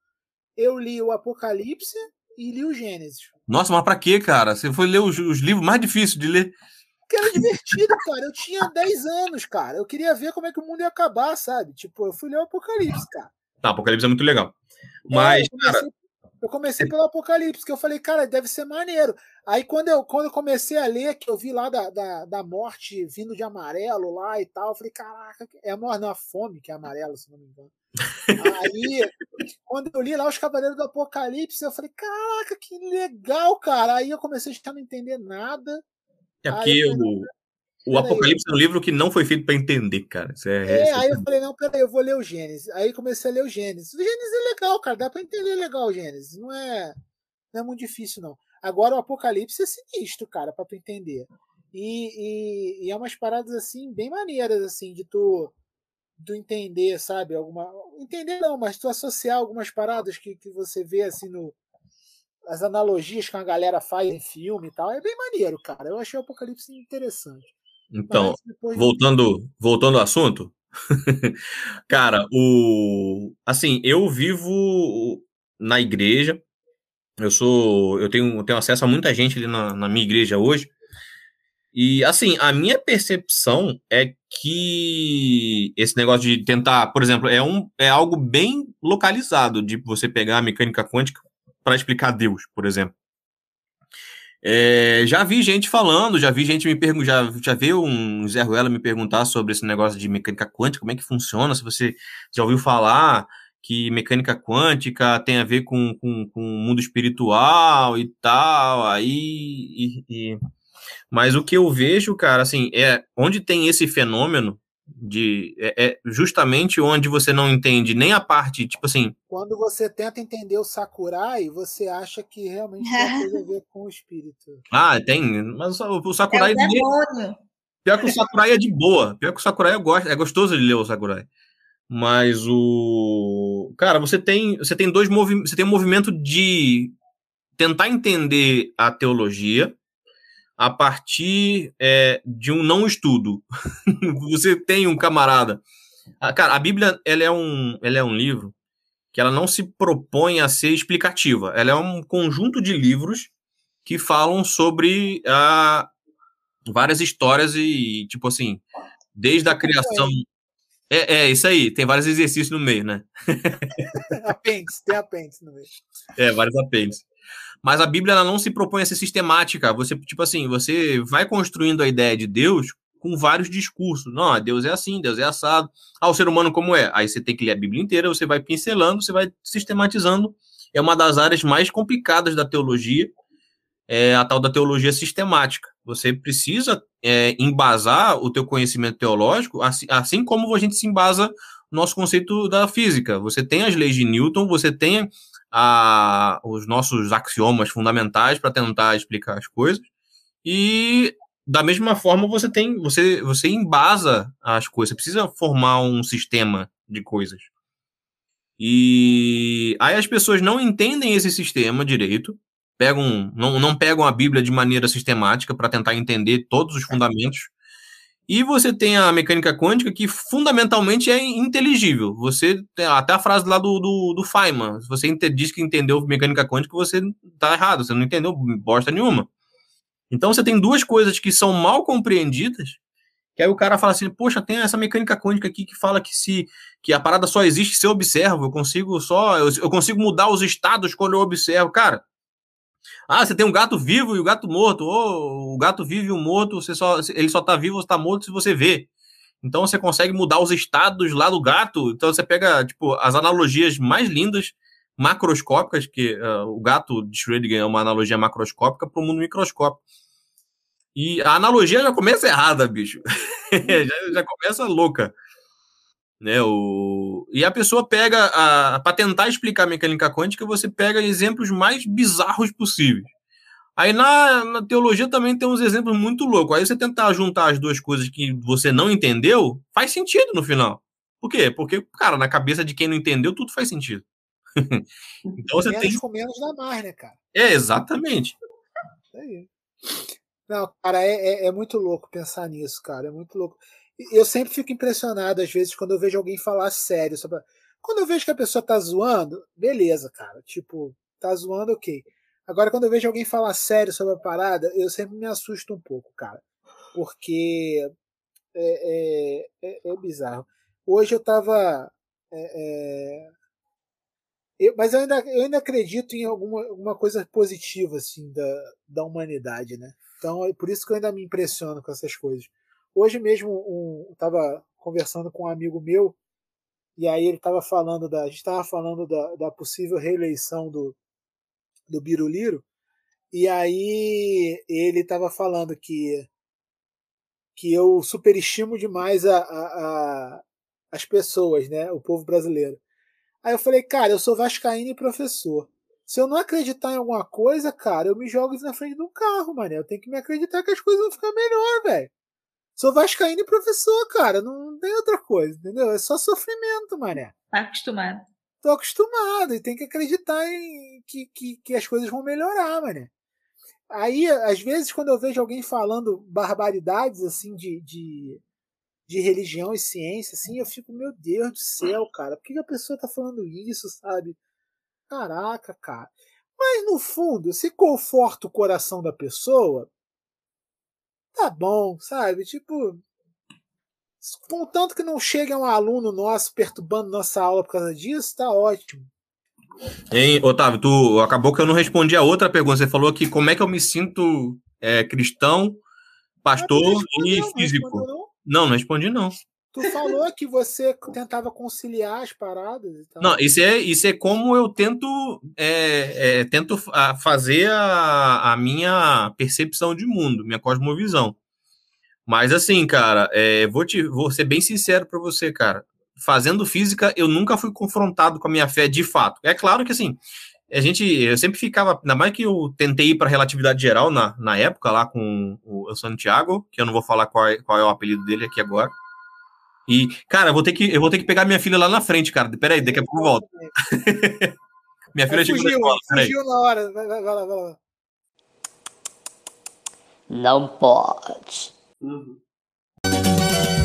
eu li o Apocalipse e li o Gênesis. Nossa, mas para quê, cara? Você foi ler os, os livros mais difíceis de ler? Porque era divertido, cara. Eu tinha 10 anos, cara. Eu queria ver como é que o mundo ia acabar, sabe? Tipo, eu fui ler o Apocalipse, cara. Tá, Apocalipse é muito legal. Mas, é, eu, comecei, cara... Eu comecei pelo Apocalipse, que eu falei, cara, deve ser maneiro. Aí quando eu, quando eu comecei a ler, que eu vi lá da, da, da morte vindo de amarelo lá e tal, eu falei, caraca, é a morte, não, a fome que é amarelo, se não me engano. Aí, quando eu li lá os Cavaleiros do Apocalipse, eu falei, caraca, que legal, cara. Aí eu comecei a não entender nada. É porque eu o, o peraí. Apocalipse é um livro que não foi feito para entender, cara. Isso é, É, isso aí eu falei, não, peraí, eu vou ler o Gênesis. Aí comecei a ler o Gênesis. O Gênesis é legal, cara, dá pra entender legal o Gênesis. Não é, não é muito difícil, não. Agora o Apocalipse é sinistro, cara, pra tu entender. E, e, e é umas paradas, assim, bem maneiras, assim, de tu, tu entender, sabe? Alguma. Entender não, mas tu associar algumas paradas que, que você vê, assim, no. As analogias que a galera faz em filme e tal. É bem maneiro, cara. Eu achei o Apocalipse interessante. Então, depois- voltando, voltando ao assunto, cara, o assim, eu vivo na igreja. Eu sou, eu tenho, tenho acesso a muita gente ali na, na minha igreja hoje. E assim, a minha percepção é que esse negócio de tentar, por exemplo, é um é algo bem localizado de você pegar a mecânica quântica para explicar Deus, por exemplo. É, já vi gente falando, já vi gente me perguntar, já, já viu um Zé Ruela me perguntar sobre esse negócio de mecânica quântica, como é que funciona, se você já ouviu falar que mecânica quântica tem a ver com, com, com o mundo espiritual e tal, aí... e- e- Mas o que eu vejo, cara, assim, é onde tem esse fenômeno de... É, é justamente onde você não entende nem a parte, tipo assim, Quando você tenta entender o Sakurai, você acha que realmente tem coisa a ver com o espírito. ah, tem, mas o o Sakurai... É. Pior que o Sakurai é de boa. Pior que o Sakurai eu gosto, é gostoso de ler o Sakurai. Mas o. Cara, você tem, você tem dois movimentos. Você tem um movimento de tentar entender a teologia a partir é, de um não estudo. você tem um camarada. Ah, Cara, a Bíblia ela é, um, ela é um livro que ela não se propõe a ser explicativa. Ela é um conjunto de livros que falam sobre a, várias histórias e, tipo assim, desde a criação. É, é, isso aí, tem vários exercícios no meio, né? apêndice, tem apêndice no meio. É, vários apêndices. Mas a Bíblia ela não se propõe a ser sistemática. Você, tipo assim, você vai construindo a ideia de Deus com vários discursos. Não, Deus é assim, Deus é assado. Ah, o ser humano como é? Aí você tem que ler a Bíblia inteira, você vai pincelando, você vai sistematizando. É uma das áreas mais complicadas da teologia, é a tal da teologia sistemática. Você precisa é, embasar o teu conhecimento teológico, assim, assim como a gente se embasa no nosso conceito da física. Você tem as leis de Newton, você tem a, os nossos axiomas fundamentais para tentar explicar as coisas. E da mesma forma você tem, você, você embasa as coisas, você precisa formar um sistema de coisas. E aí as pessoas não entendem esse sistema direito, pegam, não, não pegam a Bíblia de maneira sistemática para tentar entender todos os fundamentos. E você tem a mecânica quântica que fundamentalmente é inteligível. Você até a frase lá do, do, do Feynman. Se você diz que entendeu mecânica quântica, você está errado, você não entendeu bosta nenhuma. Então você tem duas coisas que são mal compreendidas, que aí o cara fala assim, poxa, tem essa mecânica quântica aqui que fala que se que a parada só existe se eu observo, eu consigo só, eu, eu consigo mudar os estados quando eu observo. Cara, ah, você tem um gato vivo e o gato morto. Ou o gato vivo e o morto, você só, ele só tá vivo ou está morto se você vê. Então você consegue mudar os estados lá do gato. Então você pega, tipo, as analogias mais lindas, macroscópicas, que uh, o gato de Schrödinger é uma analogia macroscópica para o mundo microscópico. E a analogia já começa errada, bicho. já, já começa louca. Né, o... E a pessoa pega, para tentar explicar a mecânica quântica, você pega exemplos mais bizarros possíveis. Aí na, na, teologia também tem uns exemplos muito loucos. Aí você tentar juntar as duas coisas que você não entendeu, faz sentido no final. Por quê? Porque, cara, na cabeça de quem não entendeu, tudo faz sentido. então você menos tem. com menos dá mais, né, cara? É, exatamente. Isso aí. Não, cara, é, é, é muito louco pensar nisso, cara. É muito louco eu sempre fico impressionado, às vezes, quando eu vejo alguém falar sério sobre. Quando eu vejo que a pessoa tá zoando, beleza, cara. Tipo, tá zoando, ok. Agora, quando eu vejo alguém falar sério sobre a parada, eu sempre me assusto um pouco, cara. Porque é, é, é, é bizarro. Hoje eu tava. É, Eu- mas eu ainda, eu ainda acredito em alguma, alguma coisa positiva assim da, da humanidade, né? Então é por isso que eu ainda me impressiono com essas coisas. Hoje mesmo um, eu estava conversando com um amigo meu e aí ele estava falando da, a gente estava falando da, da possível reeleição do do Biruliro e aí ele estava falando que que eu superestimo demais a, a, a- as pessoas, né? O povo brasileiro. Aí eu falei, cara, eu sou vascaíno e professor. Se eu não acreditar em alguma coisa, cara, eu me jogo na frente de um carro, mané. Eu tenho que me acreditar que as coisas vão ficar melhor, velho. Sou vascaíno e professor, cara. Não tem outra coisa, entendeu? É só sofrimento, mané. Tá acostumado. Tô acostumado e tem que acreditar em que, que, que as coisas vão melhorar, mané. Aí, às vezes, quando eu vejo alguém falando barbaridades, assim, de, de, de religião e ciência, assim, eu fico, meu Deus do céu, cara, por que que a pessoa tá falando isso, sabe? Caraca, cara. Mas, no fundo, se conforta o coração da pessoa, tá bom, sabe? Tipo, contanto que não chegue um aluno nosso perturbando nossa aula por causa disso, tá ótimo. Hein, Otávio, tu acabou que eu não respondi a outra pergunta. Você falou que como é que eu me sinto é, cristão, pastor e físico. Não, não respondi, não. Tu falou que você tentava conciliar as paradas. Não, isso é, isso é como eu tento, é, é, tento fa- fazer a, a minha percepção de mundo, minha cosmovisão. Mas assim, cara, é, vou, te, vou ser bem sincero pra você, cara. Fazendo física, eu nunca fui confrontado com a minha fé de fato. É claro que assim, a gente, eu sempre ficava, ainda mais que eu tentei ir para relatividade geral na, na época, lá com o, o Santiago, que eu não vou falar qual é, qual é o apelido dele aqui agora. E, cara, eu vou ter que, eu vou ter que pegar minha filha lá na frente, cara. Peraí, daqui a pouco eu volto. minha filha Aí chegou fugiu, escola, fugiu na hora. Vai, vai, vai lá, vai lá. Não pode.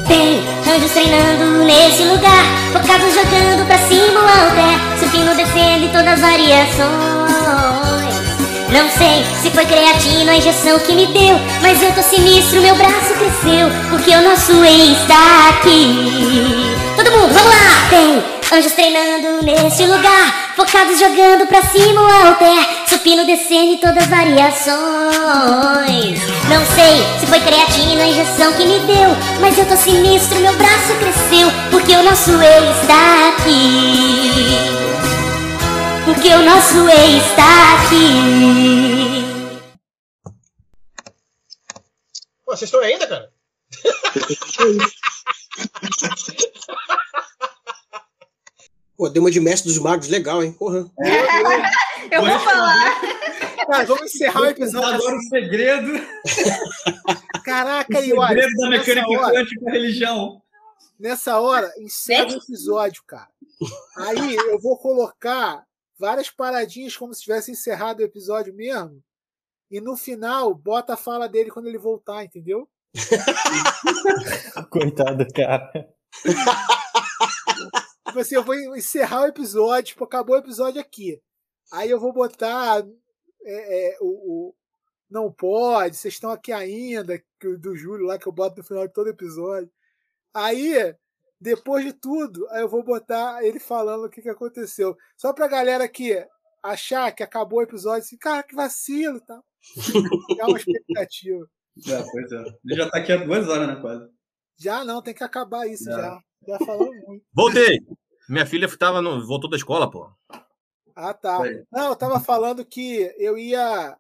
Tem anjos treinando nesse lugar, focados jogando pra cima o alter, subindo, descendo em todas as variações. Não sei se foi creatina a injeção que me deu, mas eu tô sinistro, meu braço cresceu, porque o nosso ex está aqui. Todo mundo, vamos lá! Tem anjos treinando nesse lugar, focados jogando pra cima o alter, supino, descendo em todas as variações. Não sei se foi creatina a injeção que me deu, mas eu tô sinistro, meu braço cresceu, porque o nosso ex está aqui. Porque o nosso ex está aqui. Pô, vocês estão aí ainda, cara? Pô, deu uma de mestre dos magos legal, hein? Porra. Eu vou falar. Cara, vamos encerrar o episódio. Agora o segredo, Caraca, o olha. segredo da nessa mecânica hora, quântica da religião. nessa hora, encerra o episódio, cara. Aí eu vou colocar várias paradinhas como se tivesse encerrado o episódio mesmo. E no final, bota a fala dele quando ele voltar, entendeu? Coitado do cara. Tipo assim, eu vou encerrar o episódio, tipo, acabou o episódio aqui. Aí eu vou botar é, é, o, o Não Pode, vocês estão aqui ainda, do Júlio lá que eu boto no final de todo episódio. Aí, depois de tudo, aí eu vou botar ele falando o que, que aconteceu. Só pra galera que achar que acabou o episódio, assim, cara, que vacilo, tá? É uma expectativa. É, pois é. Ele já tá aqui há duas horas, né, quase. Já não, tem que acabar isso Já. já. Já falou muito. Voltei! Minha filha tava no, voltou da escola, pô. Ah, tá. Foi. Não, eu tava falando que eu ia.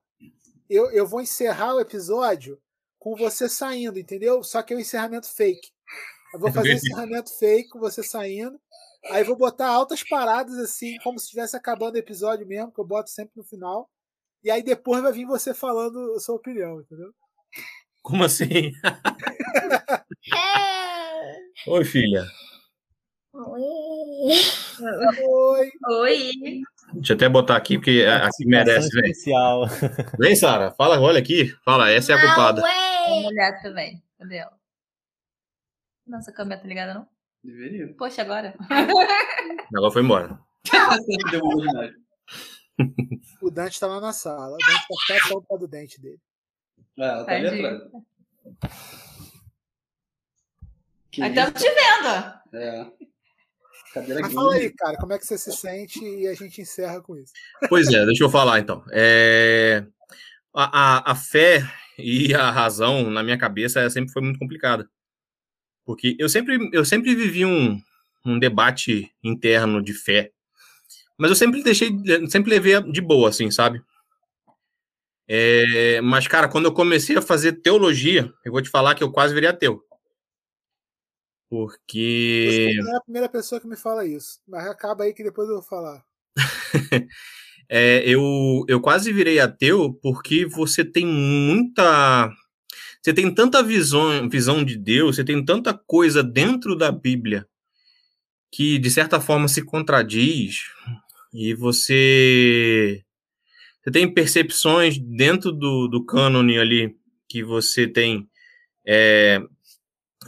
Eu, eu vou encerrar o episódio com você saindo, entendeu? Só que é um encerramento fake. Eu vou fazer um encerramento fake com você saindo. Aí vou botar altas paradas assim, como se estivesse acabando o episódio mesmo, que eu boto sempre no final. E aí depois vai vir você falando a sua opinião, entendeu? Como assim? Oi, filha. Oi. Oi. Deixa eu até botar aqui, porque a- aqui merece, vem. especial. Vem, Sara, fala, olha aqui. Fala, essa é a culpada. Vamos olhar também. Cadê ela? Nossa, a câmera tá ligada, não? Deveria. Poxa, agora. Agora foi embora. Deu uma. O Dante tá lá na sala. O Dante tá quietão por causa do dente dele. É, ela tá ali atrás. Que Aí estamos te vendo. É. Cadeira Mas fala aí, cara, como é que você se sente e a gente encerra com isso. Pois é, deixa eu falar então. É... A, a, a fé e a razão, na minha cabeça, sempre foi muito complicada. Porque eu sempre, eu sempre vivi um, um debate interno de fé. Mas eu sempre deixei, sempre levei de boa, assim, sabe? É, mas, cara, quando eu comecei a fazer teologia, eu vou te falar que eu quase virei ateu. Porque. Você não é a primeira pessoa que me fala isso. Mas acaba aí que depois eu vou falar. é, eu, eu quase virei ateu porque você tem muita. Você tem tanta visão, visão de Deus, você tem tanta coisa dentro da Bíblia que, de certa forma, se contradiz, e você. Você tem percepções dentro do, do cânone ali que você tem. É,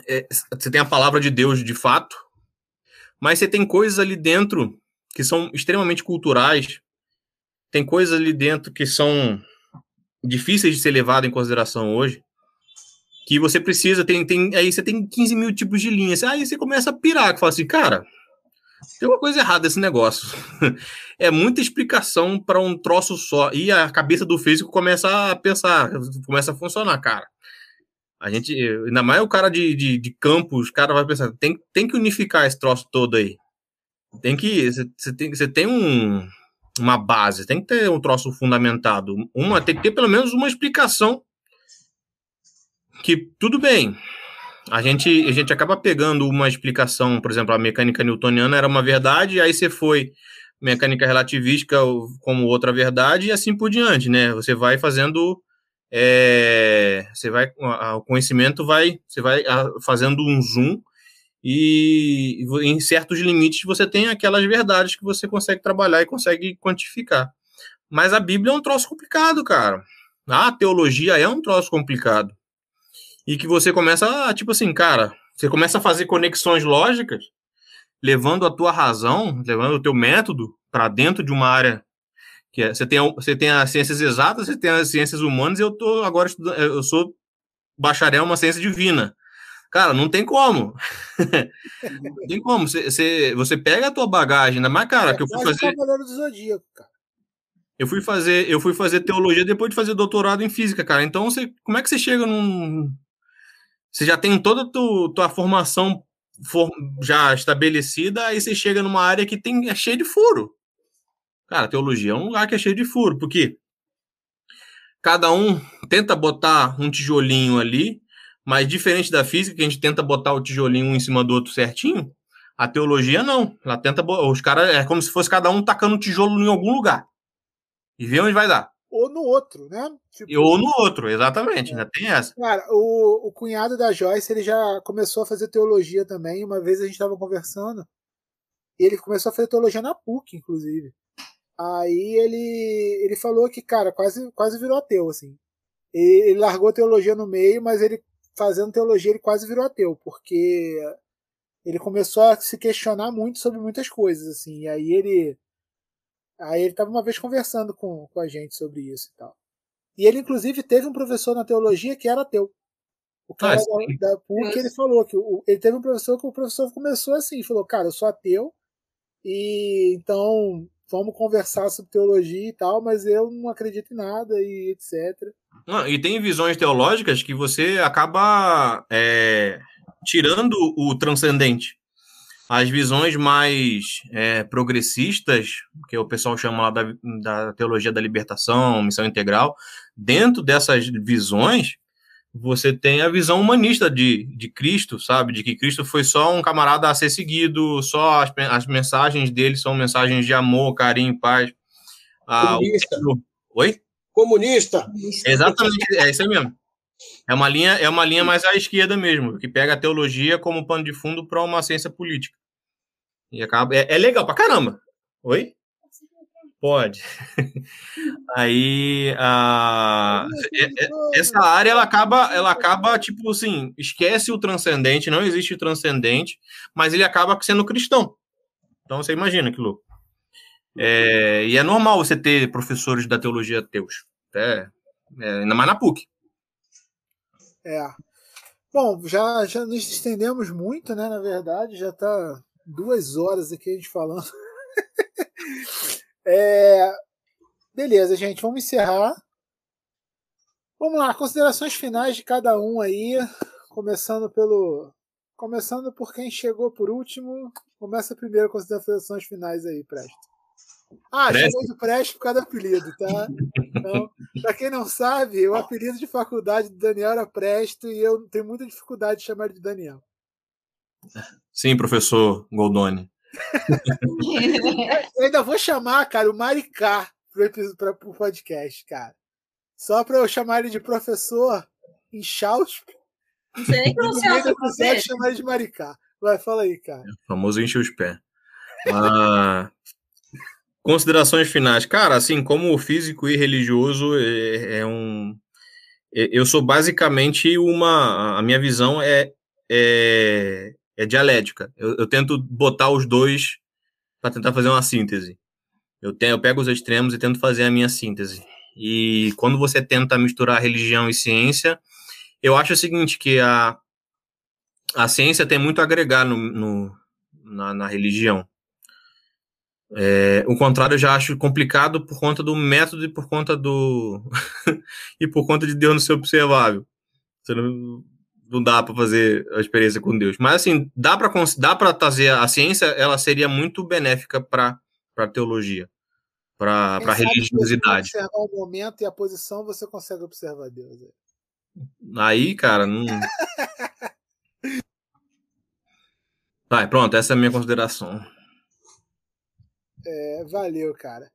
é, você tem a palavra de Deus de fato, mas você tem coisas ali dentro que são extremamente culturais, tem coisas ali dentro que são difíceis de ser levadas em consideração hoje, que você precisa, tem, tem, aí você tem 15 mil tipos de linhas, aí você começa a pirar, que fala assim, cara, tem uma coisa errada nesse negócio. é muita explicação para um troço só, e a cabeça do físico começa a pensar, começa a funcionar, cara. A gente, ainda mais o cara de, de, de campos, o cara vai pensar, tem, tem que unificar esse troço todo aí. Tem que, você tem, você tem um, uma base, tem que ter um troço fundamentado. Uma, tem que ter pelo menos uma explicação que, tudo bem, a gente, a gente acaba pegando uma explicação, por exemplo, a mecânica newtoniana era uma verdade, aí você foi mecânica relativística como outra verdade e assim por diante, né? Você vai fazendo é, você vai o conhecimento vai você vai fazendo um zoom e em certos limites você tem aquelas verdades que você consegue trabalhar e consegue quantificar. Mas a Bíblia é um troço complicado, cara. A teologia é um troço complicado. E que você começa, a, tipo assim, cara, você começa a fazer conexões lógicas, levando a tua razão, levando o teu método para dentro de uma área que é, você tem você tem as ciências exatas, você tem as ciências humanas, e eu tô agora estudando, eu sou bacharel em uma ciência divina. Cara, não tem como. não tem como. Você, você, você pega a tua bagagem, ainda mais, cara, é, que eu fui fazer. Do Zodíaco, cara. Eu fui fazer, eu fui fazer teologia depois de fazer doutorado em física, cara. Então, você, como é que você chega num. Você já tem toda a tua, tua formação for, já estabelecida, aí você chega numa área que tem, é cheia de furo. Cara, teologia é um lugar que é cheio de furo, porque cada um tenta botar um tijolinho ali mas diferente da física, que a gente tenta botar o tijolinho um em cima do outro certinho, a teologia não. Ela tenta. Os caras. É como se fosse cada um tacando um tijolo em algum lugar. E vê onde vai dar. Ou no outro, né? Tipo, Ou no outro, exatamente. É. Ainda tem essa. Cara, o, o cunhado da Joyce, ele já começou a fazer teologia também. Uma vez a gente estava conversando. E ele começou a fazer teologia na PUC, inclusive. Aí ele, ele falou que, cara, quase, quase virou ateu, assim. Ele largou a teologia no meio, mas ele fazendo teologia, ele quase virou ateu, porque ele começou a se questionar muito sobre muitas coisas, assim. E aí ele. Aí ele estava uma vez conversando com, com a gente sobre isso e tal. E ele, inclusive, teve um professor na teologia que era ateu. O cara ah, da, da PUC, ele falou que o, ele teve um professor que o professor começou assim, falou, cara, eu sou ateu, e então vamos conversar sobre teologia e tal, mas eu não acredito em nada e etc. Não, e tem visões teológicas que você acaba é, tirando o transcendente. As visões mais é, progressistas, que o pessoal chama lá da, da teologia da libertação, missão integral, dentro dessas visões, você tem a visão humanista de, de Cristo, sabe? De que Cristo foi só um camarada a ser seguido, só as, as mensagens dele são mensagens de amor, carinho, paz. Ah, Comunista. O... Oi? Comunista. Exatamente, é isso aí mesmo. É uma linha, é uma linha mais à esquerda mesmo, que pega a teologia como pano de fundo para uma ciência política. E acaba, é, é legal pra caramba. Oi? Pode. Aí a, essa área ela acaba, ela acaba tipo assim, esquece o transcendente, não existe o transcendente, mas ele acaba sendo cristão. Então você imagina que louco. É, e é normal você ter professores da teologia ateus, é, é, ainda mais na PUC. É. Bom, já, já nos estendemos muito, né? Na verdade, já está duas horas aqui a gente falando. é, beleza, gente, vamos encerrar. Vamos lá, considerações finais de cada um aí, começando pelo começando por quem chegou por último. Começa primeiro com as considerações finais aí, Presto. Ah, Presto? chamei de Presto por causa do apelido, tá? Então, pra quem não sabe, o apelido de faculdade do Daniel era Presto e eu tenho muita dificuldade de chamar ele de Daniel. Sim, professor Goldoni. Eu ainda vou chamar, cara, o Maricá pra, pro podcast, cara. Só pra eu chamar ele de professor em Chausp. Não sei nem pronunciar essa episódio chamar ele de Maricá. Vai, fala aí, cara. O famoso encher os pés. Ah, considerações finais. Cara, assim, como físico e religioso, é, é um. é- Eu sou basicamente uma. A minha visão é, é, é dialética. Eu, eu tento botar os dois para tentar fazer uma síntese. Eu, eu pego os extremos e tento fazer a minha síntese. E quando você tenta misturar religião e ciência, eu acho o seguinte, que a, a ciência tem muito a agregar no, no- na, na religião. É, o contrário eu já acho complicado por conta do método e por conta do e por conta de Deus não ser observável. Você não, não dá para fazer a experiência com Deus. Mas assim, dá para dá para trazer a ciência, ela seria muito benéfica para para teologia, para para se você religiosidade. observar o momento e a posição, você consegue observar Deus. é. Aí, cara, não Vai, pronto, essa é a minha consideração. É, valeu, cara.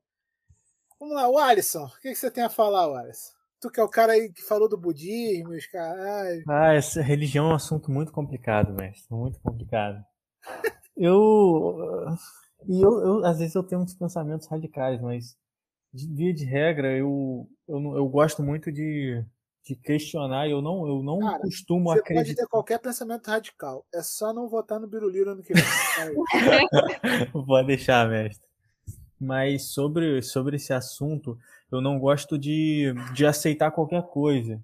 Vamos lá, o Alisson. O que, que você tem a falar, Alisson? Tu que é o cara aí que falou do budismo, os caras. Ah, essa religião é um assunto muito complicado, mestre. Muito complicado. Eu. E eu, eu, às vezes eu tenho uns pensamentos radicais, mas de via de regra eu, eu, eu gosto muito de, de questionar eu não, eu não Cara, costumo Você pode acreditar. ter qualquer pensamento radical. É só não votar no Biruliro ano que vem. Pode deixar, mestre. Mas sobre, sobre esse assunto, eu não gosto de, de aceitar qualquer coisa.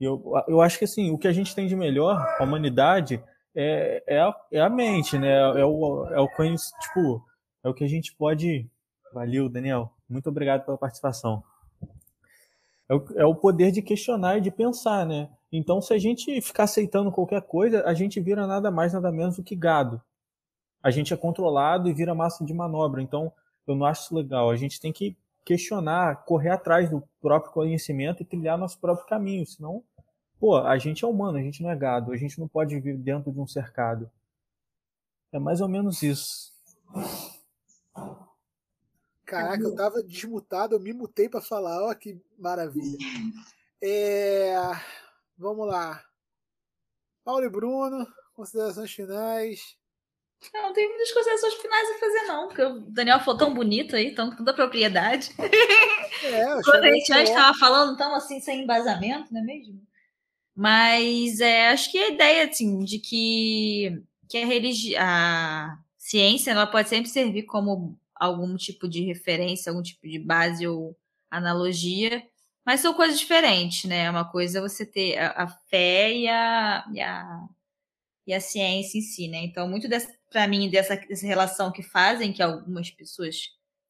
Eu, eu acho que assim, o que a gente tem de melhor, a humanidade, é, é, a, é a mente, né? É o, é o conhec- tipo, é o que a gente pode. Valeu, Daniel. Muito obrigado pela participação. É o, é o poder de questionar e de pensar, né? Então, se a gente ficar aceitando qualquer coisa, a gente vira nada mais, nada menos do que gado a gente é controlado e vira massa de manobra. Então, eu não acho isso legal. A gente tem que questionar, correr atrás do próprio conhecimento e trilhar nosso próprio caminho. Senão, pô, a gente é humano, a gente não é gado. A gente não pode viver dentro de um cercado. É mais ou menos isso. Caraca, eu tava desmutado, eu me mutei pra falar. Ó, que maravilha. É, Vamos lá. Paulo e Bruno, considerações finais. Eu não tenho muitas considerações finais a fazer, não, porque o Daniel falou tão bonito aí, tão com toda a propriedade. É, Quando a gente antes estava falando tão assim, sem embasamento, não é mesmo? Mas é, acho que a ideia, assim, de que, que a, religi a ciência ela pode sempre servir como algum tipo de referência, algum tipo de base ou analogia, mas são coisas diferentes, né? Uma coisa é você ter a, a fé e a, e a, e a ciência em si, né? Então, muito para mim dessa, dessa relação que fazem, que algumas pessoas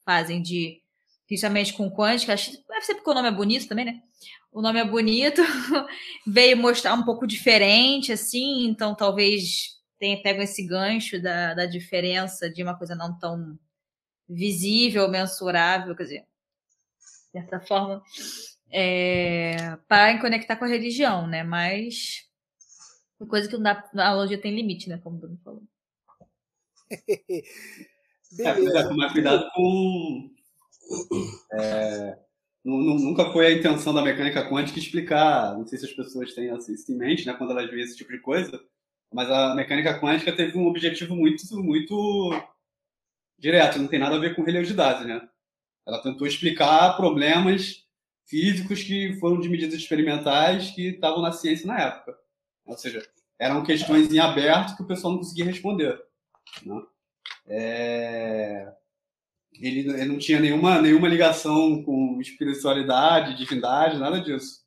fazem de principalmente com quântica, acho deve ser porque o nome é bonito também, né? O nome é bonito, veio mostrar um pouco diferente, assim, então talvez tenha pego esse gancho da, da diferença de uma coisa não tão visível, mensurável, quer dizer, de certa forma, é, para conectar com a religião, né? Mas coisa que não dá, a analogia tem limite, né? Como o Bruno falou. É, pois é, tomar cuidado com. é, nu- nu- nunca foi a intenção da mecânica quântica explicar, não sei se as pessoas têm assim, isso em mente, né, quando elas veem esse tipo de coisa, mas a mecânica quântica teve um objetivo muito, muito direto, não tem nada a ver com religiosidade, né? Ela tentou explicar problemas físicos que foram de medidas experimentais que estavam na ciência na época. Ou seja, eram questões em aberto que o pessoal não conseguia responder. Né? É, Ele, ele não tinha nenhuma, nenhuma ligação com espiritualidade, divindade, nada disso.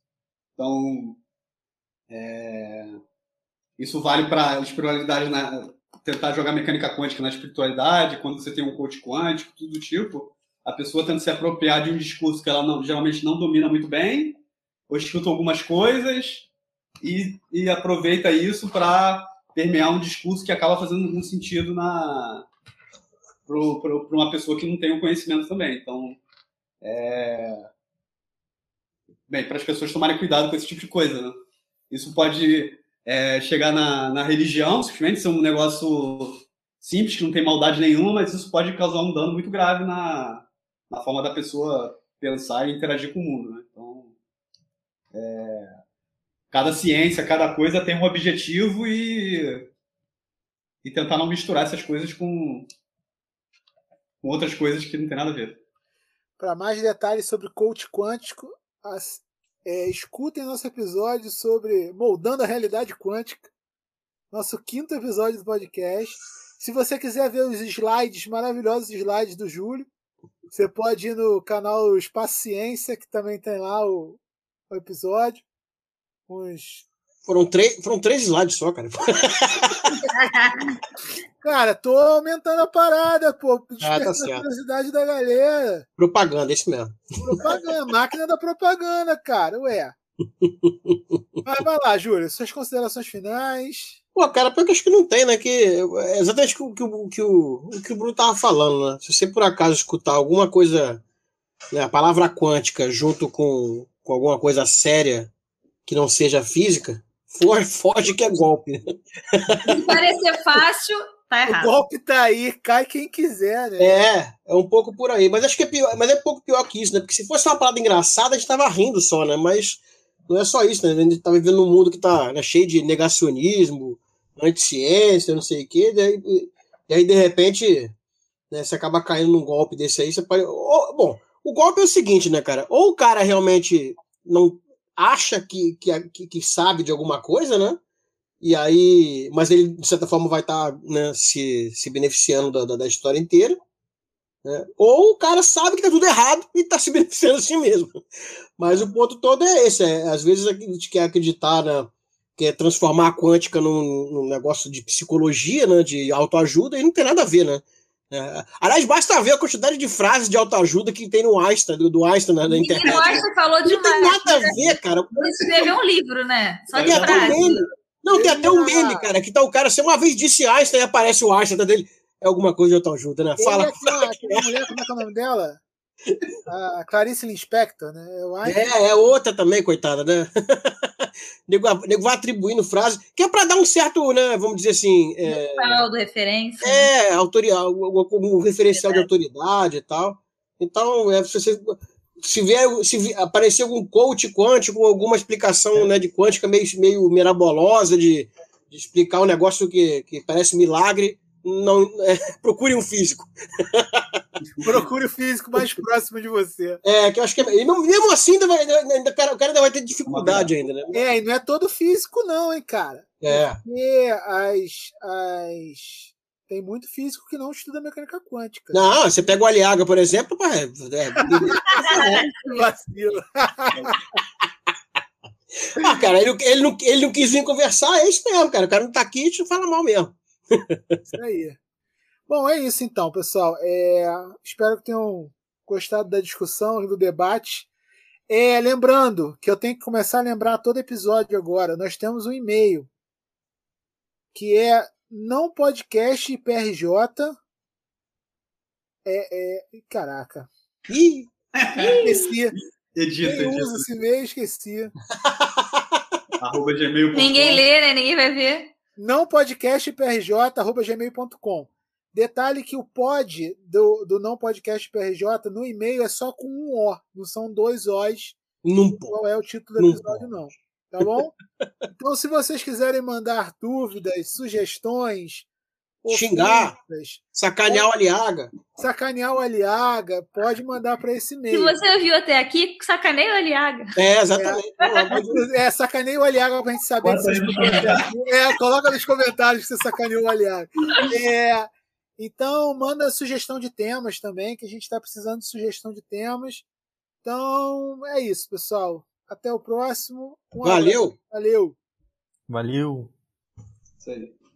Então, é, isso vale para espiritualidade na, tentar jogar mecânica quântica na espiritualidade, quando você tem um coach quântico, tudo do tipo, a pessoa tenta se apropriar de um discurso que ela não- geralmente não domina muito bem, ou escuta algumas coisas e, e aproveita isso para permear um discurso que acaba fazendo algum sentido na para uma pessoa que não tem o conhecimento também. Então, é... bem, para as pessoas tomarem cuidado com esse tipo de coisa, né? Isso pode é, chegar na, na religião, simplesmente ser um negócio simples, que não tem maldade nenhuma, mas isso pode causar um dano muito grave na, na forma da pessoa pensar e interagir com o mundo. Né? Então, é, cada ciência, cada coisa tem um objetivo e, e tentar não misturar essas coisas com, com outras coisas que não tem nada a ver. Para mais detalhes sobre coach quântico, as- é, escutem nosso episódio sobre moldando a realidade quântica, nosso quinto episódio do podcast. Se você quiser ver os slides, maravilhosos slides do Júlio, você pode ir no canal Espaço Ciência, que também tem lá o, o episódio. Foram, três, foram três slides só, cara. Cara, tô aumentando a parada, pô. Ah, tá Despertando a curiosidade da galera. Propaganda, isso mesmo. Propaganda, máquina da propaganda, cara, ué. Mas vai lá, Júlio, suas considerações finais. Pô, cara, porque eu acho que não tem, né? Que é exatamente o que, o, que o, o que o Bruno tava falando, né? Se você por acaso escutar alguma coisa, né, a palavra quântica junto com, com alguma coisa séria que não seja física, for, foge que é golpe. né? Se parecer fácil, tá O errado. golpe tá aí, cai quem quiser, né? É, é um pouco por aí. Mas acho que é pior, mas é um pouco pior que isso, né? Porque se fosse uma parada engraçada, a gente tava rindo só, né? Mas não é só isso, né? A gente tá vivendo num mundo que tá né, cheio de negacionismo, anticiência, não sei o quê, daí, e aí, de repente, né, você acaba caindo num golpe desse aí, você pode. ou- bom, o golpe é o seguinte, né, cara? Ou o cara realmente não acha que, que, que, sabe de alguma coisa, né? E aí, mas ele, de certa forma, vai estar né, se, se beneficiando da, da, da história inteira. né? Ou o cara sabe que tá tudo errado e tá se beneficiando assim mesmo. Mas o ponto todo é esse: é, às vezes a gente quer acreditar, né, quer transformar a quântica num, num negócio de psicologia, né, de autoajuda, e não tem nada a ver, né? É, aliás, basta ver a quantidade de frases de autoajuda que tem no Einstein, do, do Einstein na, na internet. Einstein falou Não tem nada a ver, cara. Ele escreveu um livro, né? Só de um frase. Não, tem até um meme, cara, que tá o cara, você uma vez disse Einstein e aparece o Einstein tá dele. É alguma coisa de autoajuda, né? Ele Fala. é aquela, aquela mulher, como é que é o nome dela? A Clarice Lispector, né? Acho. É, é outra também, coitada, né? nego, nego vai atribuindo frase, que é pra dar um certo, né, vamos dizer assim, é, Canal do referência. é autoridade, um referencial de autoridade e tal. Então, é, se você se vier, se vi- aparecer algum coach quântico, alguma explicação né, de quântica meio, meio mirabolosa, de, de explicar um negócio que, que parece milagre, não é, procure um físico. Procure o físico mais próximo de você. É, que eu acho que é, mesmo assim, ainda vai, ainda, o cara o cara ainda vai ter dificuldade ainda, né? É, e não é todo físico, não, hein, cara. É. Porque as, as. Tem muito físico que não estuda mecânica quântica. Não, você pega o Aliaga, por exemplo, pá, é, é, Vacilo. ah, cara, ele, ele, não, ele não quis vir conversar, é isso mesmo, cara. O cara não tá aqui e te fala mal mesmo. Isso aí. Bom, é isso então, pessoal. É, espero que tenham gostado da discussão e do debate. É, lembrando que eu tenho que começar a lembrar todo episódio agora. Nós temos um e-mail que é não podcast PRJ. É, é, caraca. Ih, Esqueci. Edita, edita. uso esse e-mail, esqueci. Arroba gmail.com. Ninguém lê, né? Ninguém vai ver. Não podcastprj.gmail.com. Detalhe que o pod do, do não podcast PRJ no e-mail é só com um O, não são dois Os. Não Qual é o título do Não episódio, não. Tá bom? Então, se vocês quiserem mandar dúvidas, sugestões, Xingar. sacanear o Aliaga. sacanear o Aliaga, pode mandar para esse Se e-mail. você ouviu até aqui, sacaneia o Aliaga. É, exatamente. É, sacaneia o Aliaga pra gente saber. É, coloca nos comentários que você sacaneou o Aliaga. É, então, manda sugestão de temas também, que a gente está precisando de sugestão de temas. Então, é isso, pessoal. Até o próximo. Um abraço. Valeu. Valeu. Valeu. Isso aí.